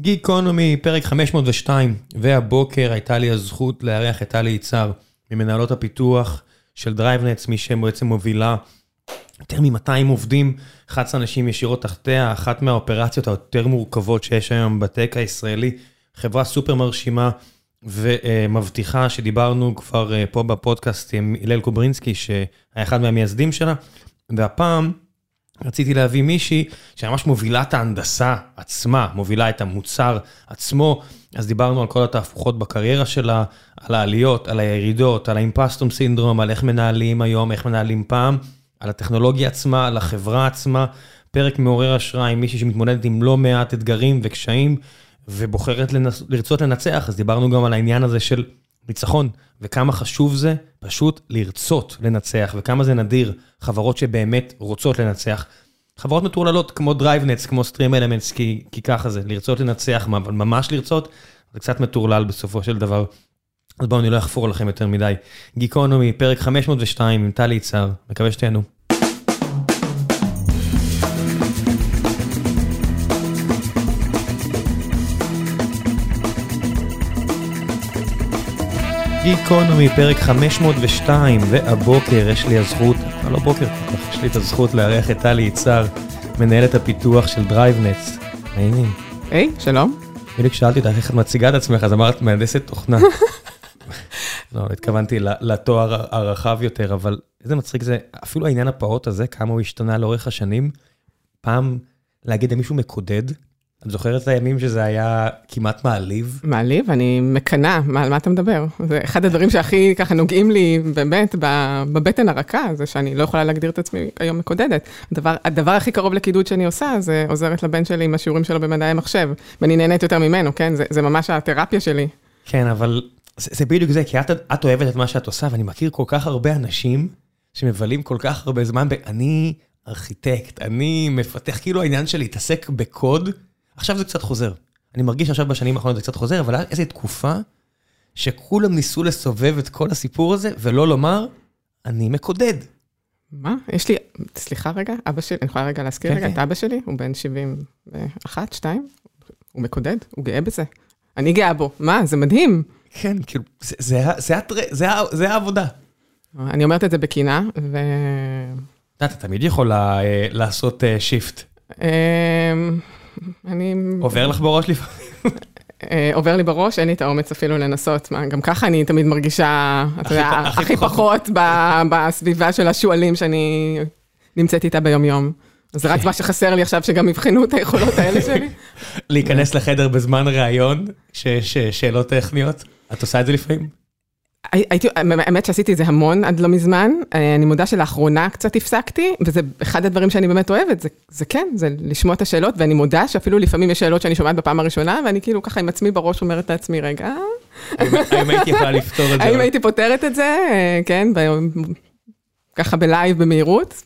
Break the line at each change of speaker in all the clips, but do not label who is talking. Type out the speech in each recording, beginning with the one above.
גיקונומי, פרק 502, והבוקר הייתה לי הזכות לארח את טלי יצהר, ממנהלות הפיתוח של DriveNets, מי שבעצם מובילה יותר מ-200 עובדים, 11 אנשים ישירות תחתיה, אחת מהאופרציות היותר מורכבות שיש היום ב tech הישראלי, חברה סופר מרשימה ומבטיחה, שדיברנו כבר אה, פה בפודקאסט עם הלל קוברינסקי, שהיה אחד מהמייסדים שלה, והפעם רציתי להביא מישהי שממש מובילה את ההנדסה עצמה, מובילה את המוצר עצמו, אז דיברנו על כל התהפוכות בקריירה שלה, על העליות, על הירידות, על האימפסטום סינדרום, על איך מנהלים היום, איך מנהלים פעם, על הטכנולוגיה עצמה, על החברה עצמה, פרק מעורר השראה עם מישהי שמתמודדת עם לא מעט אתגרים וקשיים, ובוחרת לנס... לרצות לנצח, אז דיברנו גם על העניין הזה של ניצחון, וכמה חשוב זה פשוט לרצות לנצח, וכמה זה נדיר חברות שבאמת רוצות לנצח. חברות מטורללות כמו DriveNets, כמו StreamElements, כי, כי ככה זה, לרצות לנצח, אבל ממש לרצות, זה קצת מטורלל בסופו של דבר. אז בואו אני לא אחפור לכם יותר מדי. גיקונומי, פרק 502 עם טלי יצהר, מקווה שתהנו. גיקונומי, פרק 502, והבוקר יש לי הזכות, אה, לא בוקר כל כך, יש לי את הזכות לארח את טלי יצהר, מנהלת הפיתוח של DriveNets.
היי, שלום.
בדיוק שאלתי אותך איך את מציגה את עצמך, אז אמרת מהנדסת תוכנה. לא, התכוונתי לתואר הרחב יותר, אבל איזה מצחיק זה, אפילו העניין הפעוט הזה, כמה הוא השתנה לאורך השנים. פעם להגיד למישהו מקודד, את זוכרת את הימים שזה היה כמעט מעליב?
מעליב? אני מקנאה, מה, על מה אתה מדבר? זה אחד הדברים שהכי ככה נוגעים לי באמת בבטן הרכה, זה שאני לא יכולה להגדיר את עצמי היום מקודדת. הדבר, הדבר הכי קרוב לקידוד שאני עושה, זה עוזרת לבן שלי עם השיעורים שלו במדעי המחשב, ואני נהנית יותר ממנו, כן? זה, זה ממש התרפיה שלי.
כן, אבל זה, זה בדיוק זה, כי את, את אוהבת את מה שאת עושה, ואני מכיר כל כך הרבה אנשים שמבלים כל כך הרבה זמן, ב... אני ארכיטקט, אני מפתח, כאילו העניין של להתעסק בקוד, עכשיו זה קצת חוזר. אני מרגיש עכשיו בשנים האחרונות זה קצת חוזר, אבל איזו תקופה שכולם ניסו לסובב את כל הסיפור הזה, ולא לומר, אני מקודד.
מה? יש לי, סליחה רגע, אבא שלי, אני יכולה רגע להזכיר כן, רגע כן. את אבא שלי, הוא בן 71, 2, הוא מקודד, הוא גאה בזה. אני גאה בו, מה? זה מדהים.
כן, כאילו, זה, זה, זה, זה, זה העבודה.
אני אומרת את זה בקינה, ו...
אתה תמיד יכול אה, לעשות שיפט.
אני...
עובר לך בראש לפעמים?
אה, עובר לי בראש, אין לי את האומץ אפילו לנסות. מה, גם ככה אני תמיד מרגישה, אתה יודע, הכי פחות בסביבה של השועלים שאני נמצאת איתה ביום-יום. אז זה רק מה שחסר לי עכשיו, שגם יבחנו את היכולות האלה שלי.
להיכנס לחדר בזמן ראיון, שיש שאלות טכניות, את עושה את זה לפעמים?
הייתי, האמת שעשיתי את זה המון עד לא מזמן, אה, אני מודה שלאחרונה קצת הפסקתי, וזה אחד הדברים שאני באמת אוהבת, זה, זה כן, זה לשמוע את השאלות, ואני מודה שאפילו לפעמים יש שאלות שאני שומעת בפעם הראשונה, ואני כאילו ככה עם עצמי בראש אומרת לעצמי, רגע.
האם הייתי יכולה לפתור את זה?
האם הייתי פותרת את זה, אה, כן, ככה בלייב במהירות?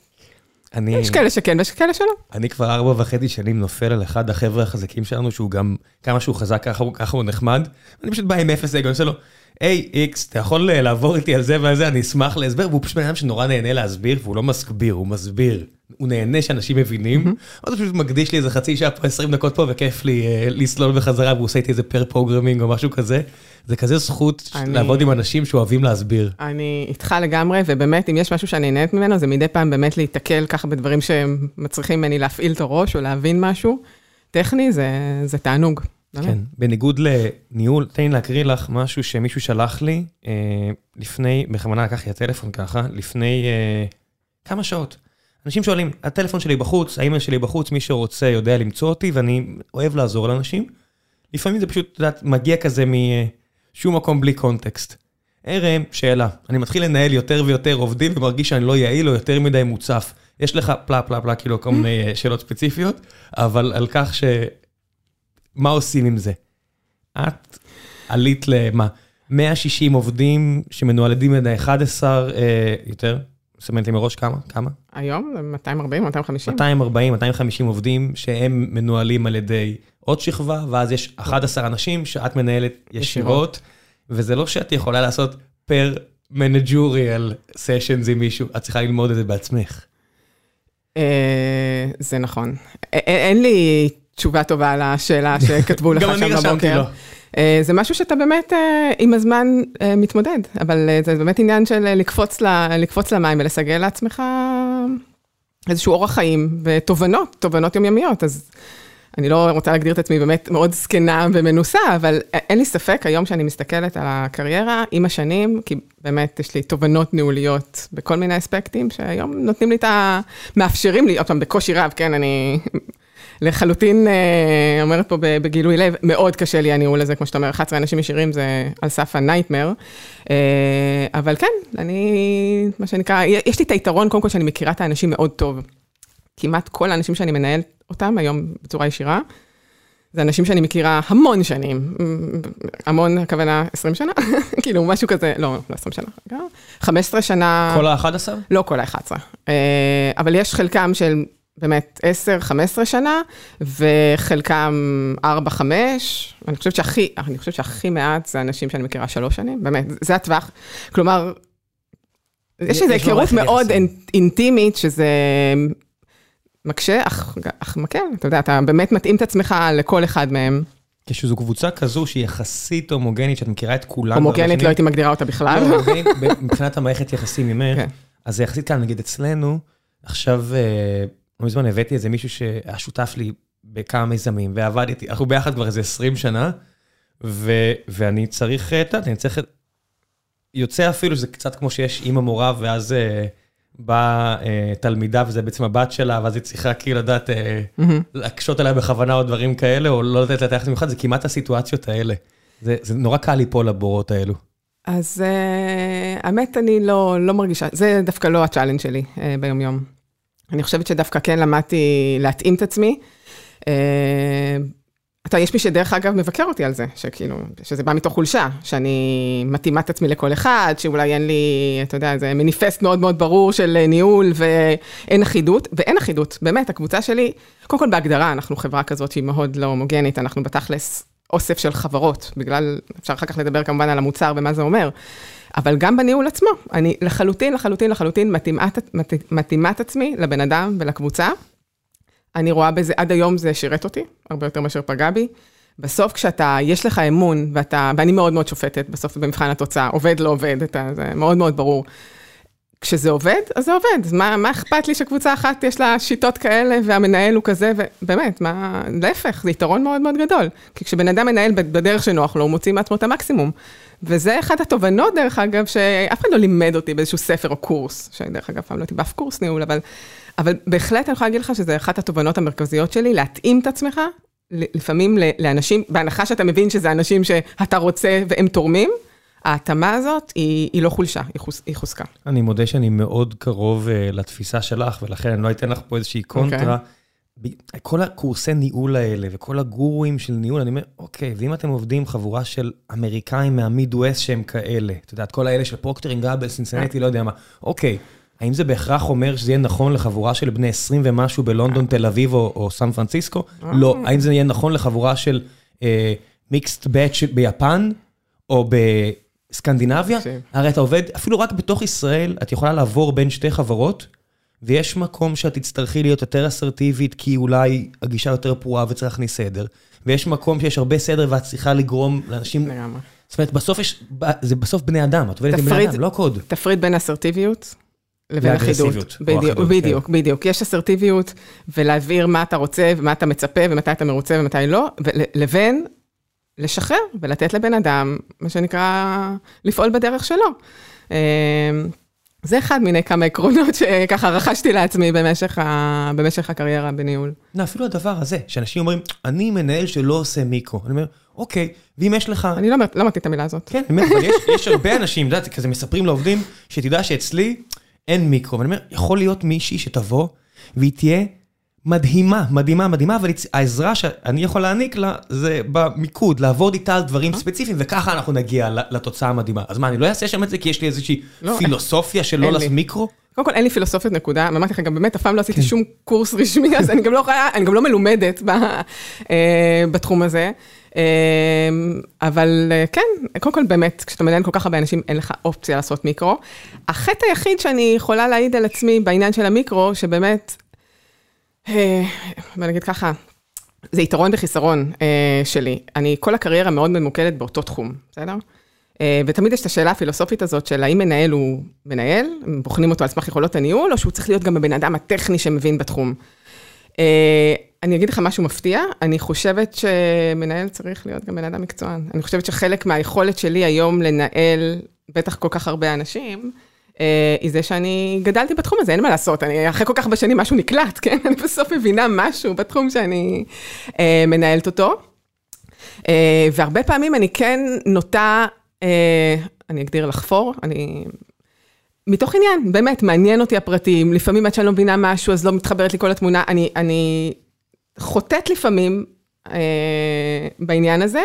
אני... יש כאלה שכן ויש כאלה שלא.
אני כבר ארבע וחצי שנים נופל על אחד החבר'ה החזקים שלנו, שהוא גם, כמה שהוא חזק, ככה, ככה הוא נחמד. אני פשוט בא עם אפס אגו, אני עושה לו, היי, X, אתה יכול אה, לעבור איתי על זה ועל זה, אני אשמח להסבר, והוא פשוט בן אדם שנורא נהנה להסביר, והוא לא מסביר, הוא מסביר. הוא נהנה שאנשים מבינים, אז הוא פשוט מקדיש לי איזה חצי שעה פה, 20 דקות פה, וכיף לי uh, לסלול בחזרה, והוא עושה איתי איזה pair programming או משהו כזה. זה כזה זכות אני... לעבוד עם אנשים שאוהבים להסביר.
אני איתך לגמרי, ובאמת, אם יש משהו שאני נהנית ממנו, זה מדי פעם באמת להיתקל ככה בדברים שמצריכים ממני להפעיל את הראש או להבין משהו. טכני, זה, זה תענוג.
כן, בניגוד לניהול, תן לי להקריא לך משהו שמישהו שלח לי אה, לפני, בכוונה לקח לי הטלפון ככה, לפני אה, כמה שעות. אנשים שואלים, הטלפון שלי בחוץ, האימייל שלי בחוץ, מי שרוצה יודע למצוא אותי, ואני אוהב לעזור לאנשים. לפעמים זה פשוט, את יודעת, מגיע כזה משום מקום בלי קונטקסט. ערם, שאלה, אני מתחיל לנהל יותר ויותר עובדים ומרגיש שאני לא יעיל או יותר מדי מוצף. יש לך פלה פלה פלה, כאילו כל מיני אה, שאלות ספציפיות, אבל על כך ש... מה עושים עם זה? את עלית למה? 160 עובדים שמנוהלדים על 11 אה, יותר? סמנטים מראש כמה? כמה?
היום 240, 250.
240, 250 עובדים שהם מנוהלים על ידי עוד שכבה, ואז יש 11 אנשים שאת מנהלת ישירות, וזה לא שאת יכולה לעשות פר מנג'וריאל סשנס עם מישהו, את צריכה ללמוד את זה בעצמך.
אה, זה נכון. אין לי תשובה טובה על השאלה שכתבו לך שם בבוקר.
גם אני רשמתי לו.
זה משהו שאתה באמת עם הזמן מתמודד, אבל זה באמת עניין של לקפוץ למים ולסגל לעצמך איזשהו אורח חיים ותובנות, תובנות יומיומיות, אז אני לא רוצה להגדיר את עצמי באמת מאוד זקנה ומנוסה, אבל אין לי ספק, היום שאני מסתכלת על הקריירה, עם השנים, כי באמת יש לי תובנות ניהוליות בכל מיני אספקטים, שהיום נותנים לי את ה... מאפשרים לי, עוד פעם, בקושי רב, כן, אני לחלוטין אומרת פה בגילוי לב, מאוד קשה לי הניהול הזה, כמו שאתה אומר, 11 אנשים ישירים זה על סף הנייטמר, אבל כן, אני, מה שנקרא, יש לי את היתרון, קודם כל, שאני מכירה את האנשים מאוד טוב. כמעט כל האנשים שאני מנהלת אותם היום בצורה ישירה, זה אנשים שאני מכירה המון שנים, המון, הכוונה 20 שנה, כאילו משהו כזה, לא, לא 20 שנה, 15 שנה.
כל ה-11?
לא כל ה-11, אבל יש חלקם של באמת 10-15 שנה, וחלקם 4-5, אני חושבת שהכי, אני חושבת שהכי מעט זה אנשים שאני מכירה שלוש שנים, באמת, זה הטווח, כלומר, יש איזו היכרות מאוד אינטימית, שזה מקשה, אך מקל, אתה יודע, אתה באמת מתאים את עצמך לכל אחד מהם.
כשזו קבוצה כזו שהיא יחסית הומוגנית, שאת מכירה את כולם.
הומוגנית, לא הייתי מגדירה אותה בכלל.
לא, הומוגנית, מבחינת המערכת יחסים ממך, אז זה יחסית קל, נגיד אצלנו, עכשיו, לא מזמן הבאתי איזה מישהו שהיה שותף לי בכמה מיזמים, ועבד איתי, אנחנו ביחד כבר איזה 20 שנה, ואני צריך, אתה יודע, אני צריך, יוצא אפילו שזה קצת כמו שיש אימא מורה, ואז... באה תלמידה, וזה בעצם הבת שלה, ואז היא צריכה כאילו לדעת להקשות עליה בכוונה או דברים כאלה, או לא לתת לה את היחס במיוחד, זה כמעט הסיטואציות האלה. זה נורא קל ליפול לבורות האלו.
אז האמת, אני לא מרגישה, זה דווקא לא ה challenge שלי ביומיום. אני חושבת שדווקא כן למדתי להתאים את עצמי. אתה, יש מי שדרך אגב מבקר אותי על זה, שכאילו, שזה בא מתוך חולשה, שאני מתאימה את עצמי לכל אחד, שאולי אין לי, אתה יודע, איזה מניפסט מאוד מאוד ברור של ניהול ואין אחידות, ואין אחידות, באמת, הקבוצה שלי, קודם כל בהגדרה, אנחנו חברה כזאת שהיא מאוד לא הומוגנית, אנחנו בתכלס אוסף של חברות, בגלל, אפשר אחר כך לדבר כמובן על המוצר ומה זה אומר, אבל גם בניהול עצמו, אני לחלוטין, לחלוטין, לחלוטין מתאימה את עצמי לבן אדם ולקבוצה. אני רואה בזה, עד היום זה שירת אותי, הרבה יותר מאשר פגע בי. בסוף כשאתה, יש לך אמון, ואתה, ואני מאוד מאוד שופטת בסוף במבחן התוצאה, עובד, לא עובד, אתה, זה מאוד מאוד ברור. כשזה עובד, אז זה עובד. מה, מה אכפת לי שקבוצה אחת יש לה שיטות כאלה, והמנהל הוא כזה, ובאמת, מה, להפך, זה יתרון מאוד מאוד גדול. כי כשבן אדם מנהל בדרך שנוח לו, הוא מוציא מעצמו את המקסימום. וזה אחת התובנות, דרך אגב, שאף אחד לא לימד אותי באיזשהו ספר או קורס, שדרך אגב, פעם לא הייתי באף קורס ניהול, אבל... אבל בהחלט אני יכולה להגיד לך שזה אחת התובנות המרכזיות שלי, להתאים את עצמך, לפעמים לאנשים, בהנחה שאתה מבין שזה אנשים שאתה רוצה והם תורמים, ההתאמה הזאת היא, היא לא חולשה, היא, חוס, היא חוזקה.
אני מודה שאני מאוד קרוב uh, לתפיסה שלך, ולכן אני לא אתן לך פה איזושהי קונטרה. Okay. כל הקורסי ניהול האלה וכל הגורואים של ניהול, אני אומר, אוקיי, ואם אתם עובדים חבורה של אמריקאים מהמידווסט שהם כאלה, את יודעת, כל האלה של Procter and Gamble, סינסנטי, לא יודע מה, אוקיי. האם זה בהכרח אומר שזה יהיה נכון לחבורה של בני 20 ומשהו בלונדון, תל אביב או סן פרנסיסקו? לא. האם זה יהיה נכון לחבורה של מיקסט באץ' ביפן, או בסקנדינביה? הרי אתה עובד, אפילו רק בתוך ישראל, את יכולה לעבור בין שתי חברות, ויש מקום שאת תצטרכי להיות יותר אסרטיבית, כי אולי הגישה יותר פרועה וצריך להכניס סדר, ויש מקום שיש הרבה סדר ואת צריכה לגרום לאנשים... זאת אומרת, בסוף יש, זה בסוף בני אדם, את עובדת עם בני אדם, לא קוד.
תפריד בין אסרטיביות. לבין אחידות. בדיוק, בדיוק, בדיוק. יש אסרטיביות, ולהבהיר מה אתה רוצה, ומה אתה מצפה, ומתי אתה מרוצה ומתי לא, לבין לשחרר ולתת לבן אדם, מה שנקרא, לפעול בדרך שלו. זה אחד מיני כמה עקרונות שככה רכשתי לעצמי במשך, ה... במשך הקריירה בניהול.
לא, אפילו הדבר הזה, שאנשים אומרים, אני מנהל שלא עושה מיקרו. אני אומר, אוקיי, ואם יש לך...
אני לא אמרתי את המילה הזאת.
כן, באמת, אבל יש, יש הרבה אנשים, את יודעת, כזה מספרים לעובדים, שתדע שאצלי, אין מיקרו, ואני אומר, יכול להיות מישהי שתבוא, והיא תהיה מדהימה, מדהימה, מדהימה, אבל העזרה שאני יכול להעניק לה, זה במיקוד, לעבוד איתה על דברים ספציפיים, וככה אנחנו נגיע לתוצאה המדהימה. אז מה, אני לא אעשה שם את זה כי יש לי איזושהי פילוסופיה של לא לעשות מיקרו?
קודם כל, אין לי פילוסופיות נקודה, אמרתי לך, גם באמת, אף פעם לא עשיתי שום קורס רשמי, אז אני גם לא יכולה, אני גם לא מלומדת בתחום הזה. אבל כן, קודם כל באמת, כשאתה מנהל כל כך הרבה אנשים, אין לך אופציה לעשות מיקרו. החטא היחיד שאני יכולה להעיד על עצמי בעניין של המיקרו, שבאמת, בוא נגיד ככה, זה יתרון וחיסרון אה, שלי. אני כל הקריירה מאוד ממוקדת באותו תחום, בסדר? אה, ותמיד יש את השאלה הפילוסופית הזאת של האם מנהל הוא מנהל, בוחנים אותו על סמך יכולות הניהול, או שהוא צריך להיות גם הבן אדם הטכני שמבין בתחום. אה, אני אגיד לך משהו מפתיע, אני חושבת שמנהל צריך להיות גם בן אדם מקצוען. אני חושבת שחלק מהיכולת שלי היום לנהל בטח כל כך הרבה אנשים, אה, היא זה שאני גדלתי בתחום הזה, אין מה לעשות, אני אחרי כל כך הרבה שנים משהו נקלט, כן? אני בסוף מבינה משהו בתחום שאני אה, מנהלת אותו. אה, והרבה פעמים אני כן נוטה, אה, אני אגדיר לחפור, אני... מתוך עניין, באמת, מעניין אותי הפרטים, לפעמים עד שאני לא מבינה משהו, אז לא מתחברת לי כל התמונה, אני, אני חוטאת לפעמים אה, בעניין הזה,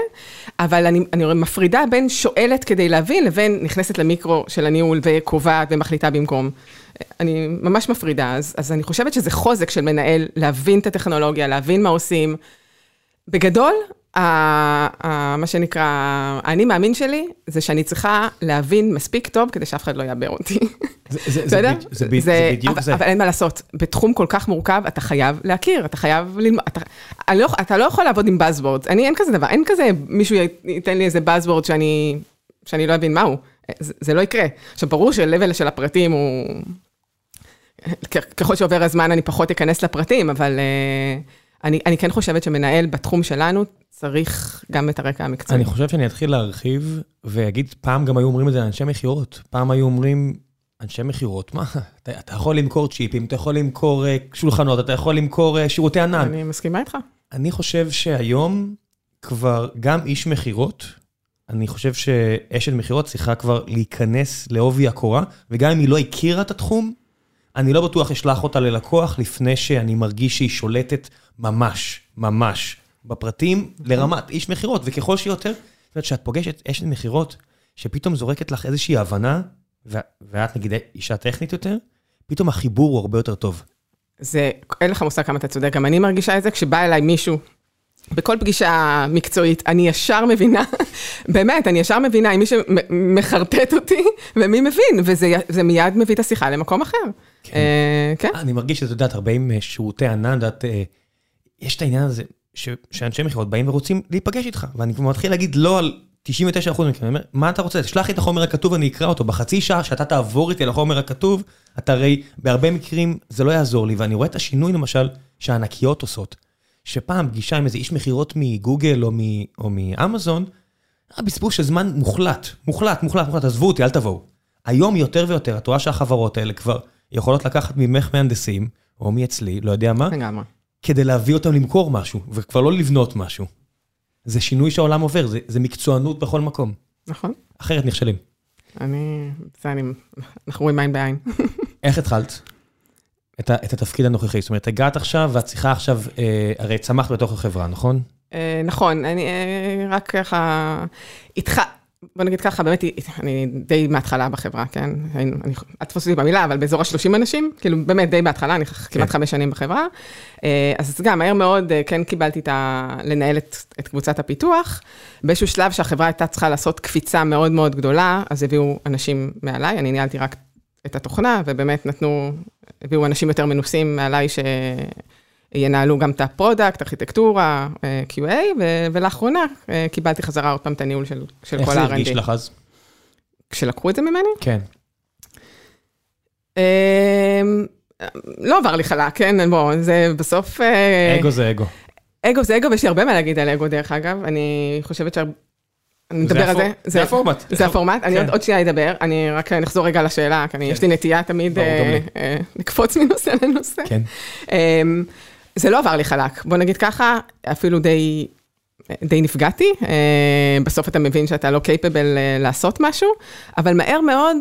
אבל אני, אני מפרידה בין שואלת כדי להבין, לבין נכנסת למיקרו של הניהול וקובעת ומחליטה במקום. אני ממש מפרידה, אז, אז אני חושבת שזה חוזק של מנהל להבין את הטכנולוגיה, להבין מה עושים. בגדול, מה שנקרא, האני מאמין שלי, זה שאני צריכה להבין מספיק טוב כדי שאף אחד לא יעבר אותי.
זה בדיוק זה.
אבל אין מה לעשות, בתחום כל כך מורכב, אתה חייב להכיר, אתה חייב ללמוד, לא אתה לא יכול לעבוד עם Buzzwords, אני, אין כזה דבר, אין כזה, מישהו ייתן לי איזה Buzzword שאני לא אבין מהו, זה לא יקרה. עכשיו, ברור ש-level של הפרטים הוא... ככל שעובר הזמן אני פחות אכנס לפרטים, אבל... אני, אני כן חושבת שמנהל בתחום שלנו צריך גם את הרקע המקצועי.
אני חושב שאני אתחיל להרחיב ואגיד, פעם גם היו אומרים את זה לאנשי מכירות. פעם היו אומרים, אנשי מכירות, מה? אתה, אתה יכול למכור צ'יפים, אתה יכול למכור uh, שולחנות, אתה יכול למכור uh, שירותי ענן.
אני מסכימה איתך.
אני חושב שהיום כבר גם איש מכירות, אני חושב שאשת מכירות צריכה כבר להיכנס לעובי הקורה, וגם אם היא לא הכירה את התחום, אני לא בטוח אשלח אותה ללקוח לפני שאני מרגיש שהיא שולטת ממש, ממש בפרטים לרמת איש מכירות, וככל שיותר, זאת אומרת, שאת פוגשת אשת מכירות, שפתאום זורקת לך איזושהי הבנה, ואת נגיד אישה טכנית יותר, פתאום החיבור הוא הרבה יותר טוב.
זה, אין לך מושג כמה אתה צודק, גם אני מרגישה את זה, כשבא אליי מישהו, בכל פגישה מקצועית, אני ישר מבינה, באמת, אני ישר מבינה אם מישהו מחרטט אותי, ומי מבין, וזה מיד מביא את השיחה למקום אחר.
כן. אה, כן. אני מרגיש שאת יודעת, הרבה עם אה, שירותי ענן, את אה, יש את העניין הזה, שאנשי מכירות באים ורוצים להיפגש איתך, ואני כבר מתחיל להגיד לא על 99% מכם, אני אומר, מה אתה רוצה? תשלח לי את החומר הכתוב, אני אקרא אותו. בחצי שעה שאתה תעבור איתי על החומר הכתוב, אתה הרי, בהרבה מקרים זה לא יעזור לי, ואני רואה את השינוי למשל שהענקיות עושות. שפעם פגישה עם איזה איש מכירות מגוגל או מאמזון, היה בזבוז של זמן מוחלט, מוחלט, מוחלט, מוחלט, עזבו אותי, אל תבואו. היום יותר ויותר, את רואה שהחברות האלה כבר יכולות לקחת ממך מהנדסים, או מאצלי, לא יודע מה,
לגמרי.
כדי להביא אותם למכור משהו, וכבר לא לבנות משהו. זה שינוי שהעולם עובר, זה, זה מקצוענות בכל מקום.
נכון.
אחרת נכשלים.
אני, זה אני, אנחנו רואים עין בעין.
איך התחלת? את, את התפקיד הנוכחי, זאת אומרת, הגעת עכשיו ואת צריכה עכשיו, אה, הרי צמחת בתוך החברה, נכון?
אה, נכון, אני אה, רק ככה, איתך, בוא נגיד ככה, באמת, אני די מההתחלה בחברה, כן? אני, אל תפוס אותי במילה, אבל באזור ה-30 אנשים, כאילו, באמת די מההתחלה, אני כן. כמעט חמש שנים בחברה. אה, אז גם, מהר מאוד אה, כן קיבלתי את ה... לנהל את, את קבוצת הפיתוח. באיזשהו שלב שהחברה הייתה צריכה לעשות קפיצה מאוד מאוד גדולה, אז הביאו אנשים מעליי, אני ניהלתי רק את התוכנה, ובאמת נתנו, הביאו אנשים יותר מנוסים מעליי ש... ינהלו גם את ה product, ארכיטקטורה, אה, QA, ולאחרונה אה, קיבלתי חזרה עוד פעם את הניהול של, של כל ה-R&D.
איך זה הרגיש לך אז?
כשלקחו את זה ממני?
כן.
אמ, לא עבר לי חלק, כן? בוא, זה בסוף...
אה, אגו זה אגו.
אגו זה אגו, ויש לי הרבה מה להגיד על אגו, דרך אגב. אני חושבת ש... אני נדבר על זה.
זה הפורמט.
זה הפורמט, אני כן. עוד שנייה אדבר, אני רק נחזור רגע לשאלה, כי יש לי נטייה תמיד לקפוץ מנושא לנושא. כן. זה לא עבר לי חלק, בוא נגיד ככה, אפילו די, די נפגעתי, אה, בסוף אתה מבין שאתה לא קייפבל אה, לעשות משהו, אבל מהר מאוד,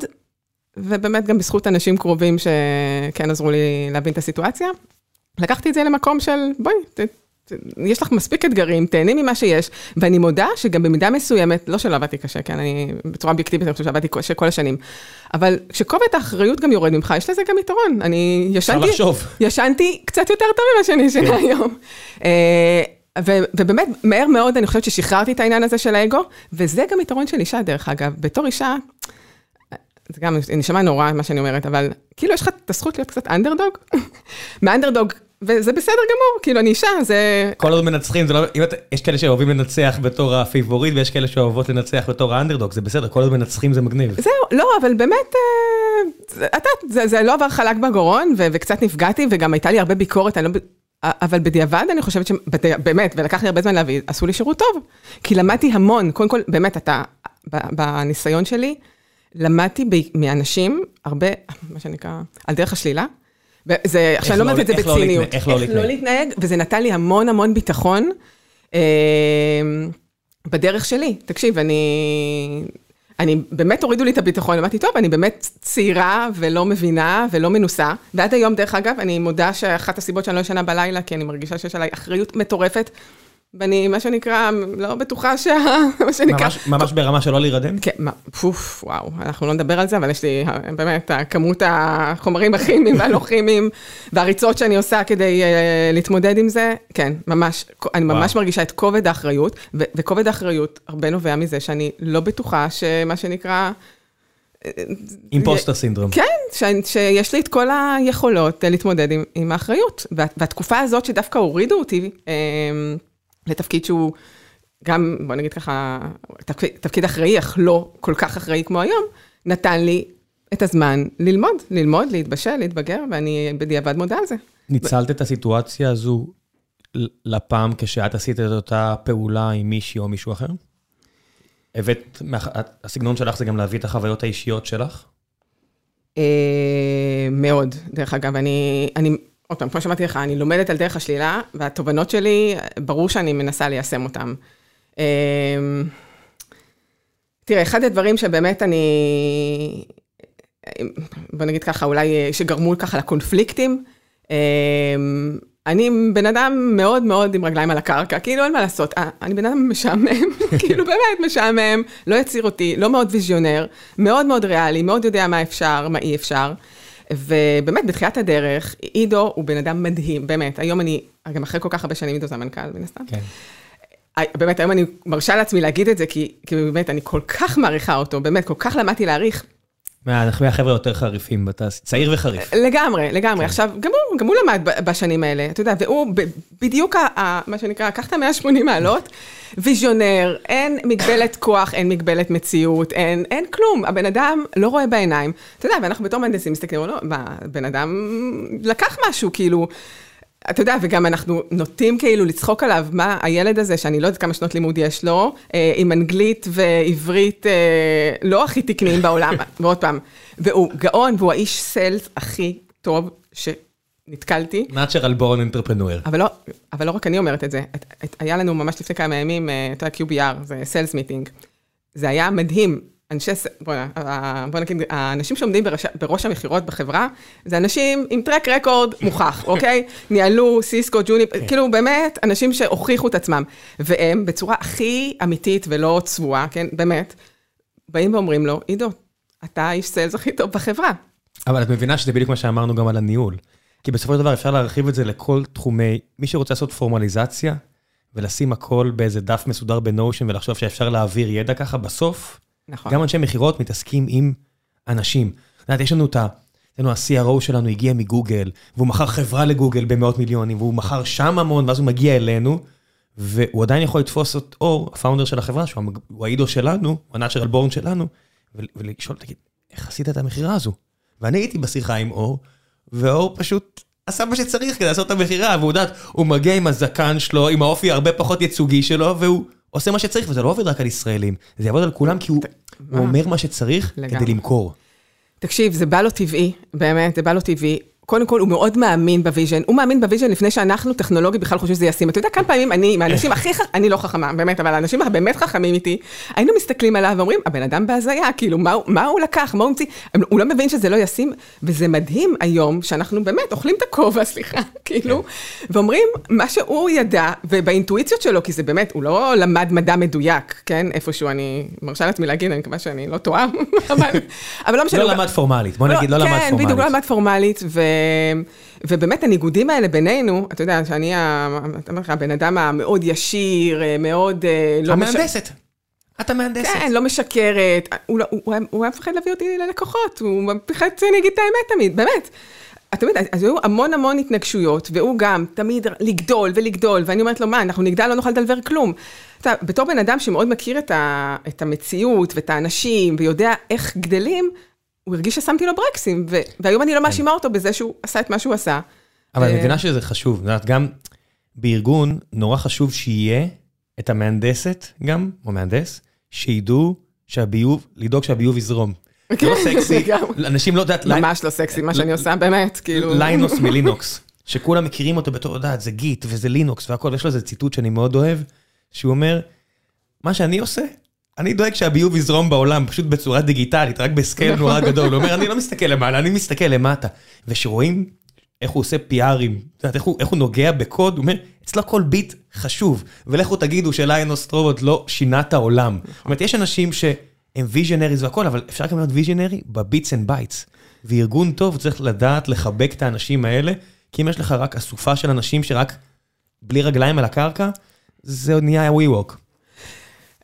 ובאמת גם בזכות אנשים קרובים שכן עזרו לי להבין את הסיטואציה, לקחתי את זה למקום של בואי, יש לך מספיק אתגרים, תהני ממה שיש, ואני מודה שגם במידה מסוימת, לא שלא עבדתי קשה, כן, אני בצורה אובייקטיבית, אני חושבת שעבדתי קשה כל השנים, אבל כשכובד האחריות גם יורד ממך, יש לזה גם יתרון. אני ישנתי, ישנתי קצת יותר טוב ממה שאני ישנה כן. היום. אה, ובאמת, מהר מאוד אני חושבת ששחררתי את העניין הזה של האגו, וזה גם יתרון של אישה, דרך אגב. בתור אישה, זה גם נשמע נורא מה שאני אומרת, אבל כאילו יש לך את הזכות להיות קצת אנדרדוג. מאנדרדוג וזה בסדר גמור, כאילו, אני אישה, זה...
כל עוד מנצחים, זה לא... אם אתה... יש כאלה שאוהבים לנצח בתור הפיבוריט, ויש כאלה שאוהבות לנצח בתור האנדרדוג, זה בסדר, כל עוד מנצחים זה מגניב.
זהו, לא, אבל באמת, אה, אתה, זה, זה לא עבר חלק בגרון, ו, וקצת נפגעתי, וגם הייתה לי הרבה ביקורת, אני לא... אבל בדיעבד אני חושבת שבאמת, ולקח לי הרבה זמן להביא, עשו לי שירות טוב. כי למדתי המון, קודם כל, באמת, אתה, בניסיון שלי, למדתי מאנשים הרבה, מה שנקרא, על דרך השלילה. זה, עכשיו אני לא, לא אומרת את זה לא בציניות.
איך לא להתנהג.
איך לא להתנהג, וזה נתן לי המון המון ביטחון אה, בדרך שלי. תקשיב, אני... אני באמת הורידו לי את הביטחון, אמרתי, טוב, אני באמת צעירה ולא מבינה ולא מנוסה. ועד היום, דרך אגב, אני מודה שאחת הסיבות שאני לא ישנה בלילה, כי אני מרגישה שיש עליי אחריות מטורפת. ואני, מה שנקרא, לא בטוחה שה... מה שנקרא...
ממש, ממש ברמה של לא להירדם?
כן, מה, פוף, וואו, אנחנו לא נדבר על זה, אבל יש לי באמת, כמות החומרים הכימיים והלא כימיים, והריצות שאני עושה כדי uh, להתמודד עם זה, כן, ממש, אני ממש וואו. מרגישה את כובד האחריות, ו- וכובד האחריות הרבה נובע מזה שאני לא בטוחה שמה שנקרא...
אימפוסטר סינדרום.
כן, ש, שיש לי את כל היכולות להתמודד עם, עם האחריות. והתקופה הזאת שדווקא הורידו אותי, אה, לתפקיד שהוא גם, בוא נגיד ככה, תפקיד, תפקיד אחראי, אך לא כל כך אחראי כמו היום, נתן לי את הזמן ללמוד, ללמוד, להתבשל, להתבגר, ואני בדיעבד מודה על זה.
ניצלת את הסיטואציה הזו לפעם כשאת עשית את אותה פעולה עם מישהי או מישהו אחר? הבאת, הסגנון שלך זה גם להביא את החוויות האישיות שלך?
אה, מאוד, דרך אגב, אני, אני עוד פעם, כמו שאמרתי לך, אני לומדת על דרך השלילה, והתובנות שלי, ברור שאני מנסה ליישם אותן. אמ, תראה, אחד הדברים שבאמת אני, בוא נגיד ככה, אולי שגרמו ככה לקונפליקטים, אמ, אני בן אדם מאוד מאוד עם רגליים על הקרקע, כאילו אין מה לעשות, אה, אני בן אדם משעמם, כאילו באמת משעמם, לא יצירותי, לא מאוד ויזיונר, מאוד מאוד ריאלי, מאוד יודע מה אפשר, מה אי אפשר. ובאמת, בתחילת הדרך, עידו הוא בן אדם מדהים, באמת. היום אני, גם אחרי כל כך הרבה שנים, עידו זה המנכ"ל, מן הסתם. כן. באמת, היום אני מרשה לעצמי להגיד את זה, כי, כי באמת, אני כל כך מעריכה אותו, באמת, כל כך למדתי להעריך.
מהחבר'ה יותר חריפים, אתה צעיר וחריף.
לגמרי, לגמרי. כן. עכשיו, גם הוא, גם הוא למד בשנים האלה, אתה יודע, והוא בדיוק, ה, מה שנקרא, קח את ה-180 מעלות, ויז'ונר, אין מגבלת כוח, אין מגבלת מציאות, אין, אין כלום. הבן אדם לא רואה בעיניים. אתה יודע, ואנחנו בתור מהנדסים מסתכלים, לא, מה, בן אדם לקח משהו, כאילו... אתה יודע, וגם אנחנו נוטים כאילו לצחוק עליו, מה הילד הזה, שאני לא יודעת כמה שנות לימוד יש לו, אה, עם אנגלית ועברית אה, לא הכי תקניים בעולם, ועוד פעם, והוא גאון, והוא האיש sales הכי טוב שנתקלתי.
Natural born entrepreneur.
אבל לא, אבל לא רק אני אומרת את זה, את, את, היה לנו ממש לפני כמה ימים, אה, אתה יודע, QBR, זה sales meeting. זה היה מדהים, אנשי, בוא, בוא נגיד, האנשים שעומדים בראש, בראש המכירות בחברה, זה אנשים עם טרק רקורד מוכח, אוקיי? ניהלו, סיסקו, ג'וני, כן. כאילו באמת, אנשים שהוכיחו את עצמם. והם, בצורה הכי אמיתית ולא צבועה, כן, באמת, באים ואומרים לו, עידו, אתה האיש סיילס הכי טוב בחברה.
אבל את מבינה שזה בדיוק מה שאמרנו גם על הניהול. כי בסופו של דבר אפשר להרחיב את זה לכל תחומי, מי שרוצה לעשות פורמליזציה, ולשים הכל באיזה דף מסודר בנושן ולחשוב שאפשר להעביר ידע ככה, בסוף, נכון. גם אנשי מכירות מתעסקים עם אנשים. את יודעת, יש לנו את ה... אצלנו ה-CRO שלנו הגיע מגוגל, והוא מכר חברה לגוגל במאות מיליונים, והוא מכר שם המון, ואז הוא מגיע אלינו, והוא עדיין יכול לתפוס את אור, הפאונדר של החברה, שהוא האידו שלנו, הוא ה-Natural Born שלנו, ולשאול, תגיד, איך עשית את המכירה הזו? ואני הייתי בשיחה עם אור, ואור פשוט עשה מה שצריך כדי לעשות את המכירה, ואת יודעת, הוא מגיע עם הזקן שלו, עם האופי הרבה פחות ייצוגי שלו, והוא עושה מה שצריך, וזה לא עובד רק על ישראלים, זה יעבוד על כולם, כי הוא אומר מה שצריך כדי למכור.
תקשיב, זה בא לו טבעי, באמת, זה בא לו טבעי. קודם כל, הוא מאוד מאמין ב vision. הוא מאמין ב vision לפני שאנחנו, טכנולוגית, בכלל חושבים שזה ישים. אתה יודע כמה פעמים אני, מהאנשים הכי חכמים, אני לא חכמה, באמת, אבל האנשים הבאמת חכמים איתי, היינו מסתכלים עליו ואומרים, הבן אדם בהזיה, כאילו, מה, מה הוא לקח, מה הוא המציא? הוא לא מבין שזה לא ישים, וזה מדהים היום, שאנחנו באמת אוכלים את הכובע, סליחה, כאילו, כן. ואומרים, מה שהוא ידע, ובאינטואיציות שלו, כי זה באמת, הוא לא למד מדע מדויק, כן? איפשהו אני מרשה לעצמי להגיד, אני מקווה שאני לא טועה, אבל לא משנה.
לא למד פורמלית, בוא נגיד, לא למד פורמלית. כן, בדיוק, לא למד פורמלית,
ובאמת הניגודים האלה בינינו, אתה יודע, שאני הבן אדם המאוד ישיר, מאוד
אה, לא... המהנדסת. את המהנדסת.
כן, לא משקרת. הוא, לא, הוא, הוא היה מפחד להביא אותי ללקוחות, הוא מפחד שאני אגיד את האמת תמיד, באמת. אתה מבין, אז היו המון המון התנגשויות, והוא גם תמיד לגדול ולגדול, ואני אומרת לו, מה, אנחנו נגדל, לא נוכל לדלבר כלום. אתה, בתור בן אדם שמאוד מכיר את, ה, את המציאות ואת האנשים, ויודע איך גדלים, הוא הרגיש ששמתי לו ברקסים, והיום אני לא מאשימה אותו בזה שהוא עשה את מה שהוא עשה.
אבל אני מבינה שזה חשוב, את יודעת, גם בארגון נורא חשוב שיהיה את המהנדסת גם, או מהנדס, שידעו שהביוב, לדאוג שהביוב יזרום. זה לא סקסי, אנשים לא יודעת...
ממש לא סקסי, מה שאני עושה, באמת, כאילו...
ליינוס מלינוקס, שכולם מכירים אותו בתור, יודעת, זה Git וזה לינוקס והכל, יש לו איזה ציטוט שאני מאוד אוהב, שהוא אומר, מה שאני עושה, אני דואג שהביוב יזרום בעולם, פשוט בצורה דיגיטלית, רק ב scale נורא גדול. הוא אומר, אני לא מסתכל למעלה, אני מסתכל למטה. וכשרואים איך הוא עושה PRים, איך הוא, איך הוא נוגע בקוד, הוא אומר, אצלו כל ביט חשוב. ולכו תגידו שליינוס טורבלדס לא שינה את העולם. זאת אומרת, יש אנשים שהם visionaries והכל, אבל אפשר גם להיות visionary ב bits and bytes. וארגון טוב צריך לדעת לחבק את האנשים האלה, כי אם יש לך רק אסופה של אנשים שרק בלי רגליים על הקרקע, זה נהיה WeWork.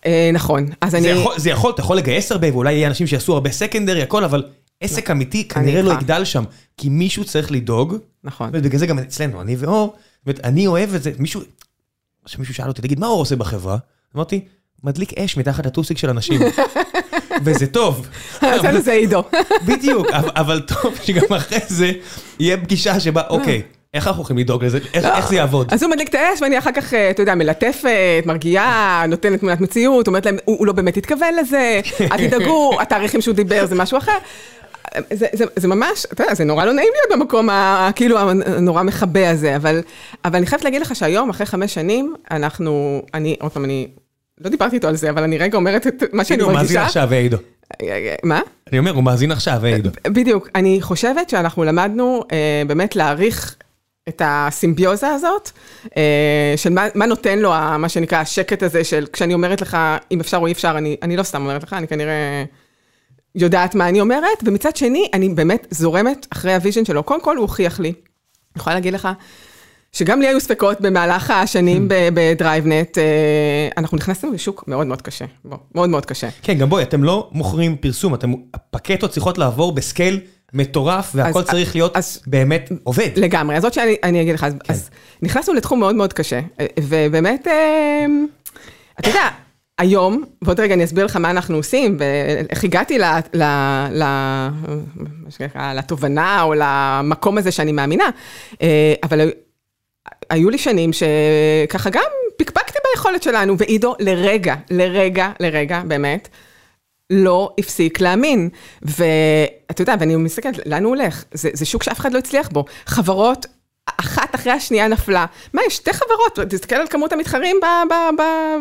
אה, נכון, אז אני...
זה יכול, אתה יכול לגייס הרבה, ואולי יהיה אנשים שיעשו הרבה secondary, הכל, אבל עסק אמיתי כנראה לא יגדל שם, כי מישהו צריך לדאוג.
נכון.
ובגלל זה גם אצלנו, אני ואור, אני אוהב את זה, מישהו, עכשיו מישהו שאל אותי, תגיד, מה אור עושה בחברה? אמרתי, מדליק אש מתחת לטוסיק של אנשים. וזה טוב.
אצלנו זה עידו.
בדיוק, אבל טוב שגם אחרי זה יהיה פגישה שבה, אוקיי. איך אנחנו יכולים לדאוג לזה? איך, איך זה יעבוד?
אז הוא מדליק את האש ואני אחר כך, אה, אתה יודע, מלטפת, מרגיעה, נותנת תמונת מציאות, אומרת להם, הוא, הוא לא באמת התכוון לזה, אל תדאגו, התאריכים שהוא דיבר זה משהו אחר. זה, זה, זה ממש, אתה יודע, זה נורא לא נעים להיות במקום הכאילו הנורא מכבה הזה, אבל, אבל אני חייבת להגיד לך שהיום, אחרי חמש שנים, אנחנו, אני, עוד פעם, אני לא דיברתי איתו על זה, אבל אני רגע אומרת את מה שאני מרגישה.
הוא מאזין עכשיו, עידו.
מה?
אני אומר, הוא מאזין עכשיו, עידו.
בדיוק, אני חושבת שאנחנו למדנו אה, באמת להעריך את הסימביוזה הזאת, אה, של מה, מה נותן לו, מה שנקרא, השקט הזה של כשאני אומרת לך, אם אפשר או אי אפשר, אני, אני לא סתם אומרת לך, אני כנראה יודעת מה אני אומרת, ומצד שני, אני באמת זורמת אחרי ה vision שלו. קודם כל, הוא הוכיח לי, אני יכולה להגיד לך, שגם לי היו ספקות במהלך השנים ב DriveNets, אה, אנחנו נכנסנו לשוק מאוד מאוד קשה, בוא, מאוד מאוד קשה.
כן, גם בואי, אתם לא מוכרים פרסום, אתם, הפקטות צריכות לעבור ב scale מטורף, והכל צריך להיות באמת עובד.
לגמרי, אז עוד שאני אגיד לך, אז, כן. אז נכנסנו לתחום מאוד מאוד קשה, ובאמת, אה, אתה יודע, היום, ועוד רגע אני אסביר לך מה אנחנו עושים, ואיך הגעתי ל, ל, ל, לתובנה או למקום הזה שאני מאמינה, אה, אבל היו לי שנים שככה גם פקפקתי ביכולת שלנו, ועידו לרגע, לרגע, לרגע, באמת, לא הפסיק להאמין. ואתה יודע, ואני מסתכלת, לאן הוא הולך? זה, זה שוק שאף אחד לא הצליח בו. חברות, אחת אחרי השנייה נפלה. מה, יש שתי חברות, תסתכל על כמות המתחרים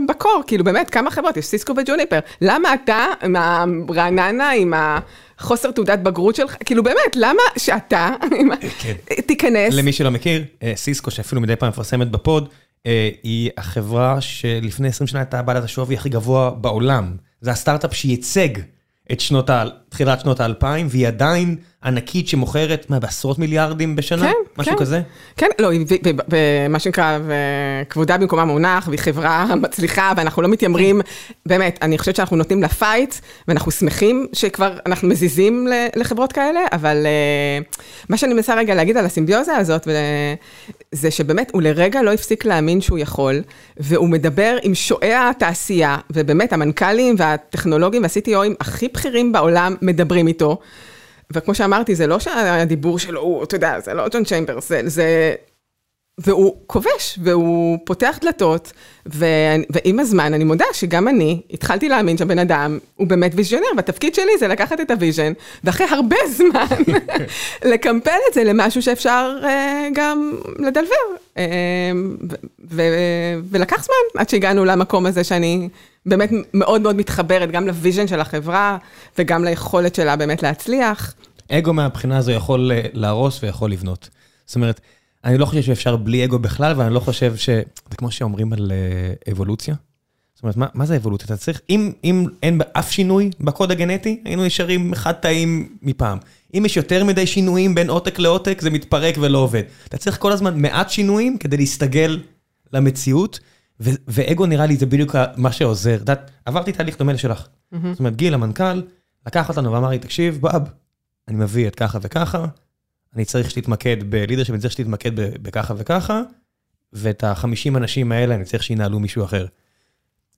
בקור, כאילו באמת, כמה חברות? יש סיסקו וג'וניפר. למה אתה, עם הרעננה, עם ה... חוסר תעודת בגרות שלך, כאילו באמת, למה שאתה כן. תיכנס?
למי שלא מכיר, אה, סיסקו, שאפילו מדי פעם מפרסמת בפוד, אה, היא החברה שלפני 20 שנה הייתה בעלת השווי הכי גבוה בעולם. זה הסטארט-אפ שייצג את שנות ה... תחילת שנות האלפיים, והיא עדיין ענקית שמוכרת, מה, בעשרות מיליארדים בשנה? כן, משהו
כן.
כזה?
כן, לא, ומה שנקרא, כבודה במקומה מונח, והיא חברה מצליחה, ואנחנו לא מתיימרים, באמת, אני חושבת שאנחנו נותנים לה פייט, ואנחנו שמחים שכבר אנחנו מזיזים לחברות כאלה, אבל אה, מה שאני מנסה רגע להגיד על הסימביוזה הזאת, זה שבאמת, הוא לרגע לא הפסיק להאמין שהוא יכול, והוא מדבר עם שועי התעשייה, ובאמת, המנכ"לים והטכנולוגים וה-CTOים הכי בכירים בעולם מדברים איתו. וכמו שאמרתי, זה לא שהדיבור שלו הוא, אתה יודע, זה לא ג'ון צ'יימברס, זה, זה... והוא כובש, והוא פותח דלתות, ו... ועם הזמן, אני מודה שגם אני התחלתי להאמין שהבן אדם הוא באמת visionary, והתפקיד שלי זה לקחת את ה vision, ואחרי הרבה זמן, לקמפל את זה למשהו שאפשר אה, גם לדלבר. אה, ו... ו... ולקח זמן עד שהגענו למקום הזה שאני באמת מאוד מאוד מתחברת גם ל vision של החברה, וגם ליכולת שלה באמת להצליח.
אגו מהבחינה הזו יכול אה, להרוס ויכול לבנות. זאת אומרת, אני לא חושב שאפשר בלי אגו בכלל, ואני לא חושב ש... זה כמו שאומרים על uh, אבולוציה. זאת אומרת, מה, מה זה אבולוציה? אתה צריך, אם, אם אין אף שינוי בקוד הגנטי, היינו נשארים אחד תאים מפעם. אם יש יותר מדי שינויים בין עותק לעותק, זה מתפרק ולא עובד. אתה צריך כל הזמן מעט שינויים כדי להסתגל למציאות, ו- ואגו נראה לי זה בדיוק מה שעוזר. את יודעת, עברתי תהליך דומה לשלך. Mm-hmm. זאת אומרת, גיל, המנכ"ל, לקח אותנו ואמר לי, תקשיב, באב, אני מביא את ככה וככה, אני צריך שתתמקד בלידרשיפ, אני צריך שתתמקד בככה וככה, ואת החמישים אנשים האלה אני צריך שינהלו מישהו אחר.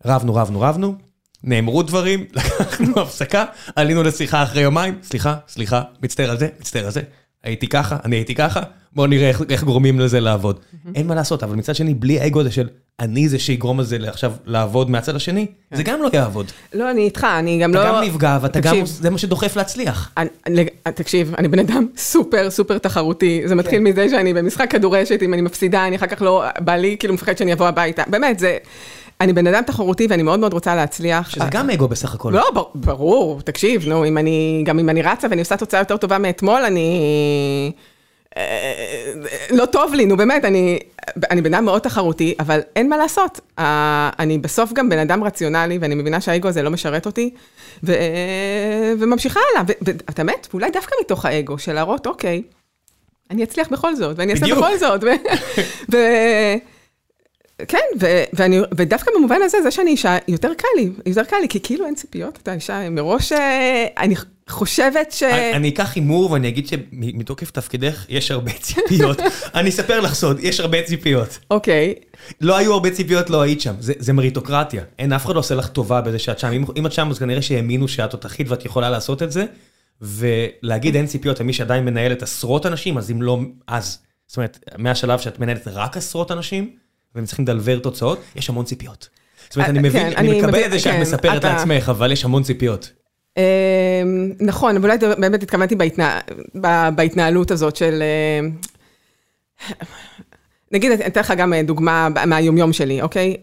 רבנו, רבנו, רבנו, נאמרו דברים, לקחנו הפסקה, עלינו לשיחה אחרי יומיים, סליחה, סליחה, מצטער על זה, מצטער על זה, הייתי ככה, אני הייתי ככה, בואו נראה איך, איך גורמים לזה לעבוד. אין מה לעשות, אבל מצד שני, בלי האגו הזה של אני זה שיגרום לזה עכשיו לעבוד מהצד השני, כן. זה גם לא יעבוד.
לא, אני איתך, אני גם
אתה
לא...
אתה גם נפגע, ואתה גם, זה מה שדוחף להצליח.
אני, אני, תקשיב, אני בן אדם סופר סופר תחרותי, זה מתחיל כן. מזה שאני במשחק כדורשת, אם אני מפסידה, אני אחר כך לא, בא לי, כאילו מפחד שאני אבוא הביתה, באמת, זה... אני בן אדם תחרותי ואני מאוד מאוד רוצה להצליח.
שזה גם אגו בסך הכל.
לא, ברור, תקשיב, נו, אם אני, גם אם אני רצה ואני עושה תוצאה יותר טובה מאתמול, אני... לא טוב לי, נו באמת, אני, אני בן אדם מאוד תחרותי, אבל אין מה לעשות. אני בסוף גם בן אדם רציונלי, ואני מבינה שהאגו הזה לא משרת אותי, ו, וממשיכה הלאה. ואתה מת, ואולי דווקא מתוך האגו, של להראות, אוקיי, אני אצליח בכל זאת, ואני אעשה בכל זאת. ו, כן, ו- ואני, ודווקא במובן הזה, זה שאני אישה, יותר קל לי, יותר קל לי, כי כאילו אין ציפיות, אתה אישה, מראש, אה, אני חושבת ש...
אני אקח הימור ואני אגיד שמתוקף תפקידך יש הרבה ציפיות. אני אספר לך סוד, יש הרבה ציפיות.
אוקיי.
לא היו הרבה ציפיות, לא היית שם, זה, זה מריטוקרטיה. אין, אף אחד לא עושה לך טובה בזה שאת שם. אם, אם את שם, אז כנראה שהאמינו שאת תותחית ואת יכולה לעשות את זה, ולהגיד אין ציפיות למי שעדיין מנהלת עשרות אנשים, אז אם לא, אז. זאת אומרת, מהשלב שאת מנהלת רק עשרות אנשים, והם צריכים לדלבר תוצאות, יש המון ציפיות. זאת אומרת, אני אה, מבין, כן, אני מקבל את זה שאת כן, מספרת לעצמך, אבל יש המון ציפיות. אמ,
נכון, אבל אולי באמת התכוונתי בהתנהלות הזאת של... אה, נגיד, אני אתן לך גם דוגמה מהיומיום שלי, אוקיי?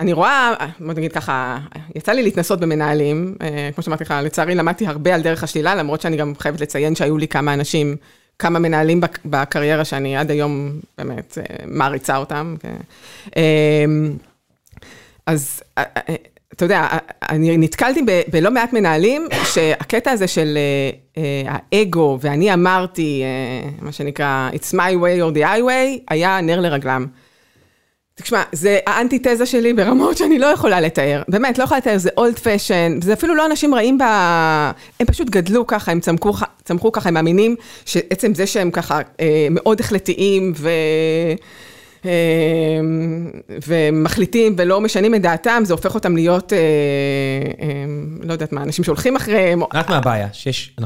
אני רואה, בוא נגיד ככה, יצא לי להתנסות במנהלים, אה, כמו שאמרתי לך, לצערי למדתי הרבה על דרך השלילה, למרות שאני גם חייבת לציין שהיו לי כמה אנשים כמה מנהלים בקריירה שאני עד היום באמת אה, מעריצה אותם. כן. אמ, אז אה, אה, אתה יודע, אני נתקלתי בלא מעט מנהלים שהקטע הזה של האגו ואני אמרתי, מה שנקרא, it's my way or the highway, היה נר לרגלם. תשמע, זה האנטיתזה שלי ברמות שאני לא יכולה לתאר. באמת, לא יכולה לתאר, זה אולד פשן, זה אפילו לא אנשים רעים ב... הם פשוט גדלו ככה, הם צמחו, צמחו ככה, הם מאמינים שעצם זה שהם ככה אה, מאוד החלטיים ו... אה, ומחליטים ולא משנים את דעתם, זה הופך אותם להיות, אה, אה, לא יודעת מה, אנשים שהולכים אחריהם.
רק מה הבעיה, שיש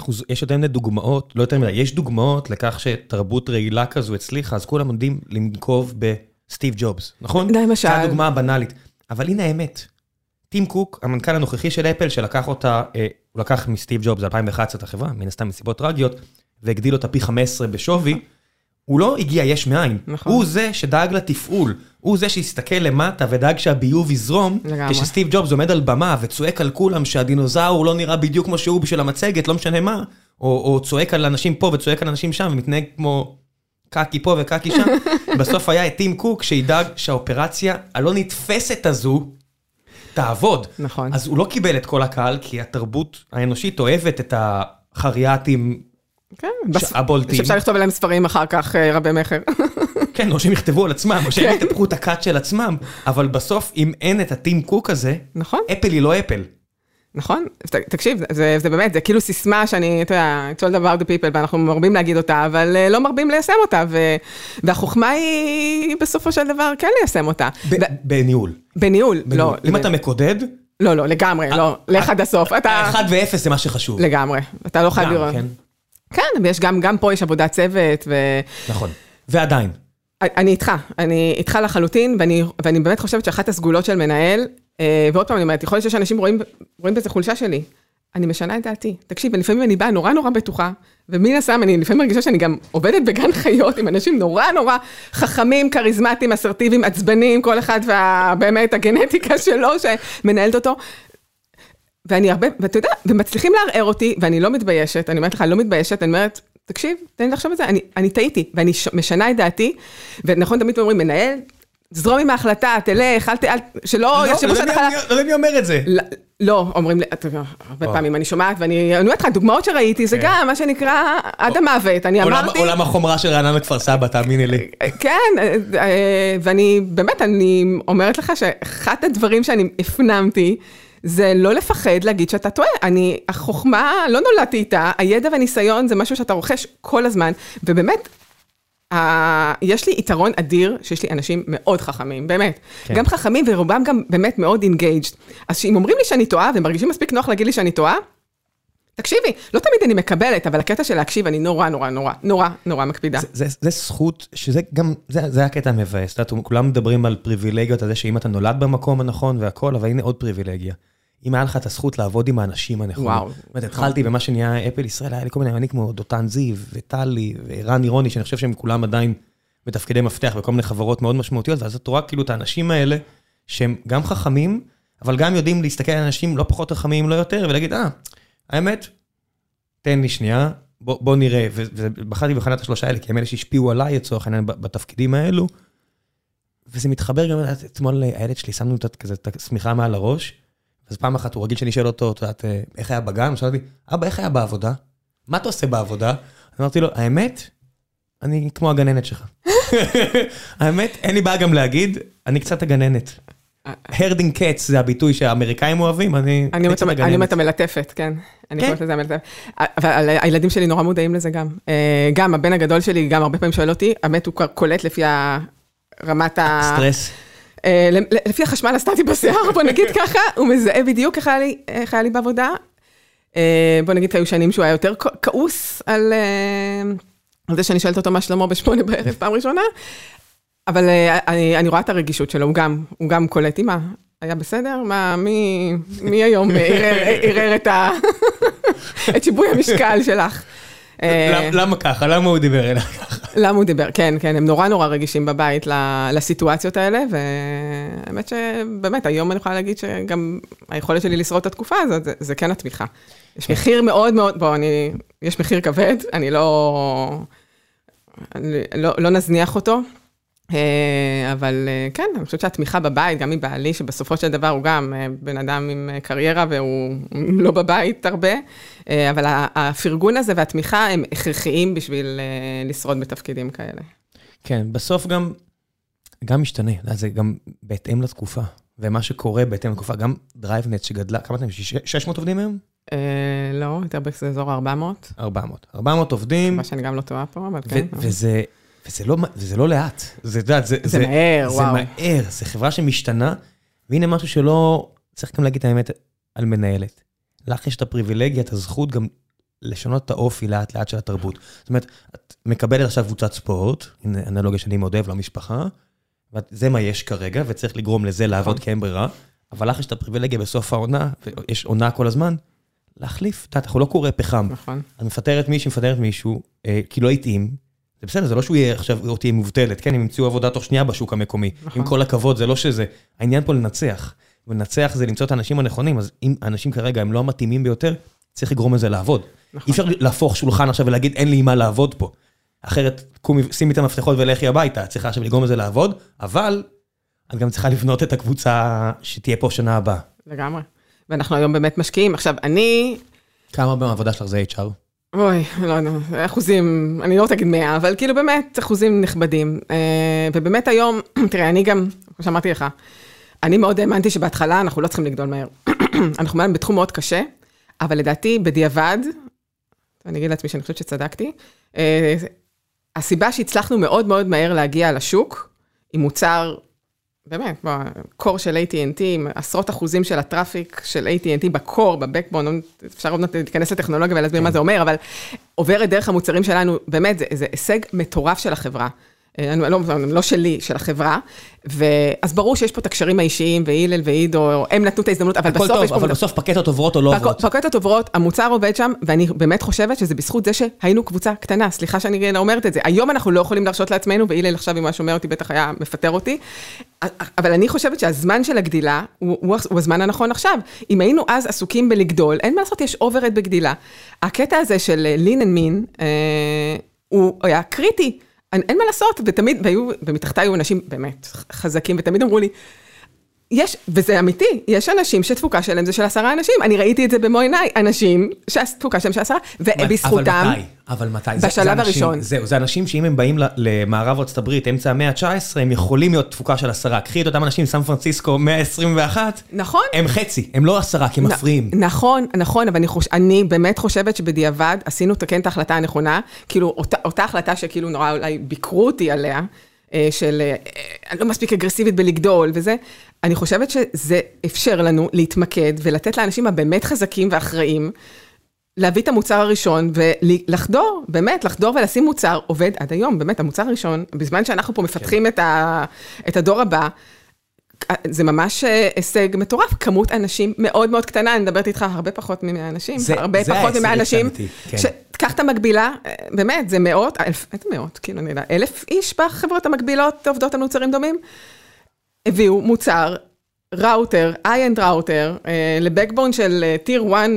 יותר מיני דוגמאות, לא יותר מדי, יש דוגמאות לכך שתרבות רעילה כזו הצליחה, אז כולם עומדים לנקוב ב... סטיב ג'ובס, נכון?
למשל.
זו הדוגמה הבנאלית. אבל הנה האמת, טים קוק, המנכ"ל הנוכחי של אפל, שלקח אותה, אה, הוא לקח מסטיב ג'ובס 2011 את החברה, מן הסתם מסיבות טרגיות, והגדיל אותה פי 15 בשווי, הוא לא הגיע יש מאין, נכון. הוא זה שדאג לתפעול, הוא זה שהסתכל למטה ודאג שהביוב יזרום, לגמרי. כשסטיב ג'ובס עומד על במה וצועק על כולם שהדינוזאור לא נראה בדיוק כמו שהוא בשביל המצגת, לא משנה מה, או, או צועק על אנשים פה וצועק על אנשים שם ומתנהג כמו קקי פה וקקי שם, בסוף היה את טים קוק שידאג שהאופרציה הלא נתפסת הזו תעבוד.
נכון.
אז הוא לא קיבל את כל הקהל, כי התרבות האנושית אוהבת את החריאטים כן, הבולטים.
שאפשר לכתוב עליהם ספרים אחר כך אה, רבי מכר.
כן, או שהם יכתבו על עצמם, או שהם כן. יתפחו את הקאט של עצמם, אבל בסוף, אם אין את הטים קוק הזה,
נכון.
אפל היא לא אפל.
נכון? תקשיב, זה, זה באמת, זה כאילו סיסמה שאני, אתה יודע, it's all about the people, ואנחנו מרבים להגיד אותה, אבל אה, לא מרבים ליישם אותה, ו, והחוכמה היא בסופו של דבר כן ליישם אותה.
ב, ו, בניהול.
בניהול, בניהול. לא.
אם. אתה מקודד...
לא, לא, לגמרי, לא, לך עד הסוף. אתה...
אחד ואפס זה מה שחשוב.
לגמרי, אתה לא חייב לראות. כן. ויש גם, גם פה יש עבודת צוות, ו...
נכון, ועדיין.
אני איתך, אני איתך לחלוטין, ואני, ואני באמת חושבת שאחת הסגולות של מנהל, אה, ועוד פעם אני אומרת, יכול להיות שיש אנשים רואים, רואים בזה חולשה שלי. אני משנה את דעתי. תקשיב, לפעמים אני באה נורא נורא בטוחה, ומן הסתם אני לפעמים מרגישה שאני גם עובדת בגן חיות עם אנשים נורא נורא חכמים, כריזמטיים, אסרטיביים, עצבניים, כל אחד ובאמת הגנטיקה שלו שמנהלת אותו. ואני הרבה, ואתה יודע, ומצליחים לערער אותי, ואני לא מתביישת, אני אומרת לך, אני לא מתביישת, אני אומרת, תקשיב, תן לי לחשוב על זה, אני, אני טעיתי, ואני משנה את דעתי, ונכון, תמיד אומרים, מנהל, זרום עם ההחלטה, תלך, אל ת... שלא
יחשבו לא, לא שאתה חלק... לא יודע מי אומר את זה.
לא, אומרים, הרבה פעמים אני שומעת, ואני אומרת לך, דוגמאות שראיתי, זה כן. גם מה שנקרא עד המוות, אני אמרתי...
עולם החומרה של רעננה כפר סבא, תאמיני לי.
כן, אה, ואני, באמת, אני אומרת לך שאחד הדברים שאני הפנמתי, זה לא לפחד להגיד שאתה טועה. אני, החוכמה, לא נולדתי איתה, הידע והניסיון זה משהו שאתה רוכש כל הזמן, ובאמת, ה... יש לי יתרון אדיר שיש לי אנשים מאוד חכמים, באמת. כן. גם חכמים ורובם גם באמת מאוד engaged. אז אם אומרים לי שאני טועה, והם מרגישים מספיק נוח להגיד לי שאני טועה, תקשיבי, לא תמיד אני מקבלת, אבל הקטע של להקשיב, אני נורא, נורא, נורא, נורא, נורא מקפידה.
זה, זה, זה זכות, שזה גם, זה, זה הקטע המבאס. את יודעת, כולם מדברים על פריבילגיות, על זה שאם אתה נולד במקום הנכון והכל, אבל הנה עוד פריבילגיה. אם היה לך את הזכות לעבוד עם האנשים הנכונים. וואו. זאת אומרת, התחלתי במה שנהיה אפל ישראל, היה לי כל מיני אמנים כמו דותן זיו, וטלי, ורן אירוני, שאני חושב שהם כולם עדיין בתפקידי מפתח בכל מיני חברות מאוד משמעותיות, ואז את רואה כאילו את האנשים האלה, שהם גם חכמים, אבל גם יודעים להסתכל על אנשים לא פחות חכמים, לא יותר, ולהגיד, אה, האמת, תן לי שנייה, בוא, בוא נראה, ובחרתי בחנת השלושה האלה, כי הם אלה שהשפיעו עליי לצורך העניין בתפקידים האלו, וזה מתחבר גם, אתמול הילד שלי, שמנו את השמיכה מעל הראש, אז פעם אחת הוא רגיל שאני שואל אותו, את יודעת, איך היה בגן? הוא שואל אותי, אבא, איך היה בעבודה? מה אתה עושה בעבודה? אמרתי לו, האמת, אני כמו הגננת שלך. האמת, אין לי בעיה גם להגיד, אני קצת הגננת. הרדינג קץ זה הביטוי שהאמריקאים אוהבים, אני.
אני המלטפת, כן. אני קוראת לזה המלטפת. אבל הילדים שלי נורא מודעים לזה גם. אה, גם הבן הגדול שלי, גם הרבה פעמים שואל אותי, האמת הוא קולט לפי רמת ה...
סטרס.
אה, לפי החשמל הסטטי בשיער, בוא נגיד ככה, הוא מזהה בדיוק איך היה לי בעבודה. אה, בוא נגיד, היו שנים שהוא היה יותר כעוס על זה שאני שואלת אותו מה שלמה בשמונה בערב פעם ראשונה, אבל אני, אני רואה את הרגישות שלו, הוא גם, הוא גם קולט, אמא, היה בסדר? מה, מי, מי היום ערער את, את שיווי המשקל שלך?
למה ככה? למה הוא דיבר אליי ככה?
למה הוא דיבר, כן, כן, הם נורא נורא רגישים בבית לסיטואציות האלה, והאמת שבאמת, היום אני יכולה להגיד שגם היכולת שלי לשרוד את התקופה הזאת, זה, זה כן התמיכה. יש כן. מחיר מאוד מאוד, בוא, אני, יש מחיר כבד, אני לא, אני לא, לא נזניח אותו. אה, אבל אה, כן, אני חושבת שהתמיכה בבית, גם מבעלי, שבסופו של דבר הוא גם אה, בן אדם עם קריירה והוא לא בבית הרבה, אבל הפרגון הזה והתמיכה הם הכרחיים בשביל לשרוד בתפקידים כאלה.
כן, בסוף גם, גם משתנה, זה גם בהתאם לתקופה, ומה שקורה בהתאם לתקופה, גם DriveNets שגדלה, כמה אתם, 600 עובדים היום?
לא, יותר באזור 400.
400. 400 עובדים.
מה שאני גם לא טועה פה, אבל כן.
וזה... וזה לא, וזה לא לאט, זה, זה,
זה, זה מהר,
זה
וואו.
זה מהר, זה חברה שמשתנה, והנה משהו שלא, צריך גם להגיד את האמת על מנהלת. לך יש את הפריבילגיה, את הזכות גם לשנות את האופי לאט לאט של התרבות. זאת אומרת, את מקבלת עכשיו קבוצת ספורט, הנה אנלוגיה שאני מאוד אוהב למשפחה, וזה מה יש כרגע, וצריך לגרום לזה לעבוד נכון. כי אין ברירה, אבל לך יש את הפריבילגיה בסוף העונה, ויש עונה כל הזמן, להחליף. את יודעת, אנחנו לא קורא פחם. נכון. את מפטרת מישהו, מפטרת מישהו, אה, כי לא התאים, זה בסדר, זה לא שהוא יהיה עכשיו, או תהיה מובטלת, כן, הם ימצאו עבודה תוך שנייה בשוק המקומי. נכון. עם כל הכבוד, זה לא שזה. העניין פה לנצח. ולנצח זה למצוא את האנשים הנכונים, אז אם האנשים כרגע הם לא המתאימים ביותר, צריך לגרום לזה לעבוד. נכון. אי אפשר להפוך שולחן עכשיו ולהגיד, אין לי עם מה לעבוד פה. אחרת, קומי, שימי את המפתחות ולכי הביתה, את צריכה עכשיו לגרום לזה לעבוד, אבל את גם צריכה לבנות את הקבוצה שתהיה פה שנה הבאה.
לגמרי. ואנחנו היום באמת משקיעים. עכשיו, אני...
כמה בעבודה שלך זה HR?
אוי, לא יודע, אחוזים, אני לא רוצה להגיד 100, אבל כאילו באמת אחוזים נכבדים. אה, ובאמת היום, תראה, אני גם, כמו שאמרתי לך, אני מאוד האמנתי שבהתחלה אנחנו לא צריכים לגדול מהר. אנחנו מעל בתחום מאוד קשה, אבל לדעתי, בדיעבד, אני אגיד לעצמי שאני חושבת שצדקתי, אה, הסיבה שהצלחנו מאוד מאוד מהר להגיע לשוק, עם מוצר באמת, בקור של AT&T, עם עשרות אחוזים של הטראפיק של AT&T בקור, בבקבון, אפשר עוד מעט להיכנס לטכנולוגיה ולהסביר מה כן. זה אומר, אבל עוברת דרך המוצרים שלנו, באמת, זה, זה הישג מטורף של החברה. אה, לא, לא שלי, של החברה. ואז ברור שיש פה את הקשרים האישיים, והילל ועידו, הם נתנו את ההזדמנות, אבל בסוף
טוב,
יש פה...
אבל בסוף פקטות עוברות או לא עוברות.
פקטות עוברות, המוצר עובד שם, ואני באמת חושבת שזה בזכות זה שהיינו קבוצה קטנה, סליחה שאני אומרת את זה. היום אנחנו לא יכולים להרשות לעצמנו, והילל עכשיו, אם היה שומע אותי, בטח היה מפטר אותי. אבל אני חושבת שהזמן של הגדילה הוא, הוא, הוא הזמן הנכון עכשיו. אם היינו אז עסוקים בלגדול, אין מה לעשות, יש overhead בגדילה. הקטע הזה של lean and mean, אה, הוא היה קריטי. אין, מה לעשות, ותמיד, והיו, ומתחתיי היו אנשים באמת חזקים, ותמיד אמרו לי, יש, וזה אמיתי, יש אנשים שתפוקה שלהם זה של עשרה אנשים, אני ראיתי את זה במו עיניי, אנשים שהתפוקה שלהם של עשרה, ובזכותם,
אבל מתי? אבל מתי? זה-
בשלב
זה אנשים-
הראשון.
זהו, זה אנשים שאם הם באים למערב ארצות הברית, אמצע המאה ה-19, הם יכולים להיות תפוקה של עשרה. קחי את אותם אנשים מסן פרנסיסקו, מאה ה-21,
נכון?
הם חצי, הם לא עשרה, כי הם
נ-
מפריעים.
נכון, נכון, אבל אני, חוש... אני באמת חושבת שבדיעבד עשינו את- כן את ההחלטה הנכונה, כאילו אותה, אותה החלטה שכאילו נורא אולי ביקרו אותי עליה, של אה, אני לא מספיק אגרסיבית בלגדול וזה, אני חושבת שזה אפשר לנו להתמקד ולתת לאנשים הבאמת חזקים ואחראים. להביא את המוצר הראשון ולחדור, באמת, לחדור ולשים מוצר, עובד עד היום, באמת, המוצר הראשון, בזמן שאנחנו פה מפתחים את, ה, את הדור הבא, זה ממש אה, הישג מטורף, כמות אנשים מאוד מאוד קטנה, אני מדברת איתך הרבה פחות מ-100 אנשים,
זה-
הרבה
זה
פחות
ההישג
מ-100 אנשים.
כן.
ש- קח את המקבילה, אה, באמת, זה מאות, אלף, איזה מאות, כאילו, אני יודע, אלף איש בחברות המקבילות עובדות על מוצרים דומים, הביאו מוצר, ראוטר, high-end router, אה, ל backbone של Tier 1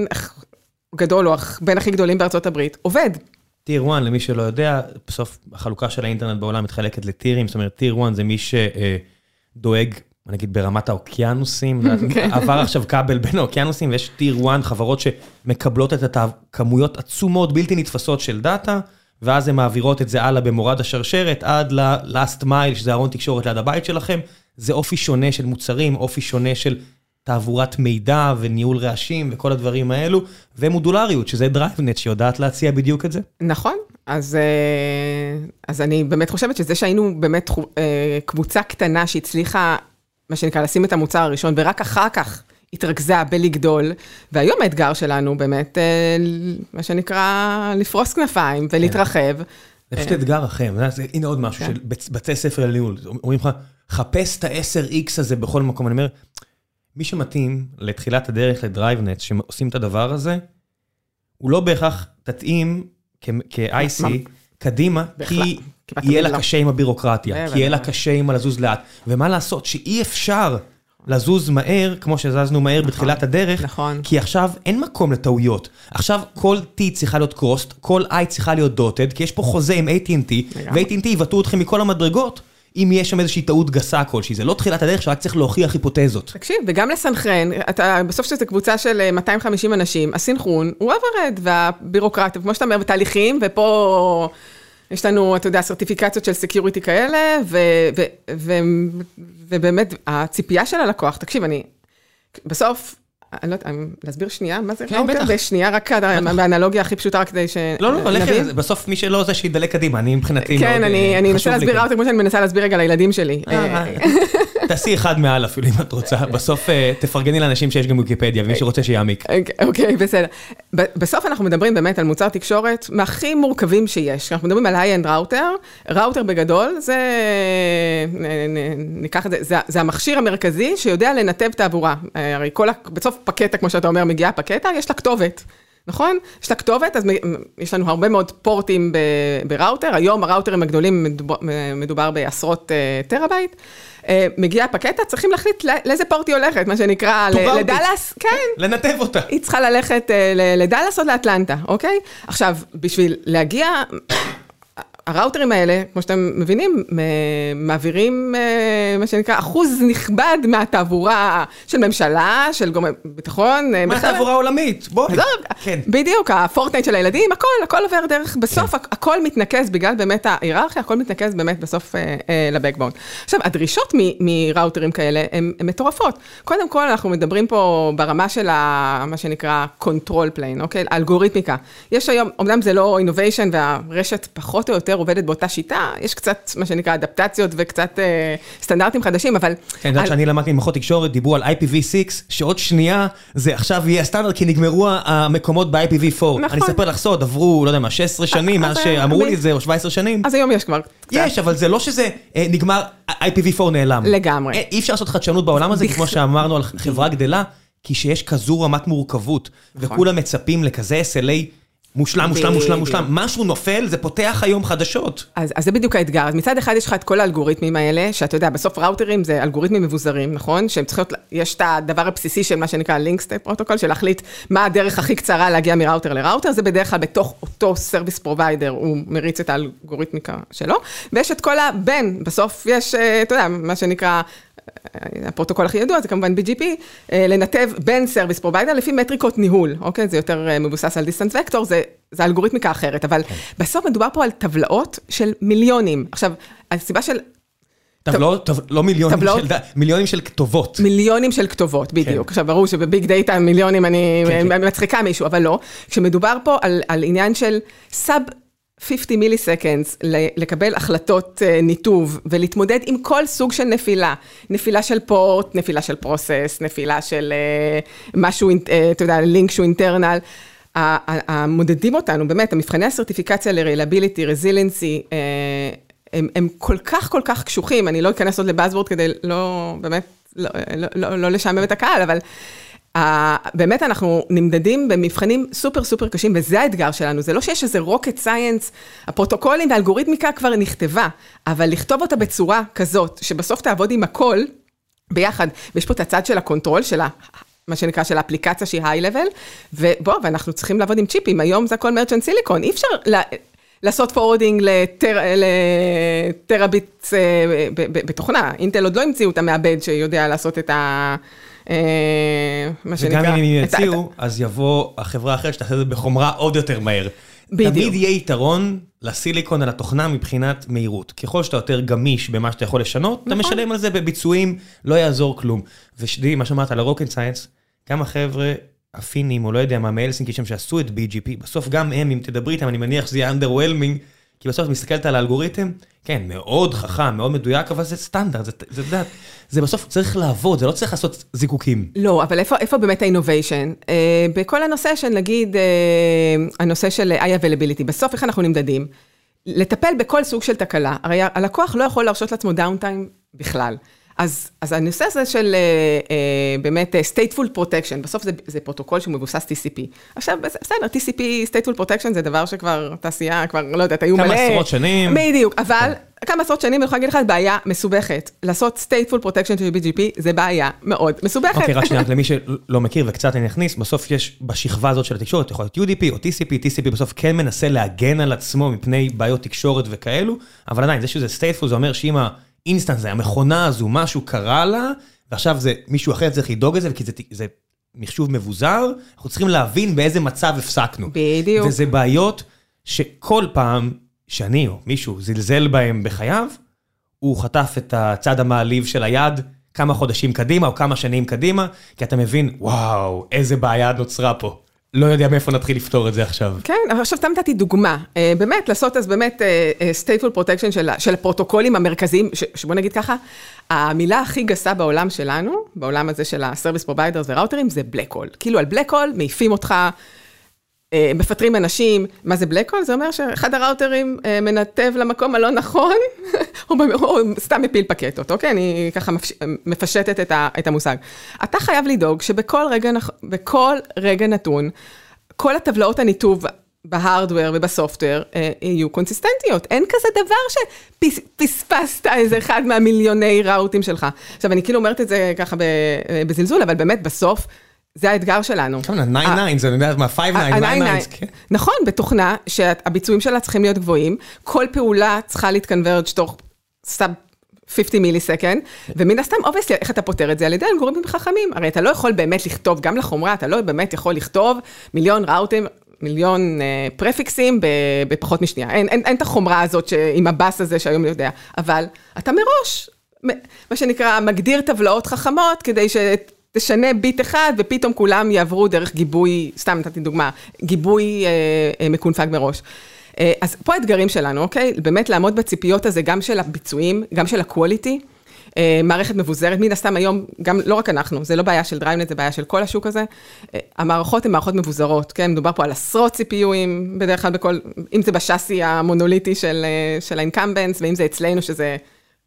גדול, או בין הכי גדולים בארצות הברית, עובד.
Tier 1, למי שלא יודע, בסוף החלוקה של האינטרנט בעולם מתחלקת לטירים, זאת אומרת, Tier 1 זה מי שדואג, נגיד ברמת האוקיינוסים,
כן.
עבר עכשיו כבל בין האוקיינוסים, ויש Tier 1, חברות שמקבלות את הכמויות עצומות, בלתי נתפסות של דאטה, ואז הן מעבירות את זה הלאה במורד השרשרת, עד ל-last mile, שזה ארון תקשורת ליד הבית שלכם. זה אופי שונה של מוצרים, אופי שונה של תעבורת מידע וניהול רעשים וכל הדברים האלו, ומודולריות, שזה DriveNet שיודעת להציע בדיוק את זה.
נכון, אז, אה, אז אני באמת חושבת שזה שהיינו באמת אה, קבוצה קטנה שהצליחה, מה שנקרא, לשים את המוצר הראשון, ורק אחר כך התרכזה בלגדול, והיום האתגר שלנו באמת, אה, מה שנקרא, לפרוס כנפיים ולהתרחב.
זה פשוט אתגר אחר, הנה עוד משהו
כן.
של בתי ספר לניהול, אומרים לך, חפש את ה-10X הזה בכל מקום, אני אומר, מי שמתאים לתחילת הדרך לדרייבנט, שעושים את הדבר הזה, הוא לא בהכרח תתאים כ-IC
מה?
קדימה, כי יהיה לה
לא.
קשה עם הבירוקרטיה. כי יהיה לה קשה עם הלזוז לאט, ומה לעשות שאי אפשר לזוז מהר, כמו שזזנו מהר בתחילת הדרך,
נכון.
כי עכשיו אין מקום לטעויות. עכשיו כל T צריכה להיות crossed, כל I צריכה להיות דוטד, כי יש פה חוזה עם AT&T. ו-AT&T יבעטו אתכם מכל המדרגות, אם יש שם איזושהי טעות גסה כלשהי. זה לא תחילת הדרך שרק צריך להוכיח היפותזות.
תקשיב, וגם לסנכרן, אתה, בסוף שזו קבוצה של אה, 250 אנשים, הסינכרון הוא overhead, והבירוקרטיה, כמו שאתה אומר, בתהליכים, ופה יש לנו, אתה יודע, סרטיפיקציות של security כאלה, ו, ו, ו, ובאמת, הציפייה של הלקוח, תקשיב, אני, בסוף, אני לא יודעת, אני- להסביר שנייה, מה זה
כן,
ראוטר?
בטח.
בשנייה, רק באנלוגיה הכי פשוטה, רק כדי ש...
לא, לא, לך,
נבין.
זה- בסוף מי שלא זה שידלג קדימה, אני מבחינתי מאוד
כן,
אה,
אני אני
חשוב
אנסה
לי
להסביר. ראוטר כמו שאני מנסה להסביר רגע לילדים שלי.
אה, תעשי אחד מעל אפילו אם את רוצה, בסוף אה, תפרגני לאנשים שיש גם ויקיפדיה, ומי שרוצה שיעמיק.
אוקיי, אוקיי, בסדר. בסוף אנחנו מדברים באמת על מוצר תקשורת מהכי מורכבים שיש. אנחנו מדברים על high-end router, ראוטר בגדול זה, ניקח את זה, זה, המכשיר המרכזי שיודע לנתב תעבורה. אה, הרי כל, בסוף פקטה, כמו שאתה אומר, מגיעה פקטה, יש לה כתובת. נכון? יש לה כתובת, אז יש לנו הרבה מאוד פורטים בראוטר, היום הראוטרים הגדולים מדובר, מדובר בעשרות אה, terabit. אה, מגיעה פקטה, צריכים להחליט לא- לאיזה פורט היא הולכת, מה שנקרא. לדאלאס, כן,
לנתב אותה.
היא צריכה ללכת אה, לדאלאס או לאטלנטה, אוקיי? עכשיו, בשביל להגיע, הראוטרים האלה, כמו שאתם מבינים, מעבירים, אה, מה שנקרא, אחוז נכבד מהתעבורה של ממשלה, של גורמי ביטחון. אה,
מה
בכלל-
תעבורה עולמית? בואי.
עזוב,
כן.
בדיוק, הפורטנייט של הילדים, הכל, הכל עובר דרך, בסוף הכ- הכל מתנקז, בגלל באמת ההיררכיה, הכל מתנקז באמת בסוף אה, אה, לבקבון. עכשיו, הדרישות מראוטרים כאלה הן מטורפות. קודם כל, אנחנו מדברים פה ברמה של ה, מה שנקרא control plane, אוקיי? אלגוריתמיקה. יש היום, אמנם זה לא innovation והרשת פחות או יותר עובדת באותה שיטה, יש קצת, מה שנקרא, אדפטציות וקצת אה, סטנדרטים חדשים, אבל...
כן, את יודעת
על-
שאני למדתי ממערכות תקשורת, דיברו על IPv6, שעוד שנייה זה עכשיו יהיה הסטנדרט, כי נגמרו המקומות ב-IPv4.
נכון.
אני אספר לך סוד, עברו, לא יודע מה, 16 שנים מאז
אז,
שאמרו
אה,
לי את זה, או 17 שנים.
אז היום יש כבר קצת.
יש, אבל זה לא שזה אה, נגמר, IPv4 נעלם.
לגמרי.
אה, אי אפשר לעשות חדשנות בעולם הזה, כמו שאמרנו על חברה גדלה, כי שיש כזו רמת מורכבות,
נכון.
וכולם מצפים לכזה SLA מושלם, מושלם, מושלם, מושלם.
בדיוק.
משהו נופל, זה פותח היום חדשות.
אז, אז זה בדיוק האתגר. אז מצד אחד יש לך את כל האלגוריתמים האלה, שאתה יודע, בסוף ראוטרים זה אלגוריתמים מבוזרים, נכון? שהם צריכים להיות, יש את הדבר הבסיסי של מה שנקרא link state protocol, של להחליט מה הדרך הכי קצרה להגיע מראוטר לראוטר, זה בדרך כלל בתוך אותו service provider, הוא מריץ את האלגוריתמיקה שלו, ויש את כל הבין, בסוף יש, אה, אתה יודע, מה שנקרא... הפרוטוקול הכי ידוע זה כמובן BGP, לנתב בין service provider לפי מטריקות ניהול, אוקיי? זה יותר מבוסס על distance vector, זה, זה אלגוריתמיקה אחרת, אבל כן. בסוף מדובר פה על טבלאות של מיליונים. עכשיו, הסיבה של
טבלאות, לא מיליונים של, מיליונים של כתובות.
מיליונים של כתובות, בדיוק. כן. עכשיו, ברור שבביג דאטה מיליונים אני כן, כן. מצחיקה מישהו, אבל לא. כשמדובר פה על, על עניין של sub 50 milliseconds, לקבל החלטות uh, ניתוב ולהתמודד עם כל סוג של נפילה. נפילה של פורט, נפילה של פרוסס, נפילה של uh, משהו, uh, אתה יודע, לינק שהוא אינטרנל. המודדים אותנו, באמת, המבחני הסרטיפיקציה ל-reliability, resiliency, הם, הם כל כך כל כך קשוחים, אני לא אכנס עוד לבאזוורד כדי לא, באמת, לא, לא, לא, לא לשעמם את הקהל, אבל באמת אנחנו נמדדים במבחנים סופר סופר קשים, וזה האתגר שלנו, זה לא שיש איזה rocket science, הפרוטוקולים והאלגוריתמיקה כבר נכתבה, אבל לכתוב אותה בצורה כזאת, שבסוף תעבוד עם הכל ביחד, ויש פה את הצד של ה control, של ה... מה שנקרא של האפליקציה שהיא high-level, ובוא, ואנחנו צריכים לעבוד עם צ'יפים, היום זה הכל merchant silicon, אי אפשר לעשות forwarding ל terabit אה, בתוכנה. אינטל עוד לא המציאו את המעבד שיודע לעשות את ה...
אה, מה שנקרא... וגם אם הם יציעו, אז יבוא החברה האחרת שתעשה את זה בחומרה עוד יותר מהר. בדיוק. תמיד יהיה יתרון לסיליקון על התוכנה מבחינת מהירות. ככל שאתה יותר גמיש במה שאתה יכול לשנות, אתה נכון. משלם על זה בביצועים, לא יעזור כלום. ושתדעי, מה שאמרת על הרוקן סיינס, גם החבר'ה הפינים, או לא יודע מה, מאלסינקי שם שעשו את BGP, בסוף גם הם, אם תדברי איתם, אני מניח שזה יהיה underwhelming, כי בסוף את מסתכלת על האלגוריתם, כן, מאוד חכם, מאוד מדויק, אבל זה סטנדרט, זה, זה, זה, זה בסוף צריך לעבוד, זה לא צריך לעשות זיקוקים.
לא, אבל איפה, איפה באמת ה innovation? אה, בכל הנושא של, נגיד, אה, הנושא של high availability, בסוף איך אנחנו נמדדים? לטפל בכל סוג של תקלה, הרי הלקוח לא יכול להרשות לעצמו downtime בכלל. אז, אז הנושא הזה של אה, אה, באמת אה, stateful protection, בסוף זה, זה פרוטוקול שהוא מבוסס TCP. עכשיו, בסדר, TCP, stateful protection זה דבר שכבר תעשייה, כבר, לא יודעת, היו
מלא... כמה עשרות שנים.
בדיוק, אבל כן. כמה עשרות שנים, אני יכולה להגיד לך, בעיה מסובכת. לעשות stateful protection של BGP זה בעיה מאוד מסובכת.
אוקיי, רק שנייה, למי שלא מכיר וקצת אני אכניס, בסוף יש בשכבה הזאת של התקשורת, יכול להיות UDP או TCP, TCP בסוף כן מנסה להגן על עצמו מפני בעיות תקשורת וכאלו, אבל עדיין, זה שזה stateful זה אומר שאם. אינסטנט, זה המכונה הזו, משהו קרה לה, ועכשיו זה מישהו אחר צריך לדאוג לזה, כי זה, זה מחשוב מבוזר, אנחנו צריכים להבין באיזה מצב הפסקנו.
בדיוק.
וזה בעיות שכל פעם שאני או מישהו זלזל בהם בחייו, הוא חטף את הצד המעליב של היד כמה חודשים קדימה או כמה שנים קדימה, כי אתה מבין, וואו, איזה בעיה נוצרה פה. לא יודע מאיפה נתחיל לפתור את זה עכשיו.
כן, אבל עכשיו סתם נתתי דוגמה. אה, באמת, לעשות אז באמת אה, אה, stateful protection של הפרוטוקולים המרכזיים, שבוא נגיד ככה, המילה הכי גסה בעולם שלנו, בעולם הזה של ה-service providers וראוטרים, זה black hole. כאילו על black hole מעיפים אותך, אה, מפטרים אנשים, מה זה בלק הול? זה אומר שאחד הראוטרים אה, מנתב למקום הלא נכון, או, סתם מפיל פקטות, אוקיי? אני ככה מפשטת את, המושג. אתה חייב לדאוג שבכל רגע, בכל רגע נתון, כל הטבלאות הניתוב בהארדוור ובסופטוור אה, יהיו קונסיסטנטיות. אין כזה דבר שפספסת איזה אחד מהמיליוני ראוטים שלך. עכשיו, אני כאילו אומרת את זה ככה בזלזול, אבל באמת בסוף, זה האתגר שלנו.
כמה, 9-9, זה מה, 5-9, 9-9. כן.
נכון, בתוכנה שהביצועים שלה צריכים להיות גבוהים, כל פעולה צריכה להתקנוורג' תוך sub 50 millisecond, ומן הסתם, obviously, איך אתה פותר את זה? על ידי אלגוריתמים חכמים. הרי אתה לא יכול באמת לכתוב, גם לחומרה, אתה לא באמת יכול לכתוב מיליון ראוטים, מיליון אה, פרפיקסים בפחות משנייה. אין, אין, אין את החומרה הזאת ש, עם ה bus הזה שהיום יודע, אבל אתה מראש, מה שנקרא, מגדיר טבלאות חכמות כדי ש... תשנה ביט אחד ופתאום כולם יעברו דרך גיבוי, סתם נתתי דוגמה, גיבוי אה, אה, מקונפג מראש. אה, אז פה האתגרים שלנו, אוקיי? באמת לעמוד בציפיות הזה, גם של הביצועים, גם של ה quality. אה, מערכת מבוזרת, מן הסתם היום, גם לא רק אנחנו, זה לא בעיה של DriveNets, זה בעיה של כל השוק הזה. אה, המערכות הן מערכות מבוזרות, כן? מדובר פה על עשרות CPUים, בדרך כלל בכל, אם זה ב chassis המונוליטי של, אה, של ה incumbents, ואם זה אצלנו, שזה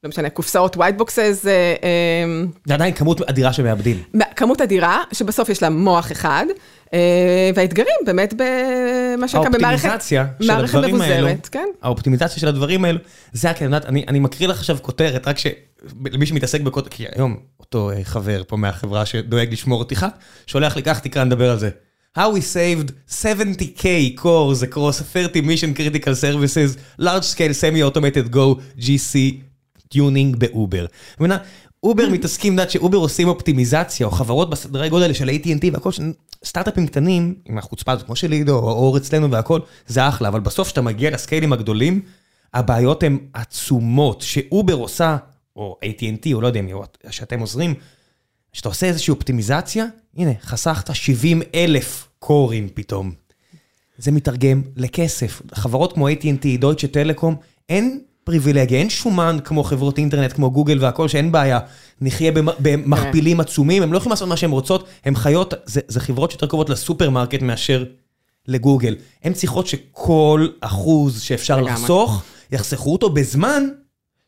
לא משנה, קופסאות white boxes. אה,
אה, זה עדיין כמות אדירה שמאבדים.
כמות אדירה, שבסוף יש לה מוח אחד, אה, והאתגרים באמת במה שנקרא במערכת
האופטימיזציה של הדברים האלו, כן? האופטימיזציה של הדברים האלו, זה הכי, אני, אני מקריא לך עכשיו כותרת, רק שלמי שמתעסק בכותרת, כי היום אותו חבר פה מהחברה שדואג לשמור אותך, שולח לי, קח תקרא, נדבר על זה. How we saved 70k cores across 30 mission critical services, large scale semi-automated Go GC tuning באובר. אובר מתעסקים, יודעת שאובר עושים אופטימיזציה, או חברות בסדרי גודל של AT&T והכל, סטארט-אפים קטנים, עם החוצפה הזאת, כמו של עידו, או אור אצלנו והכל, זה אחלה, אבל בסוף כשאתה מגיע לסקיילים הגדולים, הבעיות הן עצומות, שאובר עושה, או AT&T, או לא יודע מי, שאתם עוזרים, כשאתה עושה איזושהי אופטימיזציה, הנה, חסכת 70 אלף קורים פתאום. זה מתרגם לכסף. חברות כמו AT&T, דויטשה טלקום, אין פריבילגיה, אין שומן כמו חברות אינטרנט, כמו גוגל והכל, שאין בעיה. נחיה במכפילים עצומים, הם לא יכולים לעשות מה שהם רוצות, הם חיות, זה, זה חברות שיותר קרובות לסופרמרקט מאשר לגוגל. הן צריכות שכל אחוז שאפשר לחסוך, יחסכו אותו בזמן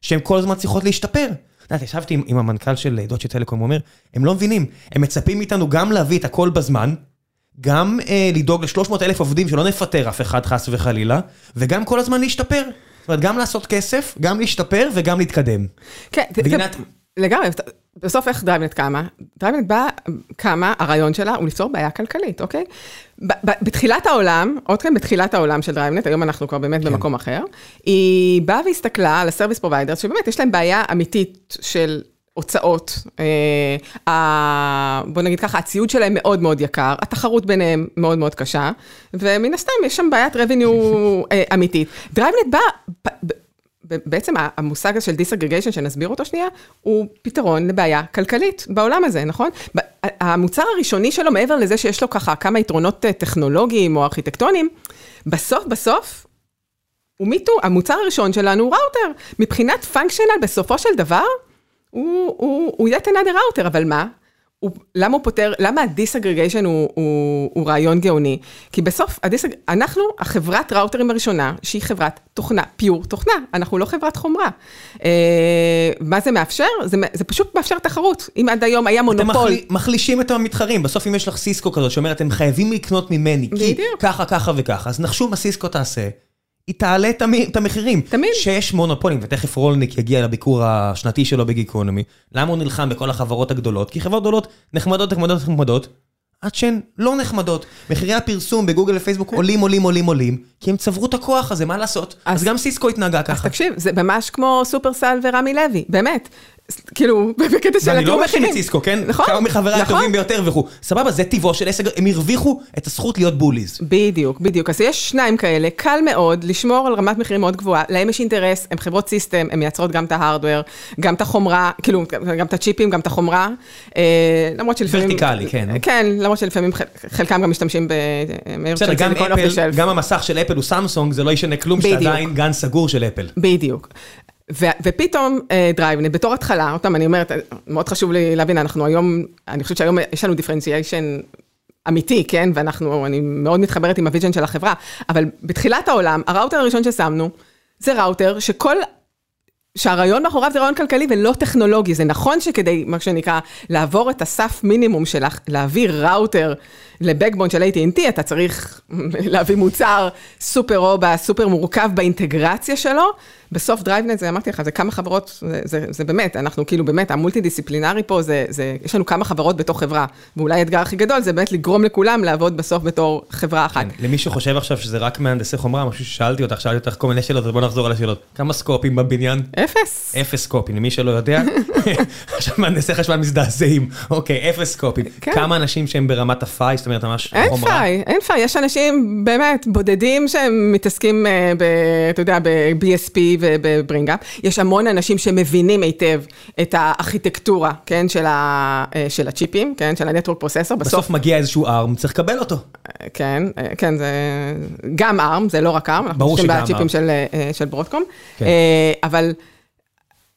שהן כל הזמן צריכות להשתפר. את יודעת, ישבתי עם, עם המנכ"ל של דוצ'ה טלקום, הוא אומר, הם לא מבינים, הם מצפים מאיתנו גם להביא את הכל בזמן, גם אה, לדאוג ל-300 אלף עובדים שלא נפטר אף אחד חס וחלילה, וגם כל הזמן להשתפר. זאת אומרת, גם לעשות כסף, גם להשתפר וגם להתקדם.
כן. לגמרי, בסוף איך DriveNets קמה? DriveNets באה, קמה, הרעיון שלה הוא לפתור בעיה כלכלית, אוקיי? בתחילת העולם, עוד כן בתחילת העולם של DriveNets, היום אנחנו כבר באמת כן. במקום אחר, היא באה והסתכלה על ה service providers, שבאמת יש להם בעיה אמיתית של הוצאות, אה, בוא נגיד ככה, הציוד שלהם מאוד מאוד יקר, התחרות ביניהם מאוד מאוד קשה, ומן הסתם יש שם בעיית revenue אה, אמיתית. DriveNets בא, בעצם המושג הזה של disaggregation, שנסביר אותו שנייה, הוא פתרון לבעיה כלכלית בעולם הזה, נכון? המוצר הראשוני שלו, מעבר לזה שיש לו ככה כמה יתרונות אה, טכנולוגיים או ארכיטקטוניים, בסוף בסוף, הוא me too, המוצר הראשון שלנו הוא ראוטר. מבחינת functional, בסופו של דבר, הוא, הוא, הוא yet another router, אבל מה? הוא, למה הוא פותר, למה ה disaggregation הוא, הוא, הוא רעיון גאוני? כי בסוף, ה disag... אנחנו החברת ראוטרים הראשונה, שהיא חברת תוכנה, pure תוכנה, אנחנו לא חברת חומרה. אה, מה זה מאפשר? זה, זה פשוט מאפשר תחרות. אם עד היום היה מונופול... אתם מחל,
מחלישים את המתחרים, בסוף אם יש לך סיסקו כזאת שאומרת, אתם חייבים לקנות ממני, כי ככה, ככה וככה, אז נחשו מה סיסקו תעשה. היא תעלה את המחירים.
תמיד.
שיש מונופולים, ותכף רולניק יגיע לביקור השנתי שלו בגיקונומי. למה הוא נלחם בכל החברות הגדולות? כי חברות גדולות נחמדות, נחמדות, נחמדות, עד שהן לא נחמדות. מחירי הפרסום בגוגל ופייסבוק עולים, עולים, עולים, עולים, כי הם צברו את הכוח הזה, מה לעשות? אז, אז גם סיסקו התנהגה ככה.
אז תקשיב, זה ממש כמו סופרסל ורמי לוי, באמת. כאילו, בקטע של
ואני לא מכין את סיסקו, כן? נכון. כמה מחבריי נכון. הטובים ביותר וכו'. סבבה, זה טיבו של עסק, הם הרוויחו את הזכות להיות bullies.
בדיוק, בדיוק. אז יש שניים כאלה, קל מאוד לשמור על רמת מחירים מאוד גבוהה, להם יש אינטרס, הם חברות system, הם מייצרות גם את ה hardware, גם את החומרה, כאילו, גם את הצ'יפים, גם את החומרה. אה, למרות שלפעמים...
ורטיקלי, כן.
כן, למרות שלפעמים חלקם גם משתמשים ב...
בסדר, גם אפל, גם המסך של אפל הוא סמסונג, זה לא ישנה כלום, שאתה עדיין גן סגור של אפל.
בדיוק. ופתאום DriveNets, בתור התחלה, עוד פעם, אני אומרת, מאוד חשוב לי להבין, אנחנו היום, אני חושבת שהיום יש לנו differentiation אמיתי, כן? ואנחנו, אני מאוד מתחברת עם ה vision של החברה, אבל בתחילת העולם, הראוטר הראשון ששמנו, זה ראוטר שכל שהרעיון מאחוריו זה רעיון כלכלי ולא טכנולוגי. זה נכון שכדי, מה שנקרא, לעבור את הסף מינימום של להעביר ראוטר ל backbone של AT&T, אתה צריך להביא מוצר סופר רובה, סופר מורכב באינטגרציה שלו. בסוף DriveNets, זה אמרתי לך, זה כמה חברות, זה, זה, זה באמת, אנחנו כאילו באמת, המולטי דיסציפלינרי פה, זה, זה, יש לנו כמה חברות בתוך חברה. ואולי האתגר הכי גדול זה באמת לגרום לכולם לעבוד בסוף בתור חברה אחת.
כן, למי שחושב עכשיו שזה רק מהנדסי חומרה, משהו ששאלתי אותך, שאלתי אותך כל מיני שאלות, אז בוא נחזור על השאלות. כמה סקופים בבניין?
אפס.
אפס סקופים, למי שלא יודע. עכשיו מהנדסי חשמל מזדעזעים. אוקיי, אפס סקופים. כן. כמה אנשים שהם ברמת ה PHY, זאת אומרת, ממש
חומרה? אין PHY, אין PHY, יש אנשים באמת בודדים שהם מתעסקים, אה, ב, אתה יודע, ב-BSP וב bring-up. יש המון אנשים שמבינים היטב את הארכיטקטורה, כן, של, ה, אה, של הצ'יפים, כן, של ה network processor.
בסוף, בסוף מגיע איזשהו ARM, צריך לקבל אותו.
כן, כן, זה גם ARM, זה לא רק ARM, אנחנו חושבים בצ'יפים של, של ברודקום. כן. אבל...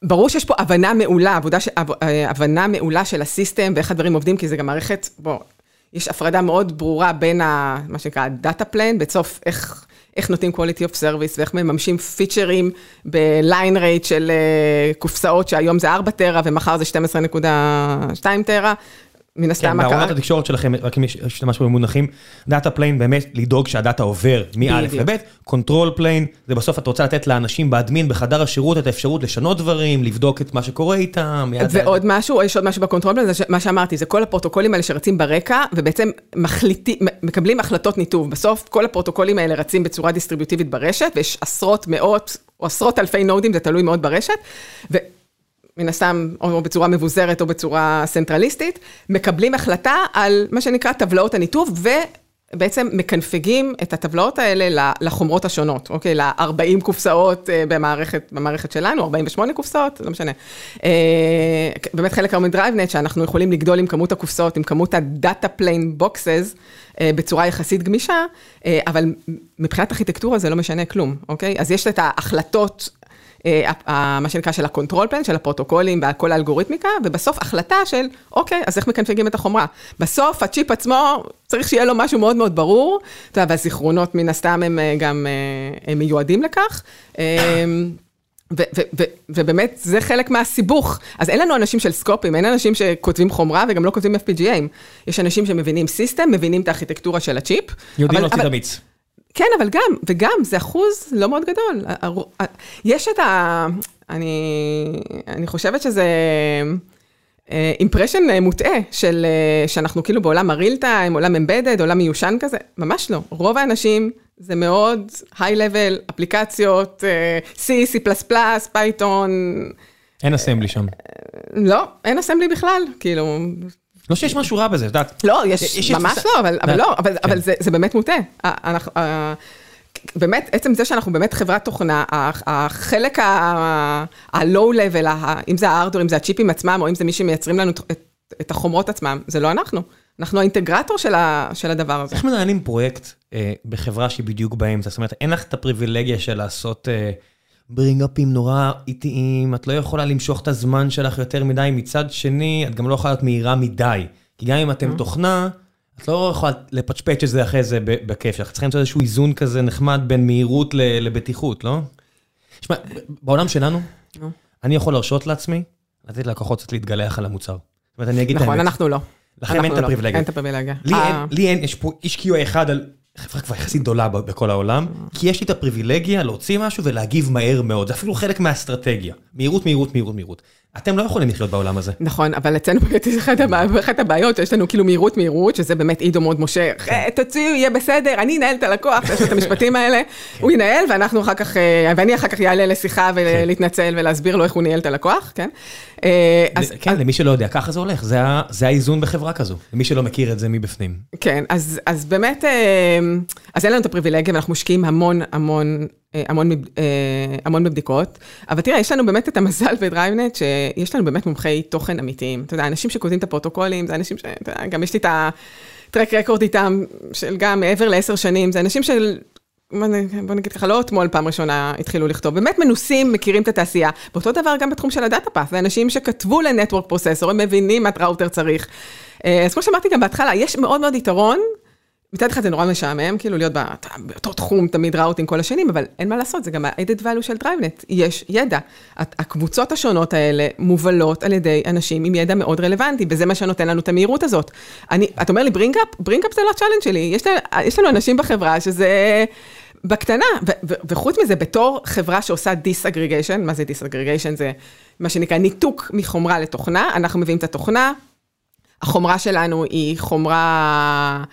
ברור שיש פה הבנה מעולה, עבודה, ש... הבנה מעולה של ה system ואיך הדברים עובדים, כי זה גם מערכת, בוא, יש הפרדה מאוד ברורה בין ה, מה שנקרא data plane, בסוף איך, איך נותנים quality of service ואיך מממשים פיצ'רים ב line rate של uh, קופסאות שהיום זה 4 טרה ומחר זה 12.2 טרה. מן הסתם,
כן, בארונות התקשורת שלכם, רק אם יש משהו במונחים, data plane באמת לדאוג שהדאטה עובר מא' לב', control plane, זה בסוף את רוצה לתת לאנשים באדמין בחדר השירות את האפשרות לשנות דברים, לבדוק את מה שקורה איתם.
ועוד משהו, יש עוד משהו ב control plane, זה מה שאמרתי, זה כל הפרוטוקולים האלה שרצים ברקע, ובעצם מחליטים, מקבלים החלטות ניתוב. בסוף כל הפרוטוקולים האלה רצים בצורה דיסטריביוטיבית ברשת, ויש עשרות, מאות, או עשרות אלפי נודים, זה תלוי מאוד ברשת. מן הסתם, או בצורה מבוזרת או בצורה סנטרליסטית, מקבלים החלטה על מה שנקרא טבלאות הניתוב, ובעצם מקנפגים את הטבלאות האלה לחומרות השונות, אוקיי? ל-40 קופסאות אה, במערכת, במערכת שלנו, 48 קופסאות, לא משנה. אה, באמת חלק היום מדרייבנט, שאנחנו יכולים לגדול עם כמות הקופסאות, עם כמות plane boxes, אה, בצורה יחסית גמישה, אבל מבחינת ארכיטקטורה זה לא משנה כלום, אוקיי? אז יש את ההחלטות אה, מה שנקרא של ה control plane, של הפרוטוקולים וכל האלגוריתמיקה, ובסוף החלטה של, אוקיי, אז איך מקנפגים את החומרה? בסוף הצ'יפ עצמו, צריך שיהיה לו משהו מאוד מאוד ברור, אתה יודע, והזיכרונות מן הסתם הם אה, גם הם מיועדים לכך. ובאמת, זה חלק מהסיבוך. אז אין לנו אנשים של סקופים, אין אנשים שכותבים חומרה וגם לא כותבים FPGA. יש אנשים שמבינים system, מבינים את הארכיטקטורה של הצ'יפ.
יודעים להוציא את המיץ.
כן, אבל גם, וגם, זה אחוז לא מאוד גדול. יש את ה... אני, אני חושבת שזה impression אה, מוטעה של אה, שאנחנו כאילו בעולם ה real time, עולם embedded, עולם מיושן כזה, ממש לא. רוב האנשים זה מאוד high-level, אפליקציות, אה, C, C++, Python.
אין אסמבלי שם.
לא, אין אסמבלי בכלל, כאילו,
לא שיש משהו רע בזה, את יודעת.
לא, יש ממש לא, אבל לא, אבל כן. זה באמת מוטעה. באמת, עצם זה שאנחנו באמת חברת תוכנה, החלק ה-low-level, אם זה הארדור, אם זה הצ'יפים עצמם, או אם זה מי שמייצרים לנו את החומרות עצמם, זה לא אנחנו. אנחנו האינטגרטור של הדבר הזה.
איך מנהלים פרויקט אה, בחברה שהיא בדיוק באמצע? זאת אומרת, אין לך את הפריבילגיה של לעשות... אה, ברינגאפים נורא איטיים, את לא יכולה למשוך את הזמן שלך יותר מדי, מצד שני, את גם לא יכולה להיות מהירה מדי. כי גם אם אתם mm-hmm. תוכנה, את לא יכולה לפצ'פץ' את זה אחרי זה בכיף שלך. צריכים למצוא איזשהו איזון כזה נחמד בין מהירות לבטיחות, לא? תשמע, בעולם שלנו, אני יכול להרשות לעצמי, לתת ללקוחות קצת להתגלח על המוצר. זאת אומרת, אני אגיד את
נכון, האמת. נכון, אנחנו לא.
לכם אין את הפריבילגיה.
אין את הפריבילגיה.
לי אין, יש פה איש QA אחד על חברה כבר יחסית גדולה בכל העולם, כי יש לי את הפריבילגיה להוציא משהו ולהגיב מהר מאוד, זה אפילו חלק מהאסטרטגיה. מהירות, מהירות, מהירות, מהירות. אתם לא יכולים לחיות בעולם הזה.
נכון, אבל אצלנו באמת יש אחת הבעיות, יש לנו כאילו מהירות, מהירות, שזה באמת עידו מאוד משה, כן. אה, תוציאו, יהיה בסדר, אני אנהל את הלקוח, יש את המשפטים האלה, כן. הוא ינהל, ואנחנו אחר כך, אה, ואני אחר כך אעלה לשיחה ולהתנצל ולהסביר לו איך הוא ניהל את הלקוח, כן?
אה, כן, למי שלא יודע, ככה זה הולך, זה האיזון בחברה כזו, למי שלא מכיר את זה מבפנים.
כן, אז באמת, אז אין לנו את הפריבילגיה, ואנחנו משקיעים המון, המון המון, אה, המון בבדיקות, אבל תראה, יש לנו באמת את המזל ב DriveNets, שיש לנו באמת מומחי תוכן אמיתיים. אתה יודע, אנשים שכותבים את הפרוטוקולים, זה אנשים ש... אתה יודע, גם יש לי את ה track record איתם, של גם מעבר לעשר שנים, זה אנשים של... בוא נגיד ככה, לא אתמול פעם ראשונה התחילו לכתוב, באמת מנוסים, מכירים את התעשייה. ואותו דבר גם בתחום של ה data path, זה אנשים שכתבו ל network processor, הם מבינים מה ראוטר צריך. אה, אז כמו שאמרתי גם בהתחלה, יש מאוד מאוד יתרון מצד אחד זה נורא משעמם, כאילו להיות באותו תחום תמיד routing כל השנים, אבל אין מה לעשות, זה גם ה-added value של DriveNets, יש ידע. הקבוצות השונות האלה מובלות על ידי אנשים עם ידע מאוד רלוונטי, וזה מה שנותן לנו את המהירות הזאת. אני, אתה אומר לי bring-up? bring-up זה לא challenge שלי, יש, יש לנו אנשים בחברה שזה... בקטנה, וחוץ מזה, בתור חברה שעושה disaggregation, מה זה disaggregation? זה מה שנקרא ניתוק מחומרה לתוכנה, אנחנו מביאים את התוכנה, החומרה שלנו היא חומרה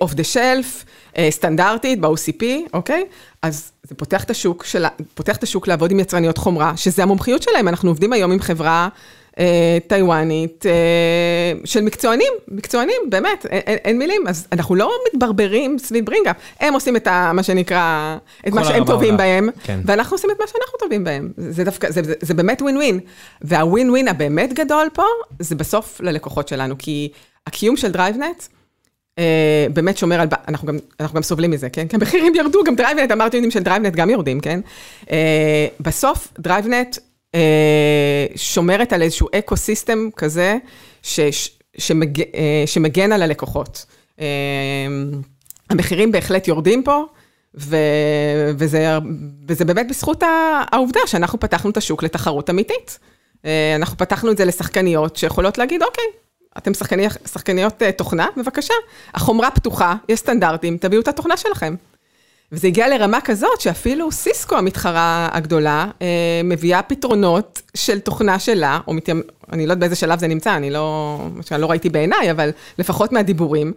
off the shelf, סטנדרטית, ב-OCP, אוקיי? אז זה פותח את השוק, של, פותח את השוק לעבוד עם יצרניות חומרה, שזה המומחיות שלהם, אנחנו עובדים היום עם חברה טיוואנית אה, של מקצוענים, מקצוענים, באמת, אין, אין מילים, אז אנחנו לא מתברברים סביב bring-up, הם עושים את ה, מה שנקרא, את מה שהם טובים בהם, כן. ואנחנו עושים את מה שאנחנו טובים בהם, זה דווקא, זה, זה, זה באמת ווין ווין, והווין ווין הבאמת גדול פה, זה בסוף ללקוחות שלנו, כי הקיום של DriveNets, Uh, באמת שומר על, אנחנו גם, אנחנו גם סובלים מזה, כן? כי המחירים ירדו, גם DriveNets, אמרתי של DriveNets גם יורדים, כן? Uh, בסוף DriveNets אה, שומרת על איזשהו ecosystem כזה, ש, שמג, אה, שמגן על הלקוחות. אה, המחירים בהחלט יורדים פה, ו, וזה, וזה באמת בזכות העובדה שאנחנו פתחנו את השוק לתחרות אמיתית. אנחנו פתחנו את זה לשחקניות שיכולות להגיד, אוקיי, אתם שחקניות, שחקניות תוכנה, בבקשה, החומרה פתוחה, יש סטנדרטים, תביאו את התוכנה שלכם. וזה הגיע לרמה כזאת שאפילו סיסקו המתחרה הגדולה אה, מביאה פתרונות של תוכנה שלה, או מתיימ... אני לא יודעת באיזה שלב זה נמצא, אני לא, לא ראיתי בעיניי, אבל לפחות מהדיבורים,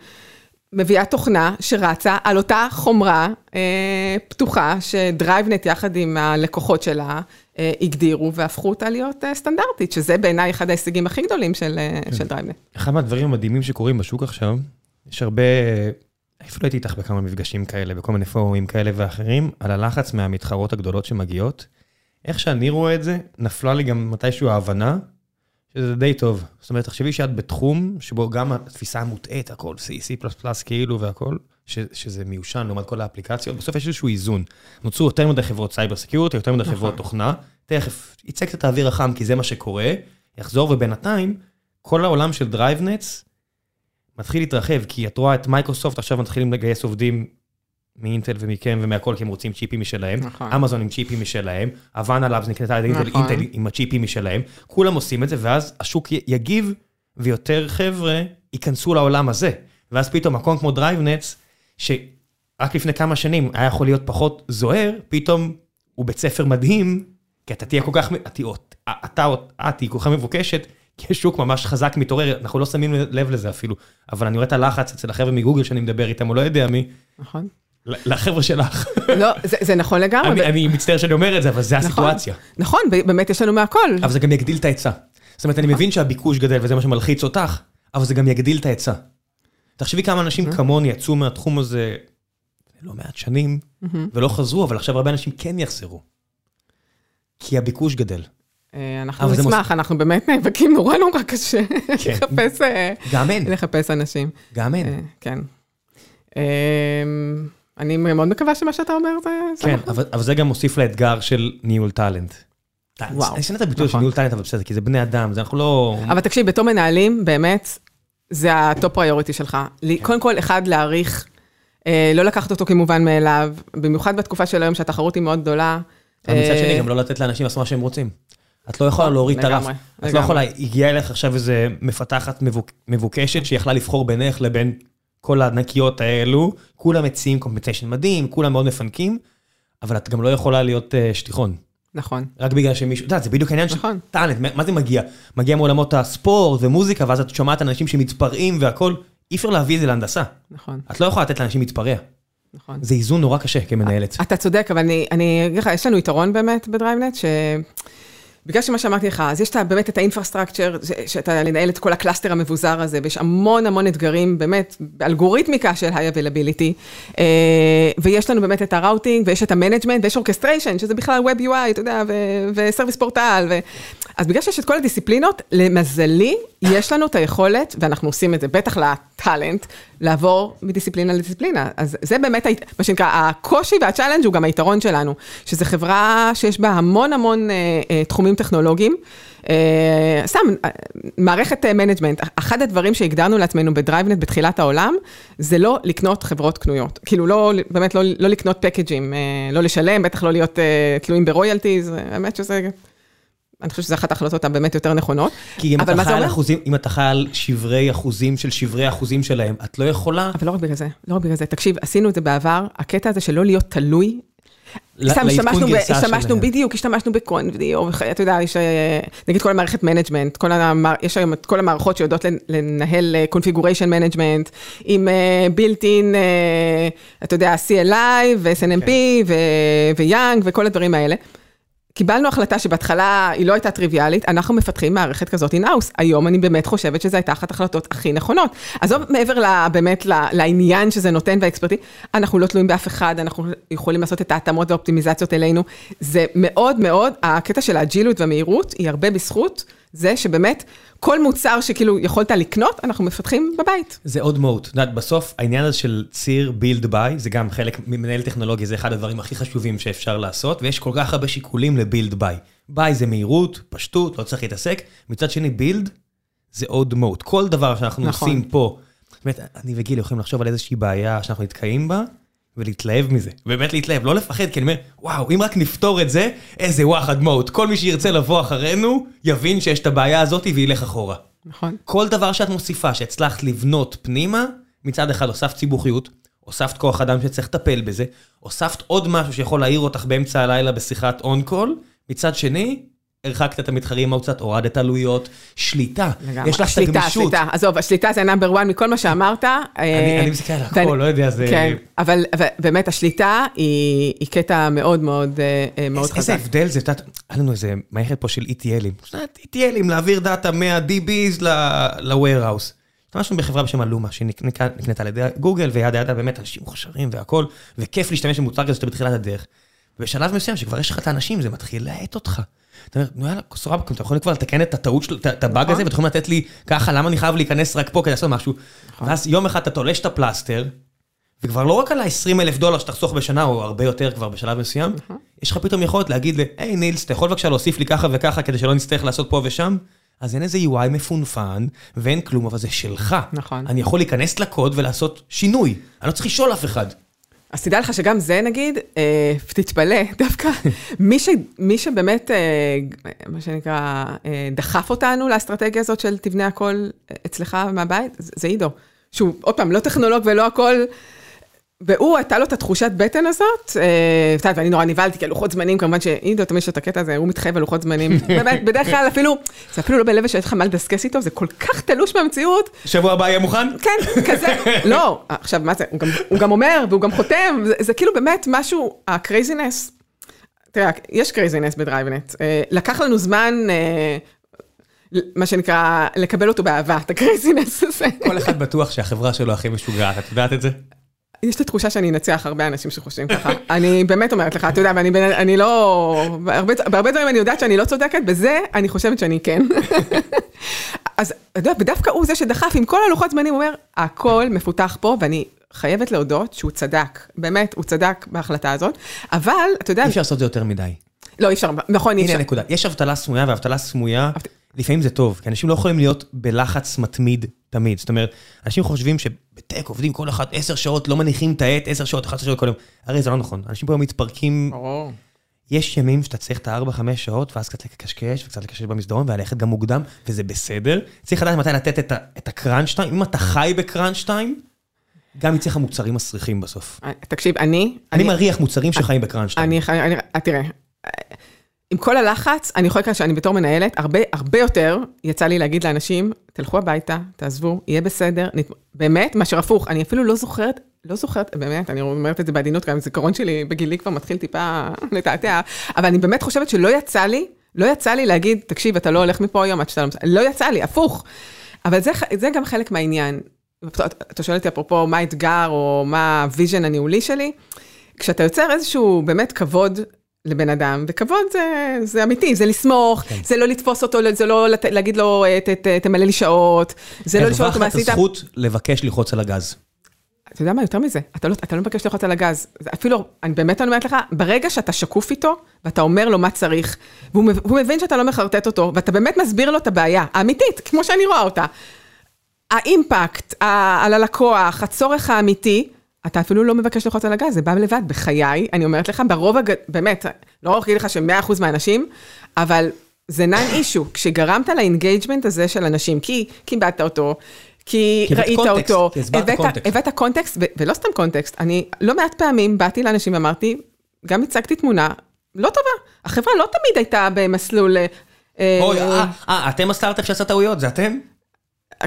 מביאה תוכנה שרצה על אותה חומרה אה, פתוחה, ש DriveNets יחד עם הלקוחות שלה, אה, הגדירו והפכו אותה להיות אה, סטנדרטית, שזה בעיניי אחד ההישגים הכי גדולים של, כן. של DriveNets.
אחד מהדברים המדהימים שקורים בשוק עכשיו, יש הרבה, אפילו הייתי איתך בכמה מפגשים כאלה, בכל מיני פורומים כאלה ואחרים, על הלחץ מהמתחרות הגדולות שמגיעות. איך שאני רואה את זה, נפלה לי גם מתישהו ההבנה, שזה די טוב. זאת אומרת, תחשבי שאת בתחום שבו גם התפיסה המוטעית, הכל C, C++ כאילו והכל, ש, שזה מיושן לעומת כל האפליקציות, בסוף יש איזשהו איזון. נוצרו יותר מדי חברות cyber security, יותר מדי חברות נכון. תוכנה, תכף יצא קצת האוויר החם, כי זה מה שקורה, יחזור, ובינתיים, כל העולם של DriveNets מתחיל להתרחב, כי את רואה את מייקרוסופט עכשיו מתחילים לגייס עובדים מאינטל ומכם ומהכל, כי הם רוצים צ'יפים משלהם, נכון. אמזון עם צ'יפים משלהם, Habana Labs נקנתה על אינטל, נכון. אינטל עם הצ'יפים משלהם, כולם עושים את זה, ואז השוק יגיב, ויותר חבר'ה ייכנסו לעולם הזה. ואז פתאום מקום כמו DriveNets, שרק לפני כמה שנים היה יכול להיות פחות זוהר, פתאום הוא בית ספר מדהים, כי אתה תהיה כל כך, אתה או את תהיי כל כך מבוקשת, כי השוק ממש חזק מתעורר, אנחנו לא שמים לב לזה אפילו, אבל אני רואה את הלחץ אצל החבר'ה מגוגל שאני מדבר איתם, הוא לא יודע מי. נכון. לחבר'ה שלך.
לא, זה נכון לגמרי.
אני מצטער שאני אומר את זה, אבל זה נכון. הסיטואציה.
נכון, באמת יש לנו מהכל.
אבל זה גם יגדיל את ההיצע. זאת אומרת, אני מבין שהביקוש גדל וזה מה שמלחיץ אותך, אבל זה גם יגדיל את ההיצע. תחשבי כמה אנשים אוקיי. כמוני יצאו מהתחום הזה לא מעט שנים, ולא חזרו, אבל עכשיו הרבה אנשים כן יחזרו. כי הביקוש גדל.
אה, אנחנו נשמח, אנחנו באמת נאבקים נורא נורא קשה כן. לחפש אה, גם אין. לחפש אנשים.
גם אין. אה,
כן. אני מאוד מקווה שמה שאתה אומר זה...
כן, נכון. אבל זה גם מוסיף לאתגר של ניהול talent. וואו. אני שונא את הביטוי של נכון. ניהול talent, אבל בסדר, כי זה בני אדם, זה אנחנו לא...
אבל תקשיב, בתור מנהלים, באמת, זה ה top priority שלך. כן. קודם כל, אחד, להעריך, לא לקחת אותו כמובן מאליו, במיוחד בתקופה של היום שהתחרות היא מאוד גדולה.
מצד שני, גם לא לתת לאנשים לעשות מה שהם רוצים. את לא יכולה להוריד את הרף. את לא יכולה, הגיעה אליך עכשיו איזה מפתחת מבוקשת שיכלה לבחור בינך לבין כל הענקיות האלו, כולם מציעים compensation מדהים, כולם מאוד מפנקים, אבל את גם לא יכולה להיות uh, שטיחון.
נכון.
רק בגלל שמישהו, את יודעת, זה בדיוק העניין נכון. של talent, מה זה מגיע? מגיע מעולמות הספורט ומוזיקה, ואז את שומעת אנשים שמתפרעים והכול, אי אפשר להביא את זה להנדסה. נכון. את לא יכולה לתת לאנשים להתפרע. נכון. זה איזון נורא קשה כמנהלת.
אתה צודק, אבל אני אגיד לך, יש לנו יתרון באמת ב DriveNets, ש... בגלל שמה שאמרתי לך, אז יש באמת את ה infrastructure, שאתה לנהל את כל ה cluster המבוזר הזה, ויש המון המון אתגרים, באמת, באלגוריתמיקה של high availability, ויש לנו באמת את ה routing, ויש את ה management, ויש אורקסטריישן, שזה בכלל Web UI, אתה יודע, ו service portal, ו... אז בגלל שיש את כל הדיסציפלינות, למזלי, יש לנו את היכולת, ואנחנו עושים את זה, בטח ל talent, לעבור מדיסציפלינה לדיסציפלינה. אז זה באמת, מה שנקרא, הקושי וה challenge הוא גם היתרון שלנו, שזו חברה שיש בה המון המון אה, אה, תחומים טכנולוגיים. אה, סתם, אה, מערכת management, אחד הדברים שהגדרנו לעצמנו ב DriveNets בתחילת העולם, זה לא לקנות חברות קנויות. כאילו, לא, באמת לא, לא לקנות פקג'ים, אה, לא לשלם, בטח לא להיות אה, תלויים ב royalties, האמת שזה... אני חושבת שזו אחת ההחלטות הבאמת יותר נכונות.
כי אם אתה חי על אחוזים, אם אתה חי על שברי אחוזים של שברי אחוזים שלהם, את לא יכולה...
אבל לא רק בגלל זה, לא רק בגלל זה. תקשיב, עשינו את זה בעבר, הקטע הזה של לא להיות תלוי. השתמשנו, השתמשנו בדיוק, השתמשנו ב ConfD, או אתה יודע, יש אה, נגיד כל המערכת management, יש היום את כל המערכות שיודעות לנהל configuration אה, management, עם אה, אתה יודע, CLI ו-SNMP ו YANG וכל הדברים האלה. קיבלנו החלטה שבהתחלה היא לא הייתה טריוויאלית, אנחנו מפתחים מערכת כזאת in-house. היום אני באמת חושבת שזו הייתה אחת ההחלטות הכי נכונות. עזוב מעבר לה, באמת לעניין שזה נותן והאקספרטי, אנחנו לא תלויים באף אחד, אנחנו יכולים לעשות את ההתאמות והאופטימיזציות אלינו. זה מאוד מאוד, הקטע של האג'ילות והמהירות היא הרבה בזכות זה שבאמת כל מוצר שכאילו יכולת לקנות, אנחנו מפתחים בבית.
זה עוד מהות. את יודעת, בסוף העניין הזה של ציר build by, זה גם חלק ממנהל טכנולוגיה, זה אחד הדברים הכי חשובים שאפשר לעשות, ויש כל כך הרבה שיקולים ל-build by. by זה מהירות, פשטות, לא צריך להתעסק. מצד שני, build זה עוד מהות. כל דבר שאנחנו נכון. עושים פה, זאת אומרת, אני וגיל יכולים לחשוב על איזושהי בעיה שאנחנו נתקעים בה, ולהתלהב מזה, באמת להתלהב, לא לפחד, כי אני אומר, וואו, אם רק נפתור את זה, איזה וואחד מוט, כל מי שירצה לבוא אחרינו, יבין שיש את הבעיה הזאת וילך אחורה.
נכון.
כל דבר שאת מוסיפה, שהצלחת לבנות פנימה, מצד אחד הוספת סיבוכיות, הוספת כוח אדם שצריך לטפל בזה, הוספת עוד משהו שיכול להעיר אותך באמצע הלילה בשיחת און קול, מצד שני, הרחקת את המתחרים מאוד קצת, הורדת עלויות, שליטה.
לגמרי.
יש לך את הגמישות.
השליטה. עזוב, השליטה זה נאמבר 1 מכל מה שאמרת.
אני
אה,
אני מסתכל על הכל, לא יודע, זה...
כן, אבל באמת השליטה היא קטע מאוד מאוד אה, אה, מאוד
איזה-
חזק.
הבדל זה, את יודעת, היה לנו איזה מערכת פה של ETLים. ETLים, להעביר דאטה מה-DBs ל-warehouse. השתמשנו בחברה בשם אלומה, שנקנתה על ידי גוגל, וידה ידה באמת אנשים מוכשרים והכל, וכיף להשתמש במוצר כזה שאתה בתחילת הדרך. ובשלב מסוים, שכבר יש לך את האנשים, זה מתחיל להאט אותך. אתה אומר, נו יאללה, סבבה, אתה יכול כבר לתקן את הטעות של, את- הבאג
נכון.
הזה, ואתם יכולים לתת לי ככה, למה אני חייב להיכנס רק פה כדי לעשות משהו?
נכון.
ואז יום אחד אתה תולש את הפלסטר, וכבר לא רק על ה-20 אלף דולר שתחסוך בשנה, או הרבה יותר כבר בשלב מסוים,
נכון.
יש לך פתאום יכולת להגיד ל, היי נילס, אתה יכול בבקשה להוסיף לי ככה וככה כדי שלא נצטרך לעשות פה ושם? אז אין איזה UI מפונפן, ואין כלום, אבל זה שלך.
נכון.
אני יכול להיכנס לקוד ולעשות שינוי. אני לא צריך לשאול אף אחד.
אז תדע לך שגם זה נגיד, אה, תתפלא, דווקא מי, ש, מי שבאמת, אה, מה שנקרא, אה, דחף אותנו לאסטרטגיה הזאת של תבנה הכל אצלך מהבית, זה זה עידו. שהוא, עוד פעם, לא טכנולוג ולא הכל, והוא, הייתה לו את התחושת בטן הזאת, אה, ואני נורא נבהלתי, כי הלוחות זמנים, כמובן שעידו, תמיד יש את הקטע הזה, הוא מתחייב על לוחות זמנים, באמת, בדרך כלל אפילו, זה אפילו לא בלב שיש לך מה לדסקס איתו, זה כל כך תלוש מהמציאות,
שבוע הבא יהיה מוכן?
כן, כזה, לא, עכשיו מה זה, הוא גם, אומר והוא גם חותם, זה, זה כאילו באמת משהו, ה craziness, תראה, יש craziness ב DriveNets, אה, לקח לנו זמן, אה, מה שנקרא, לקבל אותו באהבה, את ה craziness הזה.
כל אחד בטוח שהחברה שלו הכי משוגעת, את יודעת את זה?
יש לי תחושה שאני אנצח הרבה אנשים שחושבים ככה. אני באמת אומרת לך, אתה יודע, ואני בן- אני לא... בהרבה, בהרבה דברים אני יודעת שאני לא צודקת, בזה אני חושבת שאני כן. אז אתה יודע, ודווקא הוא זה שדחף עם כל הלוחות זמנים, הוא אומר, הכל מפותח פה, ואני חייבת להודות שהוא צדק. באמת, הוא צדק בהחלטה הזאת. אבל, אתה יודע,
אי אפשר לעשות את זה יותר מדי.
לא, אי אפשר, נכון, אי
הנה
אפשר.
הנקודה. יש אבטלה סמויה, ואבטלה סמויה, לפעמים זה טוב, כי אנשים לא יכולים להיות בלחץ מתמיד תמיד. זאת אומרת, אנשים חושבים שבטק עובדים כל אחד עשר שעות, לא מניחים את העט, עשר שעות, 11 שעות כל יום. הרי זה לא נכון. אנשים פה מתפרקים,
ברור.
יש ימים שאתה צריך את הארבע, חמש שעות, ואז קצת לקשקש, וקצת לקשקש במסדרון, וללכת גם מוקדם, וזה בסדר. צריך לדעת מתי לתת את את הקראנץ' טיים. אם אתה חי בקראנץ' טיים, גם יצא לך מוצרים מסריחים בסוף.
תקשיב, אני...
אני מריח מוצרים שחיים בקראנץ' טיים.
אני, חי- אני, אה, תראה, עם כל הלחץ, אני יכולה להגיד שאני בתור מנהלת, הרבה, הרבה יותר יצא לי להגיד לאנשים, תלכו הביתה, תעזבו, יהיה בסדר, נת... באמת, מאשר הפוך, אני אפילו לא זוכרת, לא זוכרת, באמת, אני אומרת את זה בעדינות, גם הזיכרון שלי בגילי כבר מתחיל טיפה לתעתע, אבל אני באמת חושבת שלא יצא לי, לא יצא לי להגיד, תקשיב, אתה לא הולך מפה היום עד שאתה לא... מס-" לא יצא לי, הפוך. אבל זה, זה גם חלק מהעניין. אתה שואל אותי אפרופו מה האתגר או מה ה vision הניהולי שלי, כשאתה יוצר איזשהו באמת כבוד לבן אדם, וכבוד זה, זה אמיתי, זה לסמוך, כן. זה לא לתפוס אותו, זה לא לת, להגיד לו, "ת- ת- תמלא לי שעות, זה לא לשאול אותו מה
הרווחת
עשית.
הזכות לבקש ללחוץ על הגז.
אתה יודע מה, יותר מזה, אתה לא, אתה לא מבקש ללחוץ על הגז. אפילו, אני באמת אני אומרת לך, ברגע שאתה שקוף איתו, ואתה אומר לו מה צריך, והוא והוא מבין שאתה לא מחרטט אותו, ואתה באמת מסביר לו את הבעיה, האמיתית, כמו שאני רואה אותה. האימפקט על הלקוח, הצורך האמיתי, אתה אפילו לא מבקש ללחוץ על הגז, זה בא לבד. בחיי, אני אומרת לך, ברוב הגד... באמת, לא אגיד לך ש-100% מהאנשים, אבל זה non issue, כשגרמת ל engagement הזה של אנשים, כי כיבדת אותו, כי
כי
ראית
context,
אותו,
כי
הבאת-
context.
הבאת context, ו- ולא סתם context, אני לא מעט פעמים באתי לאנשים ואמרתי, גם הצגתי תמונה לא טובה, החברה לא תמיד הייתה במסלול... אה,
אוי, אה, אה, אתם הסטארט-אפ שעשה טעויות, זה אתם?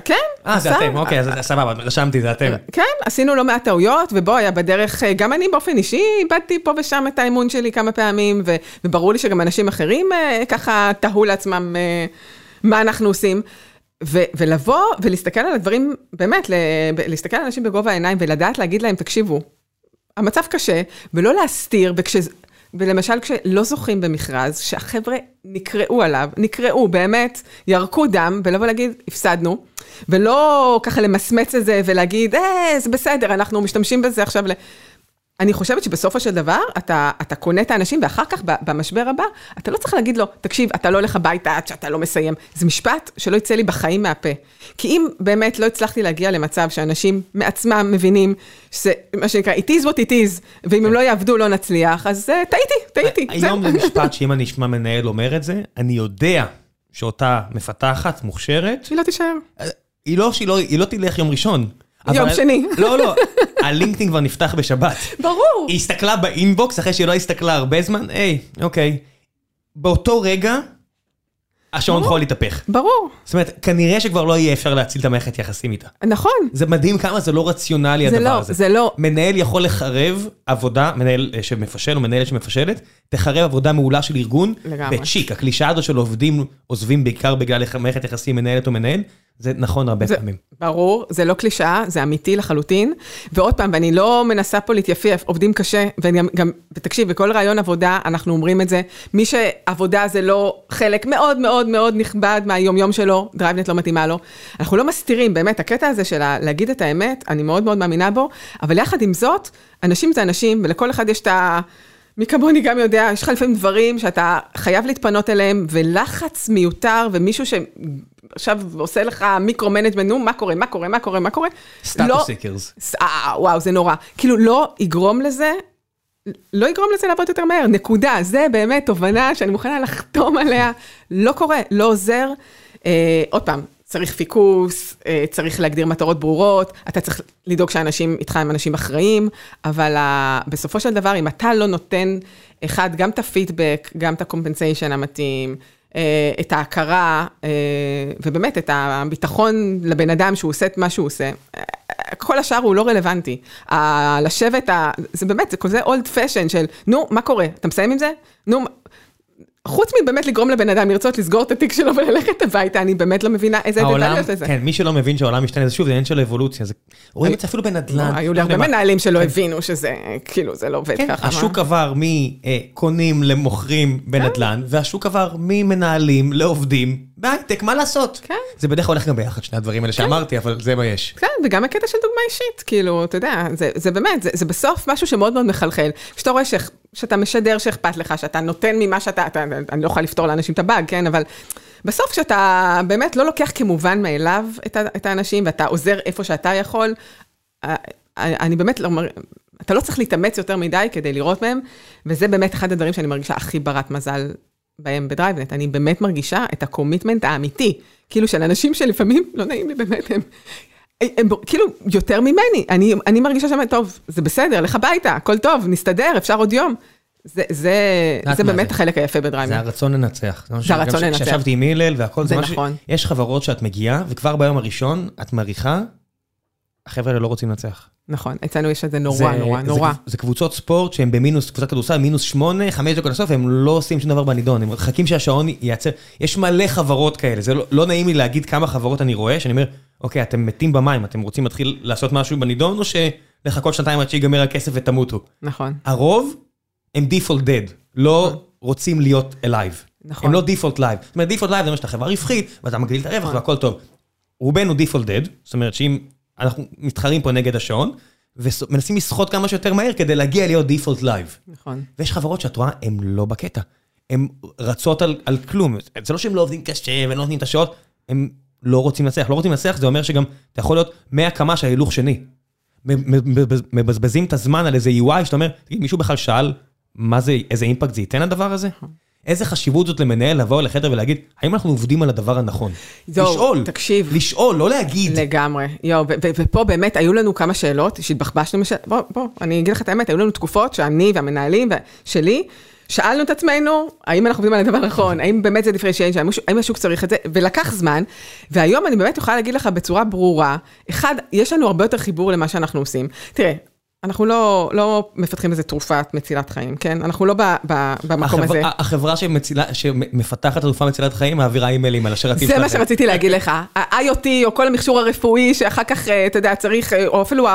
כן,
אה, זה אתם, אוקיי, אז סבבה, רשמתי, זה אתם.
כן, עשינו לא מעט טעויות, ובוא, היה בדרך, אה, גם אני באופן אישי איבדתי פה ושם את האמון שלי כמה פעמים, וברור לי שגם אנשים אחרים אה, ככה תהו לעצמם אה, מה אנחנו עושים. ו- ולבוא ולהסתכל על הדברים, באמת, להסתכל על אנשים בגובה העיניים ולדעת להגיד להם, תקשיבו, המצב קשה, ולא להסתיר, וכש... ולמשל כשלא זוכים במכרז, שהחבר'ה נקראו עליו, נקראו, באמת, ירקו דם, ולבוא להגיד, הפסדנו, ולא ככה למסמץ את זה ולהגיד, אה, זה בסדר, אנחנו משתמשים בזה עכשיו ל... אני חושבת שבסופו של דבר, אתה, אתה קונה את האנשים, ואחר כך, במשבר הבא, אתה לא צריך להגיד לו, תקשיב, אתה לא הולך הביתה עד שאתה לא מסיים. זה משפט שלא יצא לי בחיים מהפה. כי אם באמת לא הצלחתי להגיע למצב שאנשים מעצמם מבינים, שזה מה שנקרא, it is what it is, ואם הם לא יעבדו לא נצליח, אז uh, טעיתי, טעיתי.
היום זה משפט שאם אני אשמע מנהל אומר את זה, אני יודע שאותה מפתחת, מוכשרת,
שהיא לא תישאר.
היא לא שהיא לא, היא לא תלך יום ראשון.
יום
אבל-
שני.
לא, לא, הלינקדאין כבר נפתח בשבת.
ברור.
היא הסתכלה באינבוקס אחרי שהיא לא הסתכלה הרבה זמן, היי, אוקיי. באותו רגע, השעון
ברור.
חול יתהפך.
ברור,
זאת אומרת, כנראה שכבר לא יהיה אפשר להציל את המערכת יחסים איתה.
נכון.
זה מדהים כמה זה לא רציונלי
זה
הדבר
לא,
הזה.
זה לא.
מנהל יכול לחרב עבודה, מנהל אה, שמפשל או מנהלת שמפשלת, תחרב עבודה מעולה של ארגון,
לגמרי.
בצ'יק. הקלישאה הזו של עובדים עוזבים בעיקר בגלל מערכת יחסים מנהלת או מנהל, זה נכון הרבה
זה-
פעמים.
ברור, זה לא קלישאה, זה אמיתי לחלוטין. ועוד פעם, ואני לא מנסה פה להתייפייף, עובדים קשה, ואני גם, ותקשיב, בכל ראיון עבודה אנחנו אומרים את זה, מי שעבודה זה לא חלק מאוד מאוד מאוד נכבד מהיומיום שלו, DriveNets לא מתאימה לו. אנחנו לא מסתירים, באמת, הקטע הזה של להגיד את האמת, אני מאוד מאוד מאמינה בו, אבל יחד עם זאת, אנשים זה אנשים, ולכל אחד יש את ה... מי כמוני גם יודע, יש לך לפעמים דברים שאתה חייב להתפנות אליהם, ולחץ מיותר, ומישהו שעכשיו עושה לך micro-management, נו, מה קורה, מה קורה, מה קורה, מה קורה?
סטטוס
לא-
סיקרס.
ס- אה, וואו, זה נורא. כאילו, לא יגרום לזה, לא יגרום לזה לעבוד יותר מהר, נקודה. זה באמת תובנה שאני מוכנה לחתום עליה. לא קורה, לא עוזר. אה, עוד פעם, צריך פיקוס, אה, צריך להגדיר מטרות ברורות, אתה צריך לדאוג שהאנשים איתך הם אנשים אחראים, אבל בסופו של דבר, אם אתה לא נותן, אחד, גם את הפידבק, גם את ה compensation המתאים, אה, את ההכרה, אה, ובאמת את הביטחון לבן אדם שהוא עושה את מה שהוא עושה, כל השאר הוא לא רלוונטי. לשבת, זה באמת, זה כזה old fashioned של, נו, מה קורה? אתה מסיים עם זה? נו, מה-" חוץ מבאמת לגרום לבן אדם לרצות לסגור את התיק שלו וללכת הביתה, אני באמת לא מבינה איזה תכליות לזה.
כן, מי שלא מבין שהעולם משתנה, זה שוב, זה עניין של אבולוציה. זה- רואים את זה אפילו בנדל"ן.
היו לי הרבה מנהלים שלא הבינו שזה, כאילו, זה לא עובד
כן,
ככה.
השוק? עבר מקונים למוכרים בנדל"ן, והשוק עבר ממנהלים לעובדים בהייטק, מה לעשות?
כן.
זה בדרך כלל הולך גם ביחד, שני הדברים האלה שאמרתי, אבל זה מה יש.
כן, וגם הקטע של דוגמה אישית, כאילו, אתה יודע, זה, באמת, זה, בסוף משהו שמאוד מאוד מחלחל. כשאתה רואה שאתה משדר שאכפת לך, שאתה נותן ממה שאתה, אתה, אני לא יכולה לפתור לאנשים את הבאג, כן, אבל בסוף כשאתה באמת לא לוקח כמובן מאליו את, את האנשים, ואתה עוזר איפה שאתה יכול, אה, אני באמת לא, אתה לא צריך להתאמץ יותר מדי כדי לראות מהם, וזה באמת אחד הדברים שאני מרגישה הכי ברת מזל בהם ב DriveNets. אני באמת מרגישה את ה commitment האמיתי, כאילו של אנשים שלפעמים, לא נעים לי באמת, הם... הם, הם כאילו יותר ממני, אני, אני מרגישה שם, טוב, זה בסדר, לך הביתה, הכל טוב, נסתדר, אפשר עוד יום. זה, זה, זה באמת
זה?
החלק היפה
זה
ב DriveNets.
הרצון לנצח.
זה הרצון לנצח.
כשישבתי עם הלל והכל,
זה
משהו-
נכון.
יש חברות שאת מגיעה, וכבר ביום הראשון את מריחה, החבר'ה האלה לא רוצים לנצח.
נכון, אצלנו יש את זה
זה-
נורא, נורא,
זה-
נורא.
זה קבוצות ספורט שהן במינוס, קבוצת כדורסל, מינוס שמונה, חמש דקות לסוף, הם לא עושים שום דבר בנידון, הם מחכים שהשעון ייעצר. יש מלא חברות כאלה, זה לא, לא נעים לי להגיד כמה חברות אני רואה, שאני אומר, אוקיי, אתם מתים במים, אתם רוצים להתחיל לעשות משהו בנידון, או שלחכות שנתיים עד שיגמר הכסף ותמותו?
נכון,
הרוב הם default dead, לא רוצים להיות alive.
נכון.
הם לא default live. זאת אומרת, default live זה אומר שאתה חברה רווחית, ואתה מגדיל את הרווח
נכון.
והכל טוב. רובנו default dead, זאת אומרת שאם אנחנו מתחרים פה נגד השעון, ומנסים לסחוט כמה שיותר מהר כדי להגיע להיות default live.
נכון.
ויש חברות שאת רואה, הן לא בקטע. הן רצות על, על כלום. זה לא שהם לא עובדים קשה ולא נותנים את השעות, הם לא רוצים לנצח. לא רוצים לנצח, זה אומר שגם אתה יכול להיות 100 קמ"ש על הילוך שני. מבזבזים את הזמן על איזה UI, שאתה אומר, תגיד, מישהו בכלל שאל מה זה, איזה אימפקט זה ייתן הדבר הזה? איזה חשיבות זאת למנהל לבוא לחדר ולהגיד, האם אנחנו עובדים על הדבר הנכון?
זהו,
לשאול,
תקשיב.
לשאול, לא להגיד.
לגמרי, יואו, ופה באמת היו לנו כמה שאלות שהתבחבשנו. בוא, בוא, אני אגיד לך את האמת, היו לנו תקופות שאני והמנהלים שלי, שאלנו את עצמנו, האם אנחנו עובדים על הדבר הנכון, האם באמת זה דיפרנציאציה, האם, השוק צריך את זה, ולקח זמן, והיום אני באמת יכולה להגיד לך בצורה ברורה, אחד, יש לנו הרבה יותר חיבור למה שאנחנו עושים. תראה, אנחנו לא, לא מפתחים איזה תרופת מצילת חיים, כן? אנחנו לא ב, ב, במקום
החברה-
הזה.
החברה שמצילה- שמפתחת תרופה מצילת חיים מעבירה אימיילים על השרתים
זה מה
שלכם.
שרציתי להגיד לך, ה-IoT או כל המכשור הרפואי שאחר כך, אה, אתה יודע, צריך, אה, או אפילו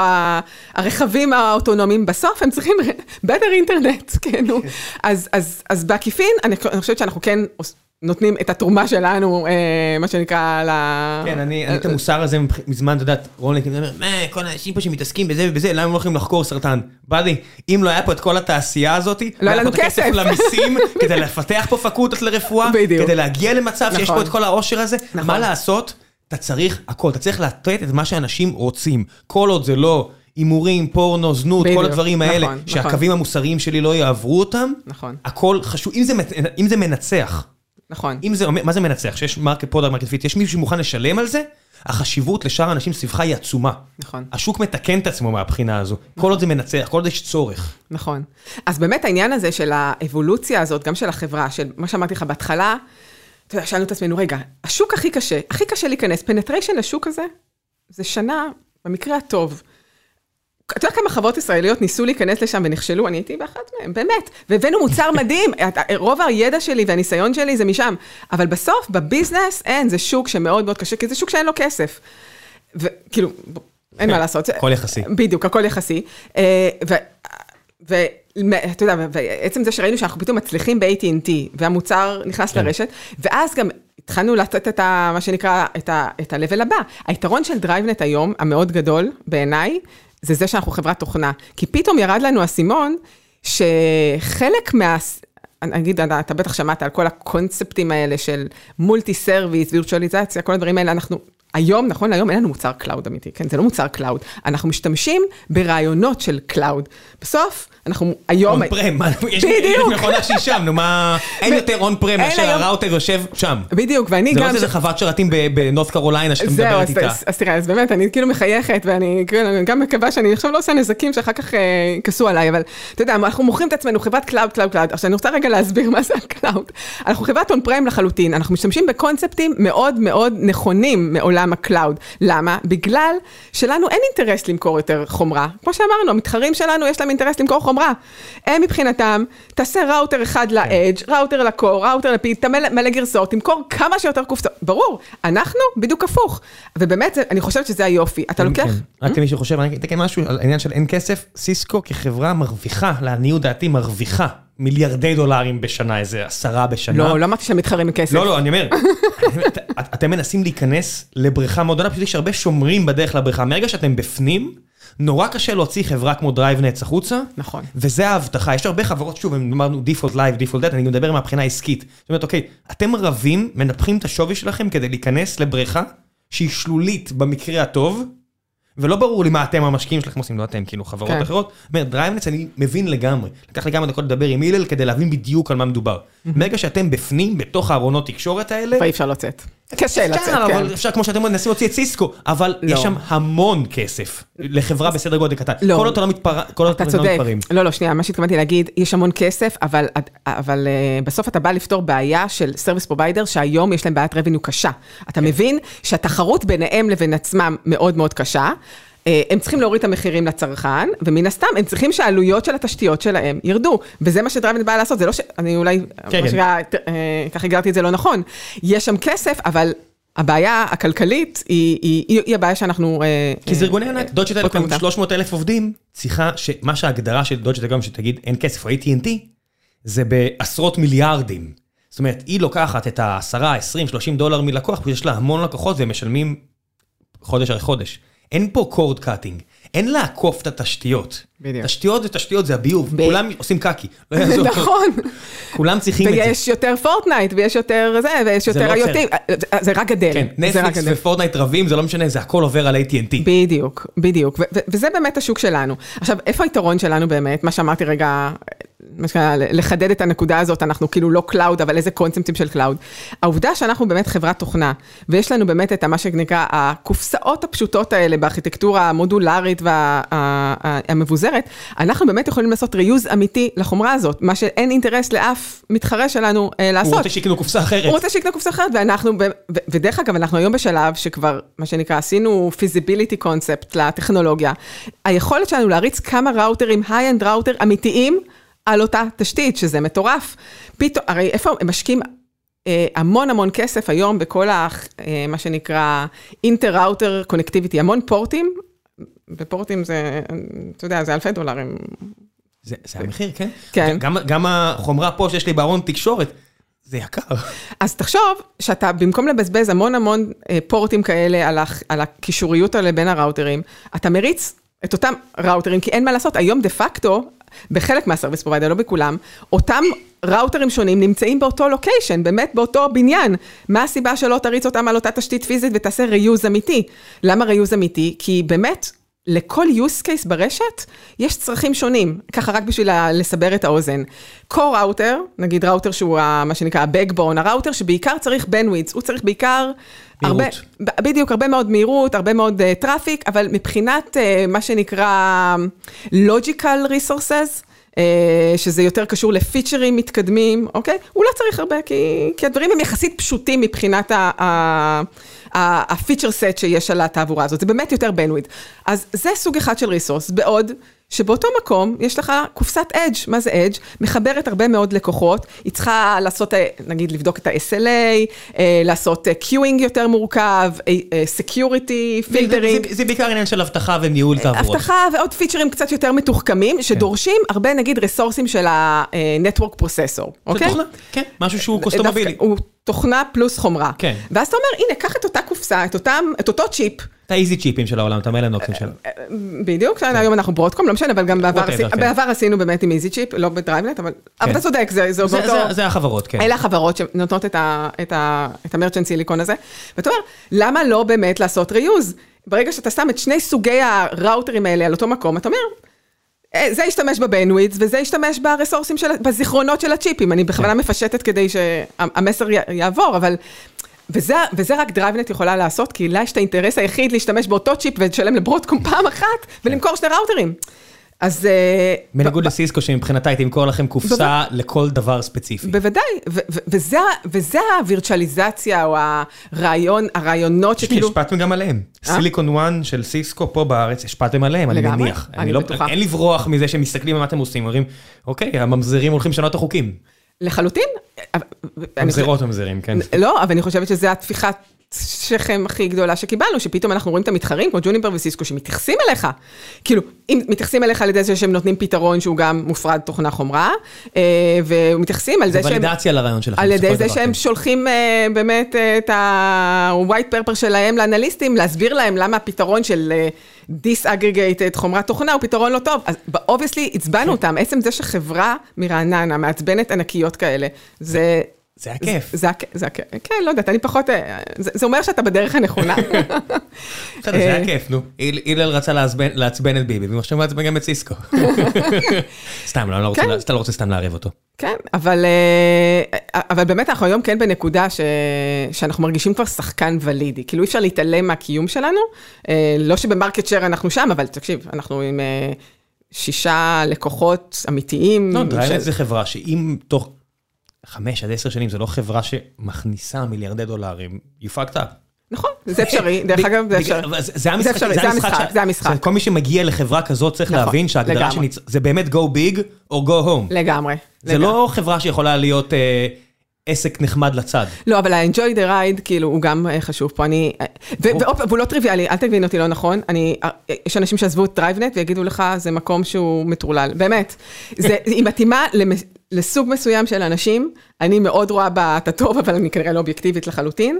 הרכבים האוטונומיים, בסוף הם צריכים better אינטרנט, כן, נו. אז- אז אז בעקיפין, אני אני חושבת שאנחנו כן נותנים את התרומה שלנו, אה, מה שנקרא, ל...
כן, אני אני את המוסר הזה מזמן, אתה יודעת, רולניק, אני אומר, מה, כל האנשים פה שמתעסקים בזה ובזה, למה הם לא יכולים לחקור סרטן? buddy, אם לא היה פה את כל התעשייה הזאת,
לא היה לנו
פה את הכסף
כסף.
למיסים, כדי לפתח פה פקולטות לרפואה,
בדיוק.
כדי להגיע למצב שיש פה
נכון.
את כל העושר הזה,
נכון.
מה לעשות? אתה צריך הכל, אתה צריך לתת את מה שאנשים רוצים. כל עוד זה לא הימורים, פורנו, זנות, כל
בדיוק,
הדברים האלה,
נכון, נכון.
שהקווים המוסריים שלי לא יעברו אותם,
נכון,
הכל חשוב, אם זה אם זה מנצח.
נכון,
אם זה מה זה מנצח? שיש market product market fit, יש מישהו שמוכן לשלם על זה, החשיבות לשאר האנשים סביבך היא עצומה.
נכון.
השוק מתקן את עצמו מהבחינה הזו. כל עוד זה מנצח, כל עוד יש צורך.
נכון. אז באמת העניין הזה של האבולוציה הזאת, גם של החברה, של מה שאמרתי לך בהתחלה, אתה יודע, שאלנו את עצמנו, רגע, השוק הכי קשה, הכי קשה להיכנס, penetration לשוק הזה, זה שנה, במקרה הטוב. אתה יודע כמה חברות ישראליות ניסו להיכנס לשם ונכשלו? אני הייתי באחת מהן, באמת. והבאנו מוצר מדהים, רוב הידע שלי והניסיון שלי זה משם. אבל בסוף, ב business, אין, זה שוק שמאוד מאוד קשה, כי זה שוק שאין לו כסף. וכאילו, אין מה לעשות.
הכל יחסי.
בדיוק, הכל יחסי. אה, ואתה יודע, ועצם זה שראינו שאנחנו פתאום מצליחים ב-AT&T, והמוצר נכנס כן. לרשת, ואז גם התחלנו לתת את ה... מה שנקרא, את ה-level הבא. היתרון של DriveNet היום, המאוד גדול בעיניי, זה זה שאנחנו חברת תוכנה. כי פתאום ירד לנו אסימון, שחלק מה... אני אגיד, אתה בטח שמעת על כל הקונספטים האלה של multi service, וירטואליזציה, כל הדברים האלה, אנחנו היום, נכון להיום, אין לנו מוצר cloud אמיתי, כן? זה לא מוצר cloud. אנחנו משתמשים ברעיונות של cloud. בסוף, אנחנו היום...
on-prem, יש מכונה שהיא שם, נו מה... אין יותר on-prem מאשר הראוטר יושב שם.
בדיוק, ואני גם...
זה לא איזה חוות שרתים בנורת' קרוליינה שאתה מדברת איתה.
אז תראה, אז באמת, אני כאילו מחייכת, ואני גם מקווה שאני עכשיו לא עושה נזקים שאחר כך יכעסו עליי, אבל אתה יודע, אנחנו מוכרים את עצמנו חברת cloud, cloud, cloud. עכשיו, אני רוצה רגע להסביר מה זה ה cloud. אנחנו חברת on-prem לחלוטין, אנחנו משתמשים בקונספטים מאוד מאוד נכונים מעולם ה cloud. למה? בגלל שלנו אין אינטרס למכור יותר חומרה. כמו שאמרנו, המתחרים שלנו יש להם אינטרס למכור חומרה. הם מבחינתם, תעשה ראוטר אחד כן. ל edge, ראוטר ל core, ראוטר לפיד, תמלא מלא גרסאות, תמכור כמה שיותר קופסאות. ברור, אנחנו בדיוק הפוך. ובאמת, אני חושבת שזה היופי. אתה לוקח... כן.
רק למי שחושב, אני אתקן משהו על העניין של אין כסף, סיסקו כחברה מרוויחה, לעניות דעתי מרוויחה. מיליארדי דולרים בשנה, איזה עשרה בשנה.
לא, לא אמרתי שהם מתחרים מכסף.
לא, לא, אני אומר, אתם מנסים להיכנס לבריכה מאוד גדולה, פשוט יש הרבה שומרים בדרך לבריכה. מרגע שאתם בפנים, נורא קשה להוציא חברה כמו DriveNets החוצה.
נכון.
וזה ההבטחה, יש הרבה חברות, שוב, אמרנו Default Live, Default Dead, אני מדבר מהבחינה העסקית. זאת אומרת, אוקיי, אתם רבים, מנפחים את השווי שלכם כדי להיכנס לבריכה שהיא שלולית במקרה הטוב, ולא ברור לי מה אתם המשקיעים שלכם עושים, לא אתם, כאילו חברות כן. אחרות. זאת אומרת, DriveNets אני מבין לגמרי. לקח לי כמה דקות לדבר עם הלל כדי להבין בדיוק על מה מדובר. ברגע שאתם בפנים, בתוך הארונות תקשורת האלה...
ואי אפשר לצאת. קשה לצאת, כן.
אבל אפשר, כמו שאתם מנסים להוציא את סיסקו, אבל לא. יש שם המון כסף לחברה בסדר גודל קטן. לא. כל אותו לא מתפר... כל אותו לא מתפרעים.
לא, לא, שנייה, מה שהתכוונתי להגיד, יש המון כסף, אבל, אבל uh, בסוף אתה בא לפתור בעיה של service provider, שהיום יש להם בעיית revenue קשה. אתה כן. מבין שהתחרות ביניהם לבין עצמם מאוד מאוד קשה. אה, הם צריכים להוריד את המחירים לצרכן, ומן הסתם הם צריכים שהעלויות של התשתיות שלהם ירדו, וזה מה ש DriveNets בא לעשות, זה לא ש... אני אולי, כן, כן. אה, ככה הגדרתי את זה לא נכון, יש שם כסף, אבל הבעיה הכלכלית היא, היא, היא, היא הבעיה שאנחנו...
אה, כי זה ארגוני ענק, דודג'ה טלקום, 300 אלף עובדים, צריכה, שמה שההגדרה של דויטשה טלקום, שתגיד אין כסף או AT&T, זה בעשרות מיליארדים. זאת אומרת, היא לוקחת את ה-10, 20, 30 דולר מלקוח, ויש לה המון לקוחות והם משלמים חודש אחרי חודש. אין פה cord cutting, אין לעקוף את התשתיות. בדיוק. תשתיות זה תשתיות, זה הביוב, ב... כולם עושים קקי.
לא נכון.
כולם צריכים את זה.
ויש יותר פורטנייט, ויש יותר זה, ויש יותר היוטים. זה רק גדל.
כן, נטפליקס ופורטנייט רבים, זה לא משנה, זה הכל עובר על AT&T.
בדיוק, בדיוק. וזה באמת השוק שלנו. עכשיו, איפה היתרון שלנו באמת? מה שאמרתי רגע, לחדד את הנקודה הזאת, אנחנו כאילו לא cloud, אבל איזה קונספטים של cloud. העובדה שאנחנו באמת חברת תוכנה, ויש לנו באמת את מה שנקרא הקופסאות הפשוטות האלה בארכיטקטורה המודולרית והמבוזרת, אנחנו באמת יכולים לעשות reuse אמיתי לחומרה הזאת, מה שאין אינטרס לאף מתחרה שלנו אה, לעשות. הוא
רוצה שיקנו קופסה אחרת.
הוא רוצה שיקנו קופסה אחרת, ואנחנו, ודרך אגב, אנחנו היום בשלב שכבר, מה שנקרא, עשינו feasibility concept לטכנולוגיה. היכולת שלנו להריץ כמה ראוטרים, high-end ראוטר אמיתיים, על אותה תשתית, שזה מטורף. פתאום, הרי איפה הם משקיעים אה, המון המון כסף היום בכל ה... אה, מה שנקרא inter-router connectivity, המון פורטים, ופורטים זה, אתה יודע, זה אלפי דולרים.
זה, זה המחיר, כן?
כן.
גם, גם החומרה פה שיש לי בארון תקשורת, זה יקר.
אז תחשוב שאתה, במקום לבזבז המון המון אה, פורטים כאלה על, הח, על הקישוריות האלה בין הראוטרים, אתה מריץ את אותם ראוטרים, כי אין מה לעשות, היום דה פקטו, בחלק מה service provider, לא בכולם, אותם ראוטרים שונים נמצאים באותו location, באמת באותו בניין. מה הסיבה שלא תריץ אותם על אותה תשתית פיזית ותעשה reuse אמיתי? למה reuse אמיתי? כי באמת, לכל use case ברשת יש צרכים שונים, ככה רק בשביל לסבר את האוזן. core router, נגיד ראוטר שהוא מה שנקרא ה-backbone, הראוטר שבעיקר צריך bandwidth, הוא צריך בעיקר... הרבה, בדיוק, הרבה מאוד מהירות, הרבה מאוד traffic, uh, אבל מבחינת uh, מה שנקרא logical resources, uh, שזה יותר קשור לפיצ'רים מתקדמים, אוקיי? הוא לא צריך הרבה, כי, כי הדברים הם יחסית פשוטים מבחינת ה feature set שיש על התעבורה הזאת, זה באמת יותר bandwidth. אז זה סוג אחד של resource, בעוד שבאותו מקום יש לך קופסת edge, מה זה edge? מחברת הרבה מאוד לקוחות, היא צריכה לעשות, נגיד לבדוק את ה-SLA, לעשות queueing יותר מורכב, security, filtering.
זה בעיקר עניין של אבטחה וניהול תעבורות.
אבטחה ועוד פיצ'רים קצת יותר מתוחכמים, שדורשים הרבה נגיד רסורסים של ה-Network Processor, אוקיי?
זה תוכנה, כן, משהו שהוא
customizable. תוכנה פלוס חומרה.
כן.
ואז אתה אומר, הנה, קח את אותה קופסה, את אותו צ'יפ.
את האיזי צ'יפים של העולם, את המלנוקסים שלו.
בדיוק, היום אנחנו ברודקום, לא משנה, אבל גם בעבר עשינו באמת עם EZchip, לא בדרייבנט, אבל אתה צודק, זה אותו...
זה החברות, כן.
אלה החברות שנותנות את ה merchant silicon הזה. ואתה אומר, למה לא באמת לעשות reuse? ברגע שאתה שם את שני סוגי הראוטרים האלה על אותו מקום, אתה אומר, זה ישתמש ב bandwidth, וזה ישתמש ברסורסים של, בזיכרונות של הצ'יפים. אני בכוונה מפשטת כדי שהמסר יעבור, אבל... וזה, וזה רק דרייבנט יכולה לעשות, כי לה יש את האינטרס היחיד להשתמש באותו צ'יפ ולשלם לברודקום פעם אחת, ולמכור שני ראוטרים. אז...
בניגוד לסיסקו שמבחינתה היא תמכור לכם קופסה לכל דבר ספציפי.
בוודאי, וזה הווירטואליזציה או הרעיון, הרעיונות שכאילו...
השפעתם גם עליהם. סיליקון 1 של סיסקו פה בארץ, השפעתם עליהם, אני מניח.
אני בטוחה.
אין לברוח מזה שהם מסתכלים על מה אתם עושים, אומרים, אוקיי, הממזרים הולכים לשנות את החוקים.
לחלוטין.
ממזרות ממזרים, כן.
לא, אבל אני חושבת שזה התפיחת שכם הכי גדולה שקיבלנו, שפתאום אנחנו רואים את המתחרים, כמו ג'וניפר וסיסקו, שמתייחסים אליך. כאילו, אם מתייחסים אליך על ידי זה שהם נותנים פתרון שהוא גם מופרד תוכנה חומרה, ומתייחסים על זה שהם...
זה ולידציה לרעיון שלכם.
על ידי זה שהם שולחים באמת את ה-white paper שלהם לאנליסטים, להסביר להם למה הפתרון של disaggregated חומרת תוכנה הוא פתרון לא טוב. אז obviously הצבענו אותם, עצם זה שחברה מרעננה מעצבנת ענקיות כאלה, זה...
זה הכיף.
זה הכיף, כן, לא יודעת, אני פחות, זה אומר שאתה בדרך הנכונה.
בסדר, זה היה כיף, נו. הלל רצה לעצבן את ביבי, ועכשיו הוא מעצבן גם את סיסקו. סתם, אתה לא רוצה סתם לערב אותו.
כן, אבל באמת אנחנו היום כן בנקודה שאנחנו מרגישים כבר שחקן ולידי, כאילו אי אפשר להתעלם מהקיום שלנו, לא שב market share אנחנו שם, אבל תקשיב, אנחנו עם שישה לקוחות אמיתיים.
לא, דרייבנט זה חברה שאם תוך... חמש עד עשר שנים, זו לא חברה שמכניסה מיליארדי דולרים, you fucked up.
נכון, זה אפשרי, דרך אגב, זה אפשרי.
זה המשחק,
זה המשחק.
כל מי שמגיע לחברה כזאת צריך להבין שההגדרה זה באמת go big or go home.
לגמרי.
זה לא חברה שיכולה להיות עסק נחמד לצד.
לא, אבל ה-enjoy the ride, כאילו, הוא גם חשוב פה, אני... והוא לא טריוויאלי, אל תבין אותי לא נכון, יש אנשים שעזבו את DriveNet ויגידו לך, זה מקום שהוא מטורלל, באמת. היא מתאימה לסוג מסוים של אנשים, אני מאוד רואה בה את הטוב, אבל אני כנראה לא אובייקטיבית לחלוטין.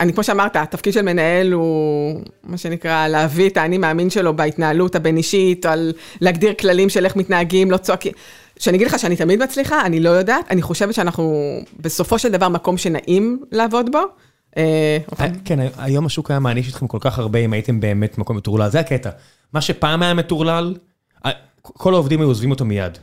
אני, כמו שאמרת, התפקיד של מנהל הוא, מה שנקרא, להביא את האני מאמין שלו בהתנהלות הבין-אישית, על להגדיר כללים של איך מתנהגים, לא צועקים. שאני אגיד לך שאני תמיד מצליחה, אני לא יודעת, אני חושבת שאנחנו בסופו של דבר מקום שנעים לעבוד בו.
כן, היום השוק היה מעניש אתכם כל כך הרבה אם הייתם באמת מקום מטורלל, זה הקטע. מה שפעם היה מטורלל, כל העובדים היו עוזבים אותו מיד.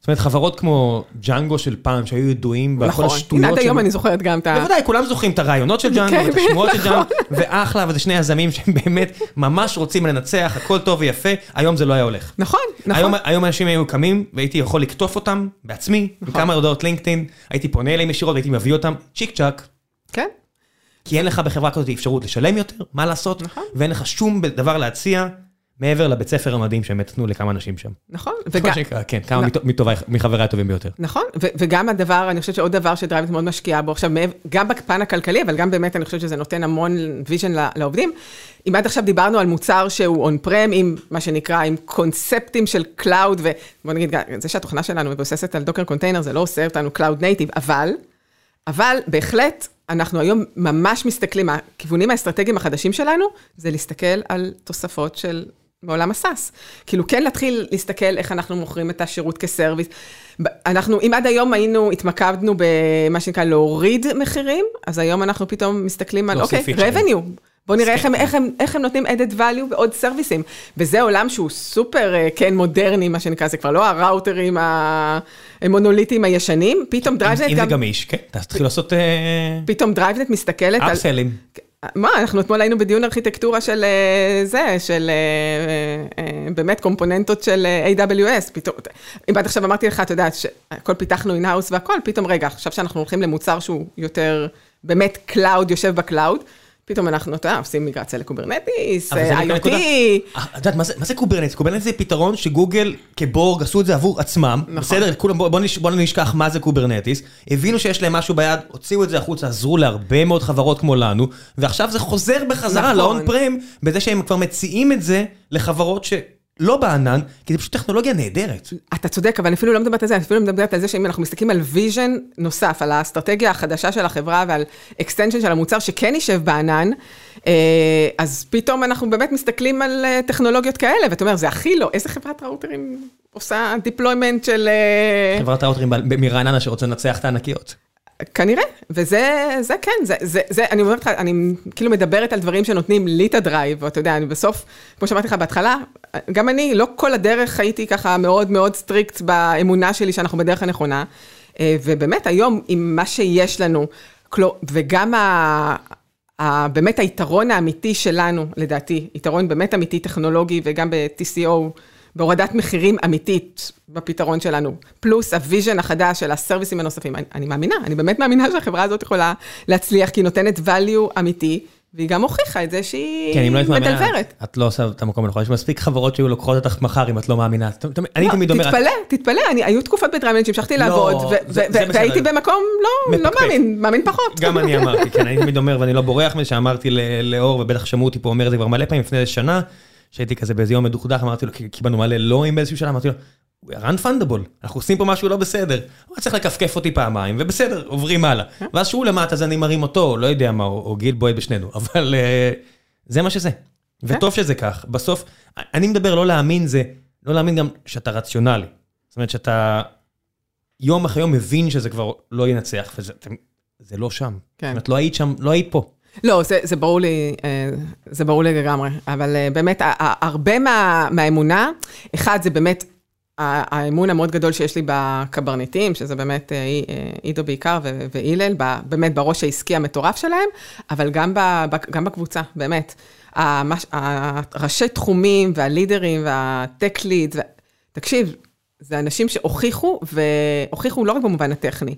זאת אומרת, חברות כמו ג'אנגו של פעם, שהיו ידועים בכל השטויות
נכון, עד היום אני זוכרת גם את ה...
בוודאי, כולם זוכרים את הרעיונות של ג'אנגו, את השמועות של ג'אנגו, ואחלה, וזה שני יזמים שהם באמת ממש רוצים לנצח, הכל טוב ויפה, היום זה לא היה הולך.
נכון, נכון.
היום אנשים היו קמים, והייתי יכול לקטוף אותם בעצמי, עם כמה הודעות לינקדאין, הייתי פונה אליהם ישירות והייתי מביא אותם, צ'יק צ'אק.
כן.
כי אין לך בחברה כזאת אפשרות לשלם יותר, מה לעשות, ואין לך שום דבר להציע. מעבר לבית ספר המדהים שהם נתנו לכמה אנשים שם.
נכון.
כן, כמה מחבריי הטובים ביותר.
נכון, וגם הדבר, אני חושבת שעוד דבר שדרייבנט מאוד משקיעה בו, עכשיו, גם בפן הכלכלי, אבל גם באמת אני חושבת שזה נותן המון vision לעובדים. אם עד עכשיו דיברנו על מוצר שהוא on-prem, עם מה שנקרא, עם קונספטים של cloud, ובוא נגיד, זה שהתוכנה שלנו מבוססת על Docker container, זה לא עושה אותנו cloud native, אבל, אבל בהחלט, אנחנו היום ממש מסתכלים, הכיוונים האסטרטגיים החדשים שלנו, זה להסתכל על תוספות של בעולם ה SaaS. כאילו, כן להתחיל להסתכל איך אנחנו מוכרים את השירות כ service. אנחנו, אם עד היום היינו, התמקדנו במה שנקרא להוריד מחירים, אז היום אנחנו פתאום מסתכלים על, אוקיי, revenue. בואו נראה איך הם, איך, הם, איך הם נותנים added value ועוד סרוויסים. וזה עולם שהוא סופר, כן, מודרני, מה שנקרא, זה כבר לא הראוטרים המונוליטיים הישנים, פתאום דרייבנט
גם... אם זה גמיש, כן, תתחיל לעשות...
פתאום דרייבנט מסתכלת
על... אפסלים.
מה, אנחנו אתמול היינו בדיון ארכיטקטורה של אה, זה, של אה, אה, באמת קומפוננטות של AWS, פתאום, אם עד עכשיו אמרתי לך, אתה יודע, שהכל פיתחנו in-house והכל, פתאום רגע, עכשיו שאנחנו הולכים למוצר שהוא יותר, באמת cloud יושב ב cloud, פתאום אנחנו, עושים מיגרציה ל Kubernetes, IoT.
את יודעת, מה זה Kubernetes? Kubernetes זה פתרון שגוגל כ Borg עשו את זה עבור עצמם. נכון. בסדר? בואו נשכח מה זה Kubernetes. הבינו שיש להם משהו ביד, הוציאו את זה החוצה, עזרו להרבה מאוד חברות כמו לנו, ועכשיו זה חוזר בחזרה ל on נכון. prem, בזה שהם כבר מציעים את זה לחברות ש... לא בענן, כי זה פשוט טכנולוגיה נהדרת.
אתה צודק, אבל אני אפילו לא מדברת על זה, אני אפילו מדברת על זה שאם אנחנו מסתכלים על vision נוסף, על האסטרטגיה החדשה של החברה ועל extension של המוצר שכן יישב בענן, אה, אז פתאום אנחנו באמת מסתכלים על אה, טכנולוגיות כאלה, ואתה אומר, זה הכי לא, איזה חברת ראוטרים עושה deployment של...
אה, חברת ראוטרים מרעננה שרוצה לנצח את הענקיות.
כנראה, וזה זה כן, זה, זה, זה, אני אומרת לך, אני כאילו מדברת על דברים שנותנים לי את ה drive, ואתה יודע, אני בסוף, כמו שאמרתי לך בהתחלה, גם אני, לא כל הדרך הייתי ככה מאוד מאוד strict באמונה שלי שאנחנו בדרך הנכונה, אה, ובאמת היום עם מה שיש לנו, וגם ה... ה, באמת היתרון האמיתי שלנו, לדעתי, יתרון באמת אמיתי טכנולוגי וגם ב-TCO, בהורדת מחירים אמיתית בפתרון שלנו, פלוס ה vision החדש של הסרוויסים הנוספים. אני, אני מאמינה, אני באמת מאמינה שהחברה הזאת יכולה להצליח, כי היא נותנת value אמיתי. והיא גם הוכיחה את זה שהיא כן, לא מדלוורת. מאמינה,
את לא עושה את המקום הנכון, יש מספיק חברות שהיו לוקחות אותך מחר אם את לא מאמינה. אני
לא,
תמיד אומר...
תתפלא, תתפלא, היו תקופות בדריימנט שהמשכתי לא, לעבוד, והייתי במקום לא, לא מאמין, מאמין פחות.
גם אני אמרתי, כן, אני תמיד אומר, ואני לא בורח מזה, שאמרתי לאור, ובטח שמעו אותי פה אומר את זה כבר מלא פעמים לפני שנה, שהייתי כזה באיזה יום מדוכדך, אמרתי לו, קיבלנו מלא לואים באיזשהו שלב, אמרתי לו, we are unfundable, אנחנו עושים פה משהו לא בסדר. הוא צריך לכפכף אותי פעמיים, ובסדר, עוברים הלאה. ואז שהוא למטה, אז אני מרים אותו, לא יודע מה, או גיל בועט בשנינו, אבל זה מה שזה. וטוב שזה כך. בסוף, אני מדבר לא להאמין זה, לא להאמין גם שאתה רציונלי. זאת אומרת שאתה יום אחרי יום מבין שזה כבר לא ינצח, וזה לא שם. כן. זאת אומרת, לא היית שם, לא היית פה.
לא, זה, זה ברור לי, אה, זה ברור לי לגמרי, אבל אה, באמת, הרבה מה, מהאמונה, אחד, זה באמת האמון המאוד גדול שיש לי בקברניטים, שזה באמת אה, עידו בעיקר והילל, באמת בראש העסקי המטורף שלהם, אבל גם, גם בקבוצה, באמת. הראשי תחומים והלידרים וה tech lead, תקשיב, זה אנשים שהוכיחו, והוכיחו לא רק במובן הטכני,